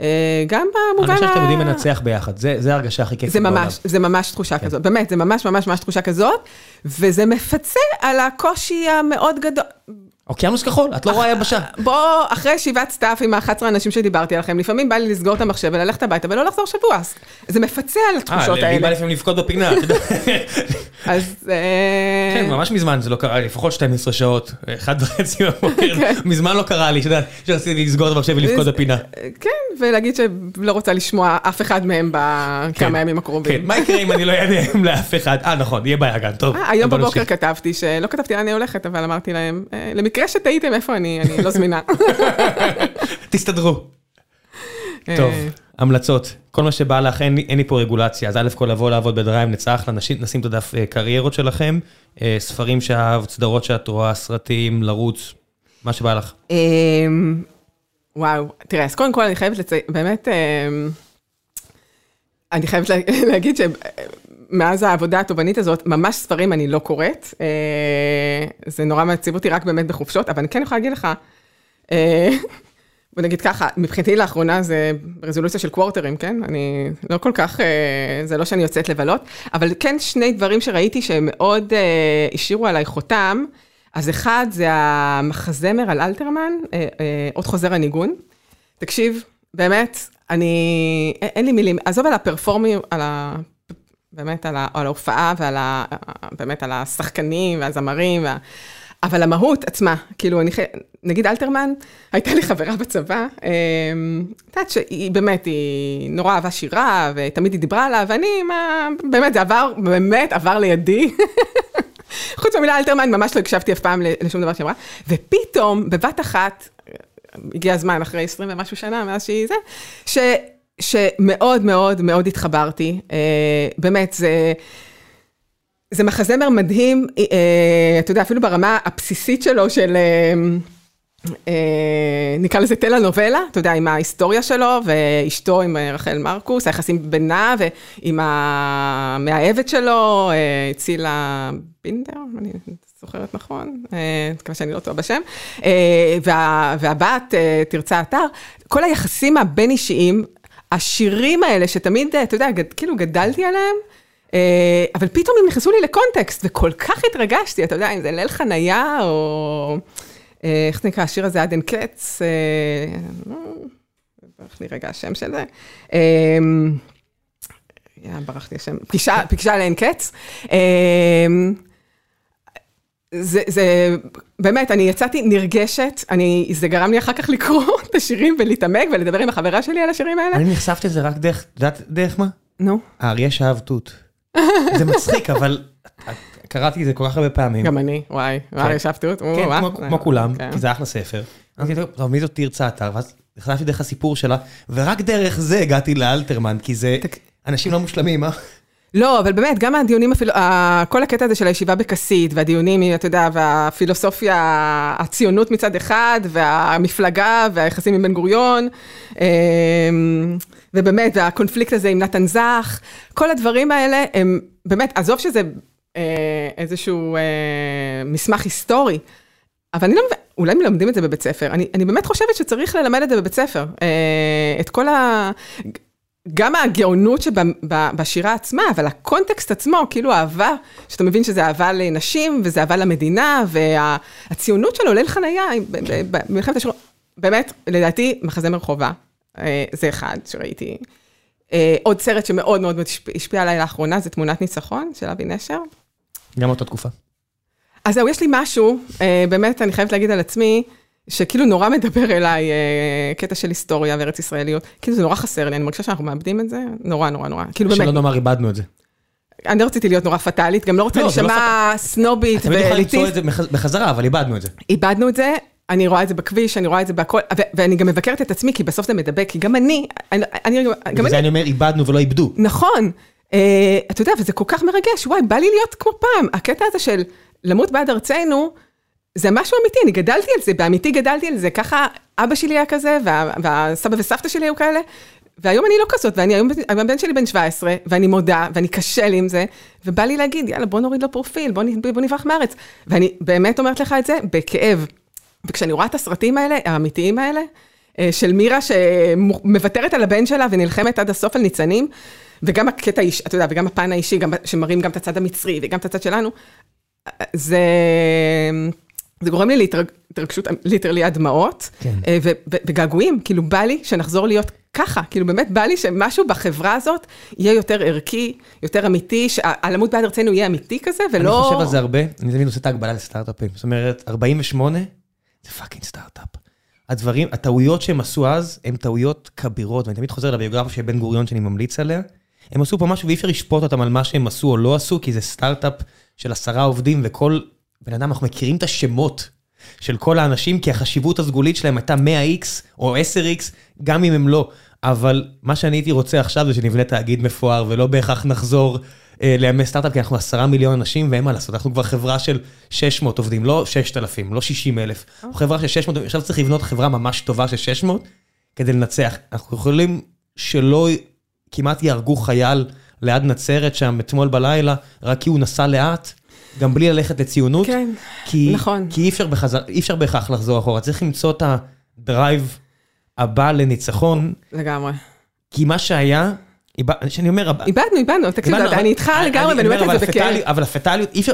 אה, גם במובן ה...
אני חושב שאתם יודעים לנצח ביחד, זה הרגשה הכי כיפית
בעולם. זה ממש תחושה כן. כזאת, באמת, זה ממש ממש ממש תחושה כזאת, וזה מפצה על הקושי המאוד גדול.
אוקיינוס כחול, את לא רואה יבשה.
בוא, אחרי ישיבת staff עם ה-11 אנשים שדיברתי עליכם, לפעמים בא לי לסגור את המחשב וללכת הביתה ולא לחזור שבוע. זה מפצה על התחושות האלה.
אה, לי בא לפעמים לבכות בפינה, אתה יודע.
אז...
אה, כן, ממש מזמן זה לא קרה לי, לפחות 12 שעות, אחד וחצי בבוקר, כן. מזמן לא קרה לי, אתה יודע, שרציתי לסגור את המחשב ולבכות בפינה.
כן, ולהגיד שלא רוצה לשמוע אף אחד מהם בכמה כן. ימים הקרובים.
כן, מה יקרה אם אני לא אענה לאף אחד? אה, נכון, יהיה בעיה גם, טוב.
אה, היום בבוקר כתבתי, שלא כתבתי לאן אני הולכת, אבל אמרתי להם, למקרה שטעיתם איפה אני, אני לא זמינה.
תסתדרו. טוב, המלצות. כל מה שבא לך, אין לי פה רגולציה, אז א' כל לבוא לעבוד בדרייב, נצטרך נשים את הדף אה, קריירות שלכם, אה, ספרים שאהבת, סדרות שאת רואה, סרטים, לרוץ, מה שבא לך.
וואו, תראה, אז קודם כל אני חייבת לציין, באמת, אמ, אני חייבת להגיד שמאז העבודה התובענית הזאת, ממש ספרים אני לא קוראת. אה, זה נורא מעציב אותי רק באמת בחופשות, אבל אני כן יכולה להגיד לך, בוא נגיד ככה, מבחינתי לאחרונה זה רזולוציה של קוורטרים, כן? אני לא כל כך, אה, זה לא שאני יוצאת לבלות, אבל כן שני דברים שראיתי שהם מאוד אה, השאירו עליי חותם. אז אחד זה המחזמר על אלתרמן, אה, עוד חוזר הניגון. תקשיב, באמת, אני, אין לי מילים, עזוב על הפרפורמים, על. באמת על, ההופעה ועל ה... באמת על השחקנים והזמרים. וה... אבל המהות עצמה, כאילו, אני, נגיד אלתרמן, הייתה לי חברה בצבא, אמ, את יודעת שהיא באמת, היא נורא אהבה שירה, ותמיד היא דיברה עליו, ואני, מה, באמת, זה עבר, באמת עבר לידי. חוץ מהמילה אלתרמן, ממש לא הקשבתי אף פעם לשום דבר שהיא אמרה, ופתאום, בבת אחת, הגיע הזמן, אחרי 20 ומשהו שנה, מאז שהיא זה, שמאוד מאוד מאוד התחברתי, אה, באמת, זה... זה מחזמר מדהים, אה, אתה יודע, אפילו ברמה הבסיסית שלו, של... אה, נקרא לזה טלנובלה, אתה יודע, עם ההיסטוריה שלו, ואשתו עם רחל מרקוס, היחסים בינה ועם המאהבת שלו, צילה בינדר, אני זוכרת נכון, מקווה שאני לא טועה בשם, וה, והבת, תרצה אתר, כל היחסים הבין-אישיים, השירים האלה שתמיד, אתה יודע, גד, כאילו גדלתי עליהם, אבל פתאום הם נכנסו לי לקונטקסט, וכל כך התרגשתי, אתה יודע, אם זה ליל חנייה, או... איך זה נקרא, השיר הזה עד אין קץ, ברח לי רגע השם של זה. ברח לי השם, פגישה לאין קץ. זה, זה, באמת, אני יצאתי נרגשת, אני, זה גרם לי אחר כך לקרוא את השירים ולהתעמק ולדבר עם החברה שלי על השירים האלה.
אני נחשפתי לזה רק דרך, את יודעת דרך מה?
נו.
האריה שאהב תות. זה מצחיק, אבל קראתי את זה כל כך הרבה פעמים.
גם אני, וואי, האריה שאהב תות.
כן, כמו כולם, כי זה אחלה ספר. אמרתי, טוב, מי זאת תרצה אתר? ואז נחשפתי דרך הסיפור שלה, ורק דרך זה הגעתי לאלתרמן, כי זה, אנשים לא מושלמים, אה?
לא, אבל באמת, גם הדיונים, כל הקטע הזה של הישיבה בכסית, והדיונים, אתה יודע, והפילוסופיה, הציונות מצד אחד, והמפלגה, והיחסים עם בן גוריון, ובאמת, והקונפליקט הזה עם נתן זך, כל הדברים האלה הם, באמת, עזוב שזה איזשהו מסמך היסטורי, אבל אני לא מבינה, אולי מלמדים את זה בבית ספר, אני, אני באמת חושבת שצריך ללמד את זה בבית ספר, את כל ה... גם הגאונות שבשירה עצמה, אבל הקונטקסט עצמו, כאילו אהבה, שאתה מבין שזה אהבה לנשים, וזה אהבה למדינה, והציונות שלו, ליל חנייה, במלחמת השירות, באמת, לדעתי, מחזמר חובה, זה אחד שראיתי. עוד סרט שמאוד מאוד השפיע עליי לאחרונה, זה תמונת ניצחון של אבי נשר.
גם אותה תקופה.
אז זהו, יש לי משהו, באמת, אני חייבת להגיד על עצמי, שכאילו נורא מדבר אליי קטע של היסטוריה וארץ ישראליות, כאילו זה נורא חסר לי, אני מרגישה שאנחנו מאבדים את זה, נורא נורא נורא, כאילו באמת.
שלא נאמר איבדנו את זה.
אני לא רציתי להיות נורא פטאלית, גם לא רוצה להישמע סנובית
ואליטיסט. אתם יכולים למצוא את זה בחזרה, אבל איבדנו את זה.
איבדנו את זה, אני רואה את זה בכביש, אני רואה את זה בהכל, ואני גם מבקרת את עצמי, כי בסוף זה מדבק, כי גם אני, אני, גם
וזה אני אומר, איבדנו ולא איבדו.
נכון, אתה יודע, וזה כל כך מרגש, וואי, בא לי להיות כמו פעם, הקטע הזה של למות בעד ארצנו, זה משהו אמיתי, אני גדלתי על זה, באמיתי גדלתי על זה, ככה אבא שלי היה כזה, והסבא וסבתא שלי היו כאלה, והיום אני לא כזאת, ואני היום, הבן שלי בן 17, ואני מודה, ואני קשה לי עם זה, ובא לי להגיד, יאללה, בוא נוריד לו פרופיל, בוא, בוא נברח מארץ. ואני באמת אומרת לך את זה בכאב. וכשאני רואה את הסרטים האלה, האמיתיים האלה, של מירה שמוותרת על הבן שלה ונלחמת עד הסוף על ניצנים, וגם הקטע האישי, אתה יודע, וגם הפן האישי, שמראים גם את הצד המצרי וגם את הצד שלנו, זה... זה גורם לי להתרגשות, ליטרלי הדמעות, וגעגועים, כאילו בא לי שנחזור להיות ככה, כאילו באמת בא לי שמשהו בחברה הזאת יהיה יותר ערכי, יותר אמיתי, שהלמות בעד ארצנו יהיה אמיתי כזה, ולא...
אני חושב על זה הרבה, אני תמיד עושה את ההגבלה לסטארט-אפים, זאת אומרת, 48 זה fucking סטארט-אפ. הדברים, הטעויות שהם עשו אז, הן טעויות כבירות, ואני תמיד חוזר לביוגרפיה של בן גוריון שאני ממליץ עליה, הם עשו פה משהו ואי אפשר לשפוט אותם על מה שהם עשו או לא עשו, כי זה סטארט-אפ של עשרה עובדים וכל בן אדם, אנחנו מכירים את השמות של כל האנשים, כי החשיבות הסגולית שלהם הייתה 100x או 10x, גם אם הם לא. אבל מה שאני הייתי רוצה עכשיו זה שנבנה תאגיד מפואר, ולא בהכרח נחזור אה, לימי סטארט-אפ, כי אנחנו עשרה מיליון אנשים, ואין מה לעשות, אנחנו כבר חברה של 600 עובדים, לא 6,000, לא 60 אלף. אנחנו חברה של 600, עכשיו צריך לבנות חברה ממש טובה של 600, כדי לנצח. אנחנו יכולים שלא כמעט יהרגו חייל ליד נצרת שם אתמול בלילה, רק כי הוא נסע לאט. גם בלי ללכת לציונות,
כן,
כי,
נכון.
כי אי אפשר, בחזר, אי אפשר בהכרח לחזור אחורה, צריך למצוא את הדרייב הבא לניצחון.
לגמרי.
כי מה שהיה, שאני אומר...
איבדנו, איבדנו, תקשיב, אני איתך לגמרי, ואני אומרת את זה בכאב.
אבל הפטאליות, אי אפשר,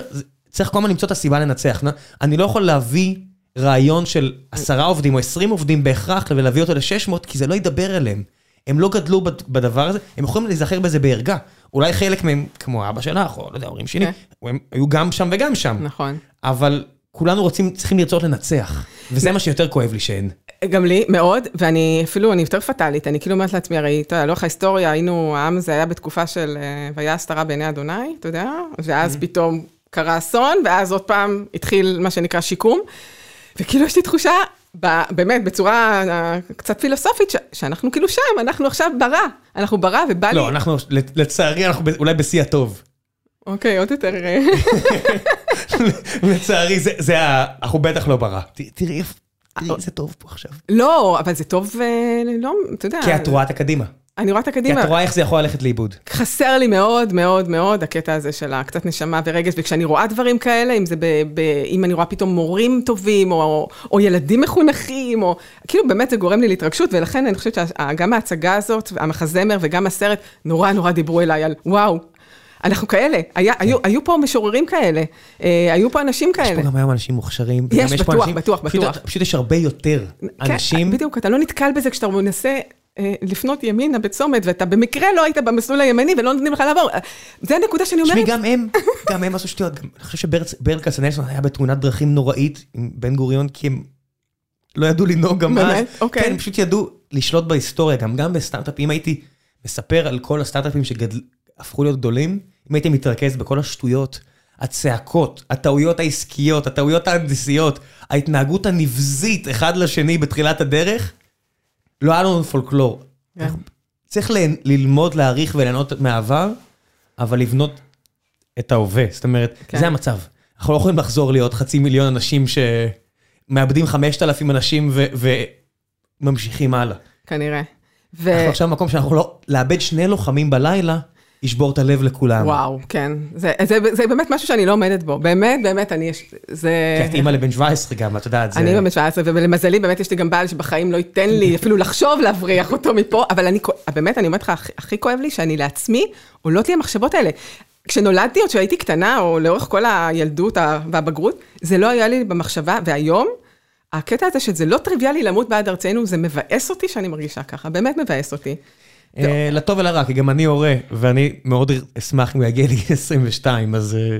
צריך כל הזמן למצוא את הסיבה לנצח. אני לא יכול להביא רעיון של עשרה עובדים או עשרים עובדים בהכרח, ולהביא אותו ל-600, כי זה לא ידבר אליהם. הם לא גדלו בדבר הזה, הם יכולים להיזכר בזה בערגה. אולי חלק מהם, כמו אבא שלך, או לא יודע, ההורים שלי, הם היו גם שם וגם שם.
נכון.
אבל כולנו רוצים, צריכים לרצות לנצח, וזה מה שיותר כואב לי שאין.
גם לי, מאוד, ואני אפילו, אני יותר פטאלית, אני כאילו אומרת לעצמי, הרי, אתה יודע, לאורך ההיסטוריה, היינו, העם הזה היה בתקופה של והיה הסתרה בעיני אדוני, אתה יודע, ואז פתאום קרה אסון, ואז עוד פעם התחיל מה שנקרא שיקום, וכאילו יש לי תחושה, באמת, בצורה קצת פילוסופית, שאנחנו כאילו שם, אנחנו עכשיו ברע, אנחנו ברע, ובא לי...
לא, אנחנו, לצערי, אנחנו אולי בשיא הטוב.
אוקיי, עוד יותר...
לצערי, זה ה... אנחנו בטח לא ברע. תראי, תראי איזה טוב פה עכשיו.
לא, אבל זה טוב, אה, לא, אתה יודע.
כי את רואה את הקדימה.
אני רואה את
כי
הקדימה.
את רואה איך זה יכול ללכת לאיבוד.
חסר לי מאוד מאוד מאוד הקטע הזה של הקצת נשמה ורגש, וכשאני רואה דברים כאלה, אם זה ב... ב אם אני רואה פתאום מורים טובים, או, או ילדים מחונכים, או... כאילו באמת זה גורם לי להתרגשות, ולכן אני חושבת שגם ההצגה הזאת, המחזמר וגם הסרט, נורא נורא דיברו אליי על וואו. אנחנו כאלה, היה, היו, היו פה משוררים כאלה, אה, היו פה אנשים
יש
כאלה.
פה גם היום אנשים מוכשרים.
יש,
וגם פה
בטוח,
אנשים-
בטוח,
פשוט-
בטוח.
פשוט יש הרבה יותר אנשים.
כן, בדיוק, אתה לא נתקל בזה כשאתה מנסה לפנות ימינה בצומת, ואתה במקרה לא היית במסלול הימני ולא נותנים לך לעבור. אה, זה הנקודה שאני אומרת.
תשמעי, גם הם, גם הם עשו שטויות. אני חושב שברל כצנלסון היה בתאונת דרכים נוראית עם בן גוריון, כי הם לא ידעו לנהוג גם אז.
באמת? אוקיי.
כן, הם פשוט ידעו לשלוט בהיסטוריה, גם גם בסטארט-אפים. אם הייתי מספר על כל הסטארט-אפים שהפכו להיות גדולים, אם הייתי מתרכז בכל השטויות, הצעקות, הטעויות העסקיות, הטעויות ההנדסיות, ההתנהגות הנבזית אחד לשני בתחילת הדרך, לא היה לנו פולקלור.
כן.
צריך ללמוד, להעריך וליהנות מהעבר, אבל לבנות את ההווה. זאת אומרת,
כן.
זה המצב. אנחנו לא יכולים לחזור להיות חצי מיליון אנשים שמאבדים 5,000 אנשים וממשיכים הלאה.
כנראה.
אנחנו עכשיו במקום שאנחנו לא... לאבד שני לוחמים בלילה, ישבור את הלב לכולם.
וואו, כן. זה, זה, זה באמת משהו שאני לא עומדת בו. באמת, באמת, אני... יש- זה...
כי את אימא לבן 17 גם, את יודעת, זה...
אני בן 17, ולמזלי, באמת יש לי גם בעל שבחיים לא ייתן לי אפילו לחשוב להבריח אותו מפה, אבל אני, באמת, אני אומרת לך, הכי- הכי כואב לי שאני לעצמי, עולות לי המחשבות האלה. כשנולדתי, עוד שהייתי קטנה, או לאורך כל הילדות והבגרות, זה לא היה לי במחשבה, והיום, הקטע הזה שזה לא טריוויאלי למות בעד ארצנו, זה מבאס אותי שאני מרגישה ככה, באמת מבאס אותי.
אה, לטוב ולרע, כי גם אני הורה, ואני מאוד אשמח אם הוא יגיע לגיל 22, אז אה,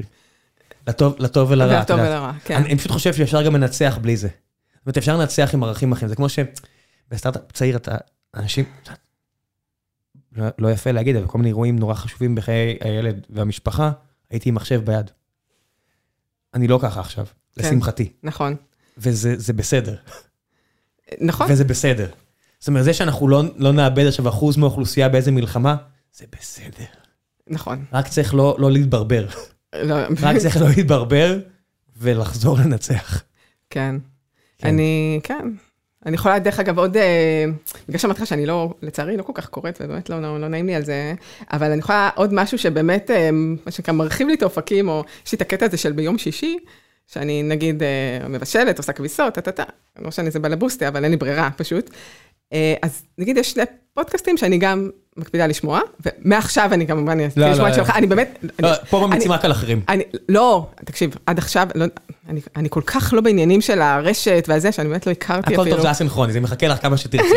לטוב ולרע.
לטוב. ולרע, כן.
אני פשוט חושב שאפשר גם לנצח בלי זה. זאת אומרת, אפשר לנצח עם ערכים אחרים. זה כמו שבסטארט-אפ צעיר אתה, אנשים, לא- לא יפה להגיד, אבל כל מיני אירועים נורא חשובים בחיי הילד והמשפחה, הייתי עם מחשב ביד. אני לא ככה עכשיו,
כן.
לשמחתי.
נכון.
וזה זה בסדר.
נכון,
וזה בסדר. זאת אומרת, זה שאנחנו לא, לא נאבד עכשיו אחוז מהאוכלוסייה באיזה מלחמה, זה בסדר.
נכון.
רק צריך לא, לא להתברבר.
לא,
רק צריך לא להתברבר ולחזור לנצח.
כן.
כן.
אני, כן. אני יכולה, דרך אגב, עוד, אה, בגלל שאמרתי לך שאני לא, לצערי, לא כל כך קוראת, ובאמת לא, לא, לא נעים לי על זה, אבל אני יכולה עוד משהו שבאמת, אה, מה שנקרא, מרחיב לי את האופקים, או יש לי את הקטע הזה של ביום שישי, שאני נגיד אה, מבשלת, עושה כביסות, טה-טה-טה, לא שאני זה בלבוסטי, אבל אין לי ברירה, פשוט. אה, אז נגיד, יש שני פודקאסטים שאני גם מקפידה לשמוע, ומעכשיו אני כמובן אתחיל
לא,
לשמוע
לא,
את שלך, אני באמת...
לא, פה ממליצים רק על אחרים.
לא, תקשיב, עד עכשיו, אני, כל כך לא בעניינים של הרשת והזה, שאני באמת לא הכרתי
הכל
אפילו.
טוב, זה אסינכרוני, זה מחכה לך כמה שתרצי.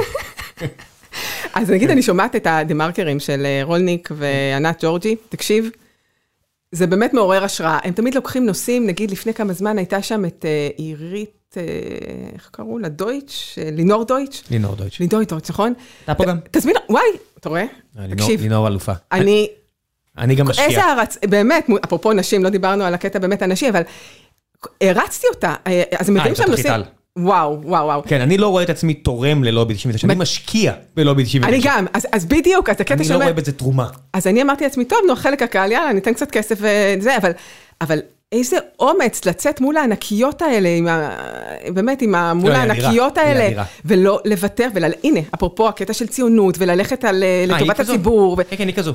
אז נגיד, אני שומעת את הדה-מרקרים של אה, רולניק וענת ג'ורג'י, תקשיב, זה באמת מעורר השראה. הם תמיד לוקחים נושאים, נגיד לפני כמה זמן הייתה שם את אה, עירית, אה, איך קראו לה? דויטש? אה, לינור דויטש?
לינור דויטש.
לינור דויטש, נכון?
אתה פה גם?
תזמין, וואי, אתה רואה?
לינור-
תקשיב,
לינור אלופה.
אני,
אני גם משקיע.
איזה הערצ... באמת, אפרופו נשים, לא דיברנו על הקטע באמת הנשי, אבל הרצתי אותה. אה, אז הם
את
שם
התוכנית
נושאים... וואו, וואו, וואו.
כן, אני לא רואה את עצמי תורם ללובי 99, אני משקיע בלובי 99.
אני גם, אז, אז בדיוק, אז הקטע
אני לא
שאומר,
רואה בזה תרומה.
אז אני אמרתי לעצמי, טוב, נו, חלק הקהל, יאללה, ניתן קצת כסף וזה, אבל, אבל איזה אומץ לצאת מול הענקיות האלה, עם ה... באמת, עם ה... מול
לא,
הענקיות
היא
האלה,
אדירה.
ולא לוותר, והנה, אפרופו הקטע של ציונות, וללכת על,
אה, היא
לטובת? הציבור.
כן, כן, היא כזו.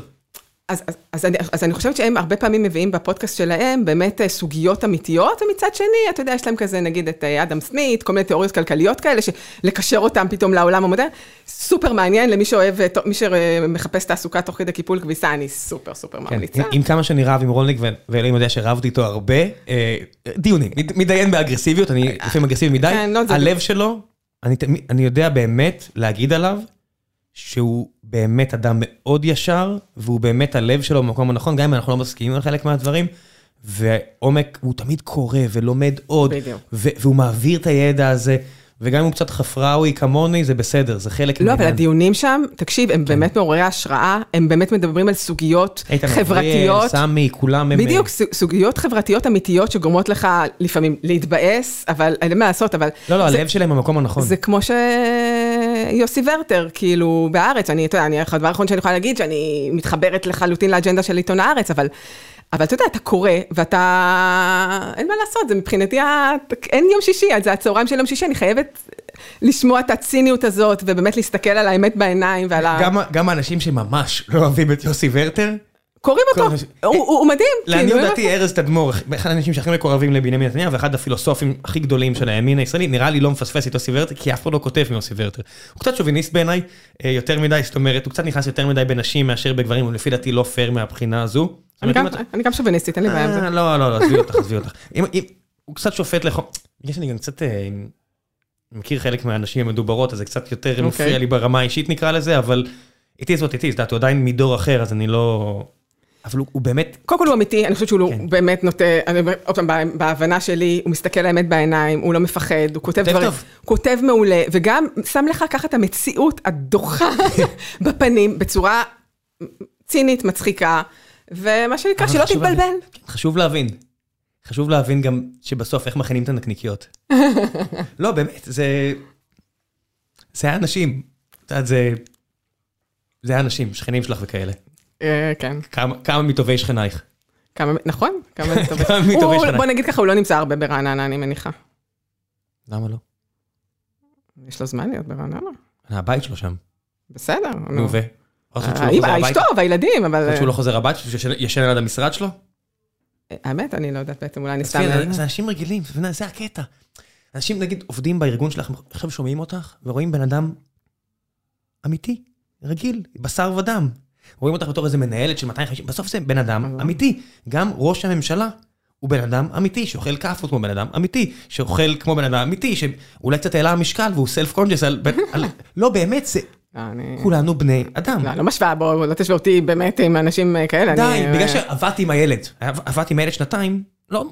אז, אז, אז, אני, אז אני חושבת שהם הרבה פעמים מביאים בפודקאסט שלהם באמת אה, סוגיות אמיתיות, ומצד שני, אתה יודע, יש להם כזה, נגיד, את אה, אדם סמית, כל מיני תיאוריות כלכליות כאלה, שלקשר אותם פתאום לעולם המודרני. סופר מעניין למי שאוהב, אה, מי שמחפש תעסוקה תוך כדי קיפול כביסה, אני סופר סופר
כן,
ממליצה.
עם כמה שאני רב עם רולניק, ואלוהים יודע שרבתי איתו הרבה, דיונים, מתדיין באגרסיביות, אני לפעמים אגרסיבי מדי,
כן, לא,
הלב שלו, אני אני יודע באמת להגיד עליו, שהוא באמת אדם מאוד ישר, והוא באמת הלב שלו במקום הנכון, גם אם אנחנו לא מסכימים על חלק מהדברים, ועומק, הוא תמיד קורא ולומד עוד,
בדיוק.
והוא מעביר את הידע הזה, וגם אם הוא קצת חפראוי כמוני, זה בסדר, זה חלק
לא, אבל
מהעניין.
הדיונים שם, תקשיב, הם באמת מעוררי השראה, הם באמת מדברים על סוגיות
כן. איתן
חברתיות.
אבריאל, סמי, כולם הם...
בדיוק, סוג- סוגיות חברתיות אמיתיות שגורמות לך לפעמים להתבאס, אבל אין מה לעשות, אבל...
לא, לא,
זה-
הלב שלהם במקום הנכון.
זה כמו שיוסי ורטר, כאילו, בהארץ, אני, אתה יודע, אני, הדבר האחרון שאני יכולה להגיד, שאני מתחברת לחלוטין לאג'נדה של עיתון הארץ, אבל, אבל אתה יודע, אתה קורא, ואתה... אין מה לעשות, זה מבחינתי. אין יום שישי, זה הצהריים של יום שישי, אני חייבת לשמוע את הציניות הזאת, ובאמת להסתכל על האמת בעיניים ועל ה...
גם, גם האנשים שממש לא אוהבים את יוסי ורטר,
קוראים אותו,
כל-
הוא, מדהים.
לעניות
כאילו,
דעתי ארז תדמור, אחד האנשים שהכי מקורבים לבנימין נתניהו, ואחד הפילוסופים הכי גדולים של הימין הישראלי, נראה לי לא מפספס את יוסי ורטר, כי אף אחד לא כותב מיוסי ורטר. הוא קצת שוביניסט בעיניי, אה, יותר מדי, זאת אומרת, הוא קצת נכנס יותר מדי בנשים מאשר בגברים, הוא לפי דעתי לא פייר מהבחינה הזו.
אני גם, שוביניסטית, אין לי בעיה עם זה.
אה, לא, לא, לא, עזבי אותך, עזבי אותך. הוא קצת שופט לחום, בגלל שאני גם קצת אה, מכיר חלק מהנשים המדוברות, אז זה קצת יותר
אוקיי.
מפריע לי ברמה האישית נקרא לזה, אבל it is what it is, את יודעת, הוא עדיין מדור אחר, אז אני לא... אבל הוא הוא באמת,
קודם כל הוא אמיתי, אני חושבת שהוא
כן.
כן. באמת נוטה, אני אומר, עוד פעם, בה- בהבנה שלי, הוא מסתכל לאמת בעיניים, הוא לא מפחד, הוא כותב דברים,
טוב.
כותב מעולה, וגם שם לך ככה את המציאות הדוחה בפנים, בצורה צינית, מצחיקה, ומה שנקרא, שלא תתבלבל.
להבין- חשוב להבין. חשוב להבין גם שבסוף איך מכינים את הנקניקיות. לא, באמת, זה... זה האנשים. את יודעת, זה... זה האנשים, שכנים שלך וכאלה.
אה, כן,
כמה- מטובי שכנייך.
כמה, נכון, כמה
מטובי שכנייך.
בוא נגיד ככה, הוא לא נמצא הרבה ברעננה, אני מניחה.
למה לא?
יש לו זמן להיות ברעננה.
הבית שלו שם.
בסדר,
נו, ו?
אשתו? והילדים, אבל...
שהוא לא חוזר הביתה? שהוא ישן ליד המשרד שלו?
האמת, אני לא יודעת בעצם, אולי אני סתם...
זה אנשים רגילים, זה הקטע. אנשים נגיד עובדים בארגון שלך, עכשיו שומעים אותך ורואים בן אדם אמיתי, רגיל, בשר ודם. רואים אותך בתור איזה מנהלת של 250, בסוף זה בן אדם
נכון.
אמיתי. גם ראש הממשלה הוא בן אדם אמיתי, שאוכל כאפות כמו בן אדם אמיתי, שאוכל כמו בן אדם אמיתי, שאולי קצת העלה המשקל והוא סלף קונג'ס על... לא, באמת, זה...
אה.
כולנו בני אדם.
לא, לא משווה, בוא, לא תשווה אותי באמת עם אנשים אה, כאלה.
די, בגלל שעבדתי עם הילד, עבדתי עם הילד שנתיים, לא,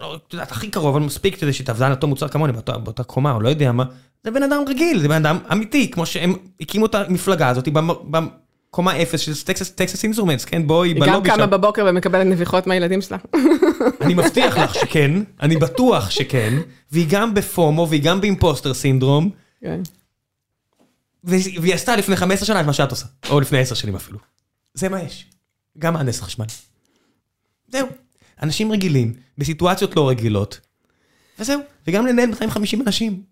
לא, את יודעת, הכי קרוב, אבל מספיק כדי שתעבדה על אותו מוצר כמוני, באותה קומה, או לא יודע מה, זה בן אדם רגיל, זה בן אדם אמיתי, כמו שהם הקימו את המפלגה הזאת בקומה אפס של Texas Instruments, כן, בואי,
היא גם
בלובי
קמה
שם.
בבוקר ומקבלת נביחות מהילדים שלה.
אני מבטיח לך שכן, אני בטוח שכן, והיא גם ב FOMO, והיא גם ב imposter syndrome,
כן.
והיא והיא עשתה לפני 15 שנה את מה שאת עושה, או לפני 10 שנים אפילו. זה מה יש. גם מהנדס חשמל. זהו. אנשים רגילים, בסיטואציות לא רגילות, וזהו. וגם לנהל 250 אנשים.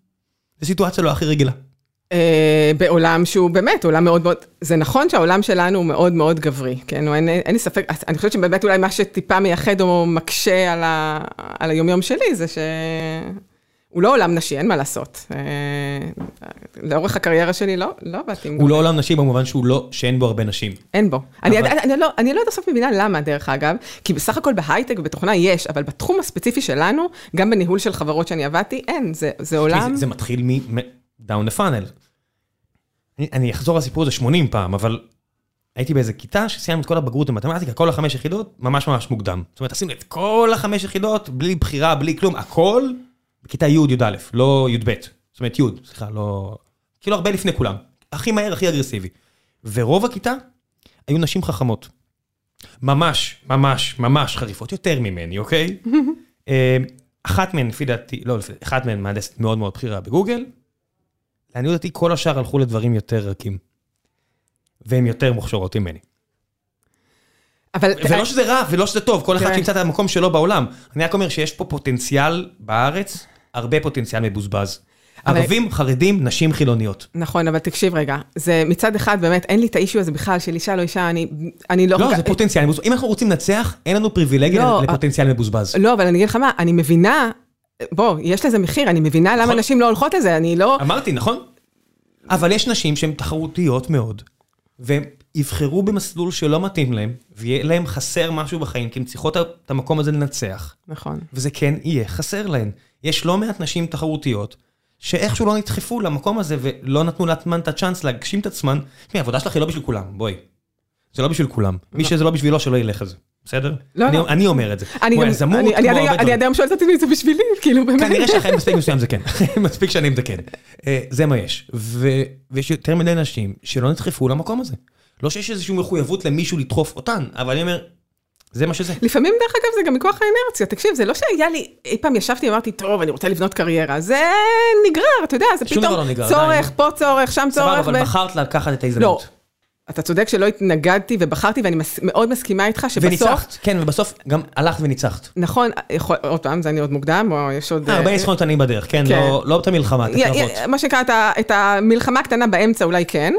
זו סיטואציה לא הכי רגילה.
אה, בעולם שהוא באמת עולם מאוד מאוד, זה נכון שהעולם שלנו הוא מאוד מאוד גברי, כן, אין, אין לי ספק, אני חושבת שבאמת אולי מה שטיפה מייחד או מקשה על, ה, על היומיום שלי זה שהוא לא עולם נשי, אין מה לעשות. אה, לאורך הקריירה שלי לא, לא עבדתי עם...
הוא לא עולם נשים במובן שהוא לא, שאין בו הרבה נשים.
אין בו. אני, לא, אני לא עד הסוף מבינה למה, דרך אגב, כי בסך הכל בהייטק ובתוכנה יש, אבל בתחום הספציפי שלנו, גם בניהול של חברות שאני עבדתי, אין, זה, זה עולם...
זה, זה מתחיל מ... דאון לפאנל. אני, אני אחזור לסיפור הזה 80 פעם, אבל הייתי באיזה כיתה שסיימנו את כל הבגרות במתמטיקה, כל החמש יחידות, ממש ממש מוקדם. זאת אומרת, עשינו את כל החמש יחידות, בלי בחירה, בלי כלום, הכל בכיתה י' י"א, לא י"ב. זאת אומרת י', סליחה, לא... כאילו הרבה לפני כולם. הכי מהר, הכי אגרסיבי. ורוב הכיתה היו נשים חכמות. ממש, ממש, ממש חריפות, יותר ממני, אוקיי? אה, אחת מהן, לפי דעתי, לא, אחת מהן מהנדסת מאוד מאוד בכירה בגוגל. לעניות דעתי, כל השאר הלכו לדברים יותר רכים. והן יותר מוכשרות ממני.
אבל...
ולא שזה רע, ולא שזה טוב, כל אחד
כן.
שימצא את המקום שלו בעולם. אני רק אומר שיש פה פוטנציאל בארץ, הרבה פוטנציאל מבוזבז.
אבל-
ערבים, חרדים, נשים חילוניות.
נכון, אבל תקשיב רגע, זה מצד אחד באמת, אין לי את האישו הזה בכלל של אישה לא אישה, אני, אני לא...
לא,
כל
זה פוטנציאל מבוזבז. אם אנחנו רוצים לנצח, אין לנו פריבילגיה
לא,
לפוטנציאל מבוזבז.
לא, אבל אני אגיד לך מה, אני מבינה, בוא, יש לזה מחיר, אני מבינה למה
נכון.
נשים לא הולכות לזה, אני לא...
אמרתי, נכון? אבל יש נשים שהן תחרותיות מאוד, והן יבחרו במסלול שלא מתאים להן, ויהיה להן חסר משהו בחיים, כי הן צריכות את המקום הזה לנצח,
נכון.
וזה כן יהיה חסר להן. יש לא מעט נשים תחרותיות, שאיכשהו לא נדחפו למקום הזה, ולא נתנו לעצמן את הצ'אנס להגשים את עצמן. תשמעי, העבודה שלך היא לא בשביל כולם, בואי. זה לא בשביל כולם. מי שזה לא בשבילו, שלא ילך על זה. בסדר?
לא,
אני-
לא.
אני אומר את זה.
אני גם,
יזמות,
אני- אני
כמו
עד
הרבה
היום- אני
דברים.
עד היום שואלת אותי אם זה בשבילי, כאילו באמת.
כנראה שאחרי מספיק מסוים זה כן, מספיק שנים זה כן. אה, זה מה יש. ו- ויש יותר מדי נשים שלא נדחפו למקום הזה. לא שיש איזושהי מחויבות למישהו לדחוף אותן, אבל אני אומר, זה מה שזה.
לפעמים, דרך אגב, זה גם מכוח האנרציה. תקשיב, זה לא שהיה לי, אי פעם ישבתי ואמרתי, טוב, אני רוצה לבנות קריירה. זה נגרר, אתה יודע, זה
דבר לא
פתאום
נגרר,
צורך, פה צורך, שם
סבבה,
צורך.
אבל
ו-
בחרת לקחת את ההזדמנות.
אתה צודק שלא התנגדתי ובחרתי, ואני מס, מאוד מסכימה איתך שבסוף...
וניצחת, כן, ובסוף גם הלכת וניצחת.
נכון, יכול, עוד פעם, זה אני עוד מוקדם, או יש עוד...
הרבה ניצחונות קטנים בדרך, כן, כן. לא, לא את המלחמה, את הקרבות.
מה שנקרא, את המלחמה הקטנה באמצע אולי כן,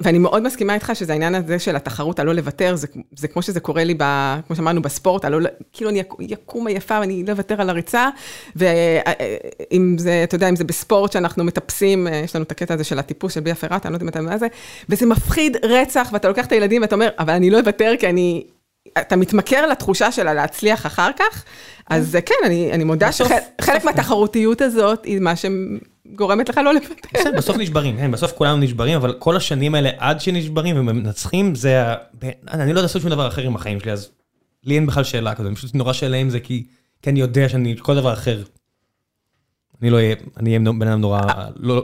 ואני מאוד מסכימה איתך שזה העניין הזה של התחרות, הלא לוותר, זה, זה כמו שזה קורה לי, ב, כמו שאמרנו, בספורט, הלא, כאילו אני יקום עייפה ואני לא אוותר על הריצה, ואם זה, אתה יודע, אם זה בספורט שאנחנו מטפסים, יש לנו את הקטע הזה של הטיפוס של ביה פרטה, אני לא יודעת אם אתה מה זה, וזה מפחיד רצח, ואתה לוקח את הילדים ואתה אומר, אבל אני לא אוותר כי אני... אתה מתמכר לתחושה שלה להצליח אחר כך, אז כן, אני, אני מודה שחלק מהתחרותיות הזאת היא מה שגורמת לך לא לוותר.
בסדר, בסוף נשברים, כן, בסוף כולנו נשברים, אבל כל השנים האלה עד שנשברים ומנצחים, זה, אני לא יודע לעשות שום דבר אחר עם החיים שלי, אז לי אין בכלל שאלה כזאת, אני פשוט נורא שאלה עם זה, כי אני יודע שאני, כל דבר אחר. אני לא אהיה, אני אהיה בן אדם נורא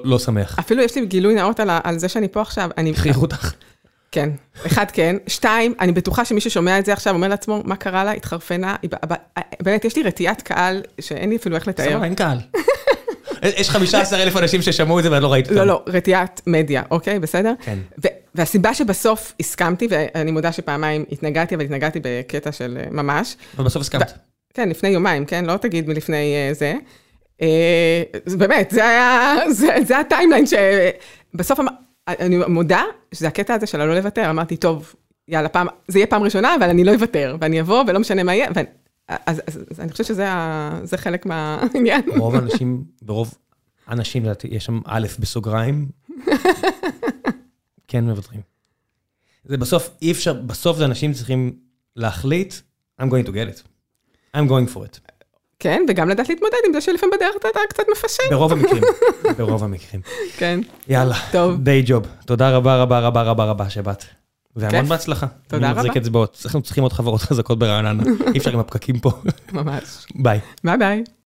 לא שמח.
אפילו יש לי גילוי נאות על זה שאני פה עכשיו.
הכריחו אותך.
כן, אחד כן. שתיים, אני בטוחה שמי ששומע את זה עכשיו אומר לעצמו, מה קרה לה? התחרפנה. באמת, יש לי רתיעת קהל שאין לי אפילו איך לתאר.
סבבה, אין קהל. יש 15 אלף אנשים ששמעו את זה ואת לא ראית אותם.
לא, לא, רתיעת מדיה, אוקיי, בסדר? כן. והסיבה שבסוף הסכמתי, ואני מודה שפעמיים התנגדתי, אבל התנגדתי בקטע של ממש.
אבל בסוף הסכמת.
כן, לפני יומיים, כן? לא תגיד מלפני זה. באמת, זה היה, זה הטיימליין שבסוף... אני מודה שזה הקטע הזה של הלא לוותר, אמרתי, טוב, יאללה, פעם, זה יהיה פעם ראשונה, אבל אני לא אוותר, ואני אבוא, ולא משנה מה יהיה, ואני, אז, אז, אז אני חושבת שזה חלק מהעניין.
רוב האנשים, ברוב אנשים, יש שם א' בסוגריים, כן מוותרים. זה בסוף, אי אפשר, בסוף זה אנשים צריכים להחליט, I'm going to get it. I'm going for it.
כן, וגם לדעת להתמודד עם זה שלפעמים בדרך אתה קצת מפשט.
ברוב המקרים, ברוב המקרים.
כן.
יאללה, טוב. דיי ג'וב. תודה רבה רבה רבה רבה רבה שבאת. והמון בהצלחה.
תודה רבה.
אני מחזיק אצבעות. אנחנו צריכים עוד חברות חזקות ברעננה. אי אפשר עם הפקקים פה.
ממש.
ביי.
ביי ביי.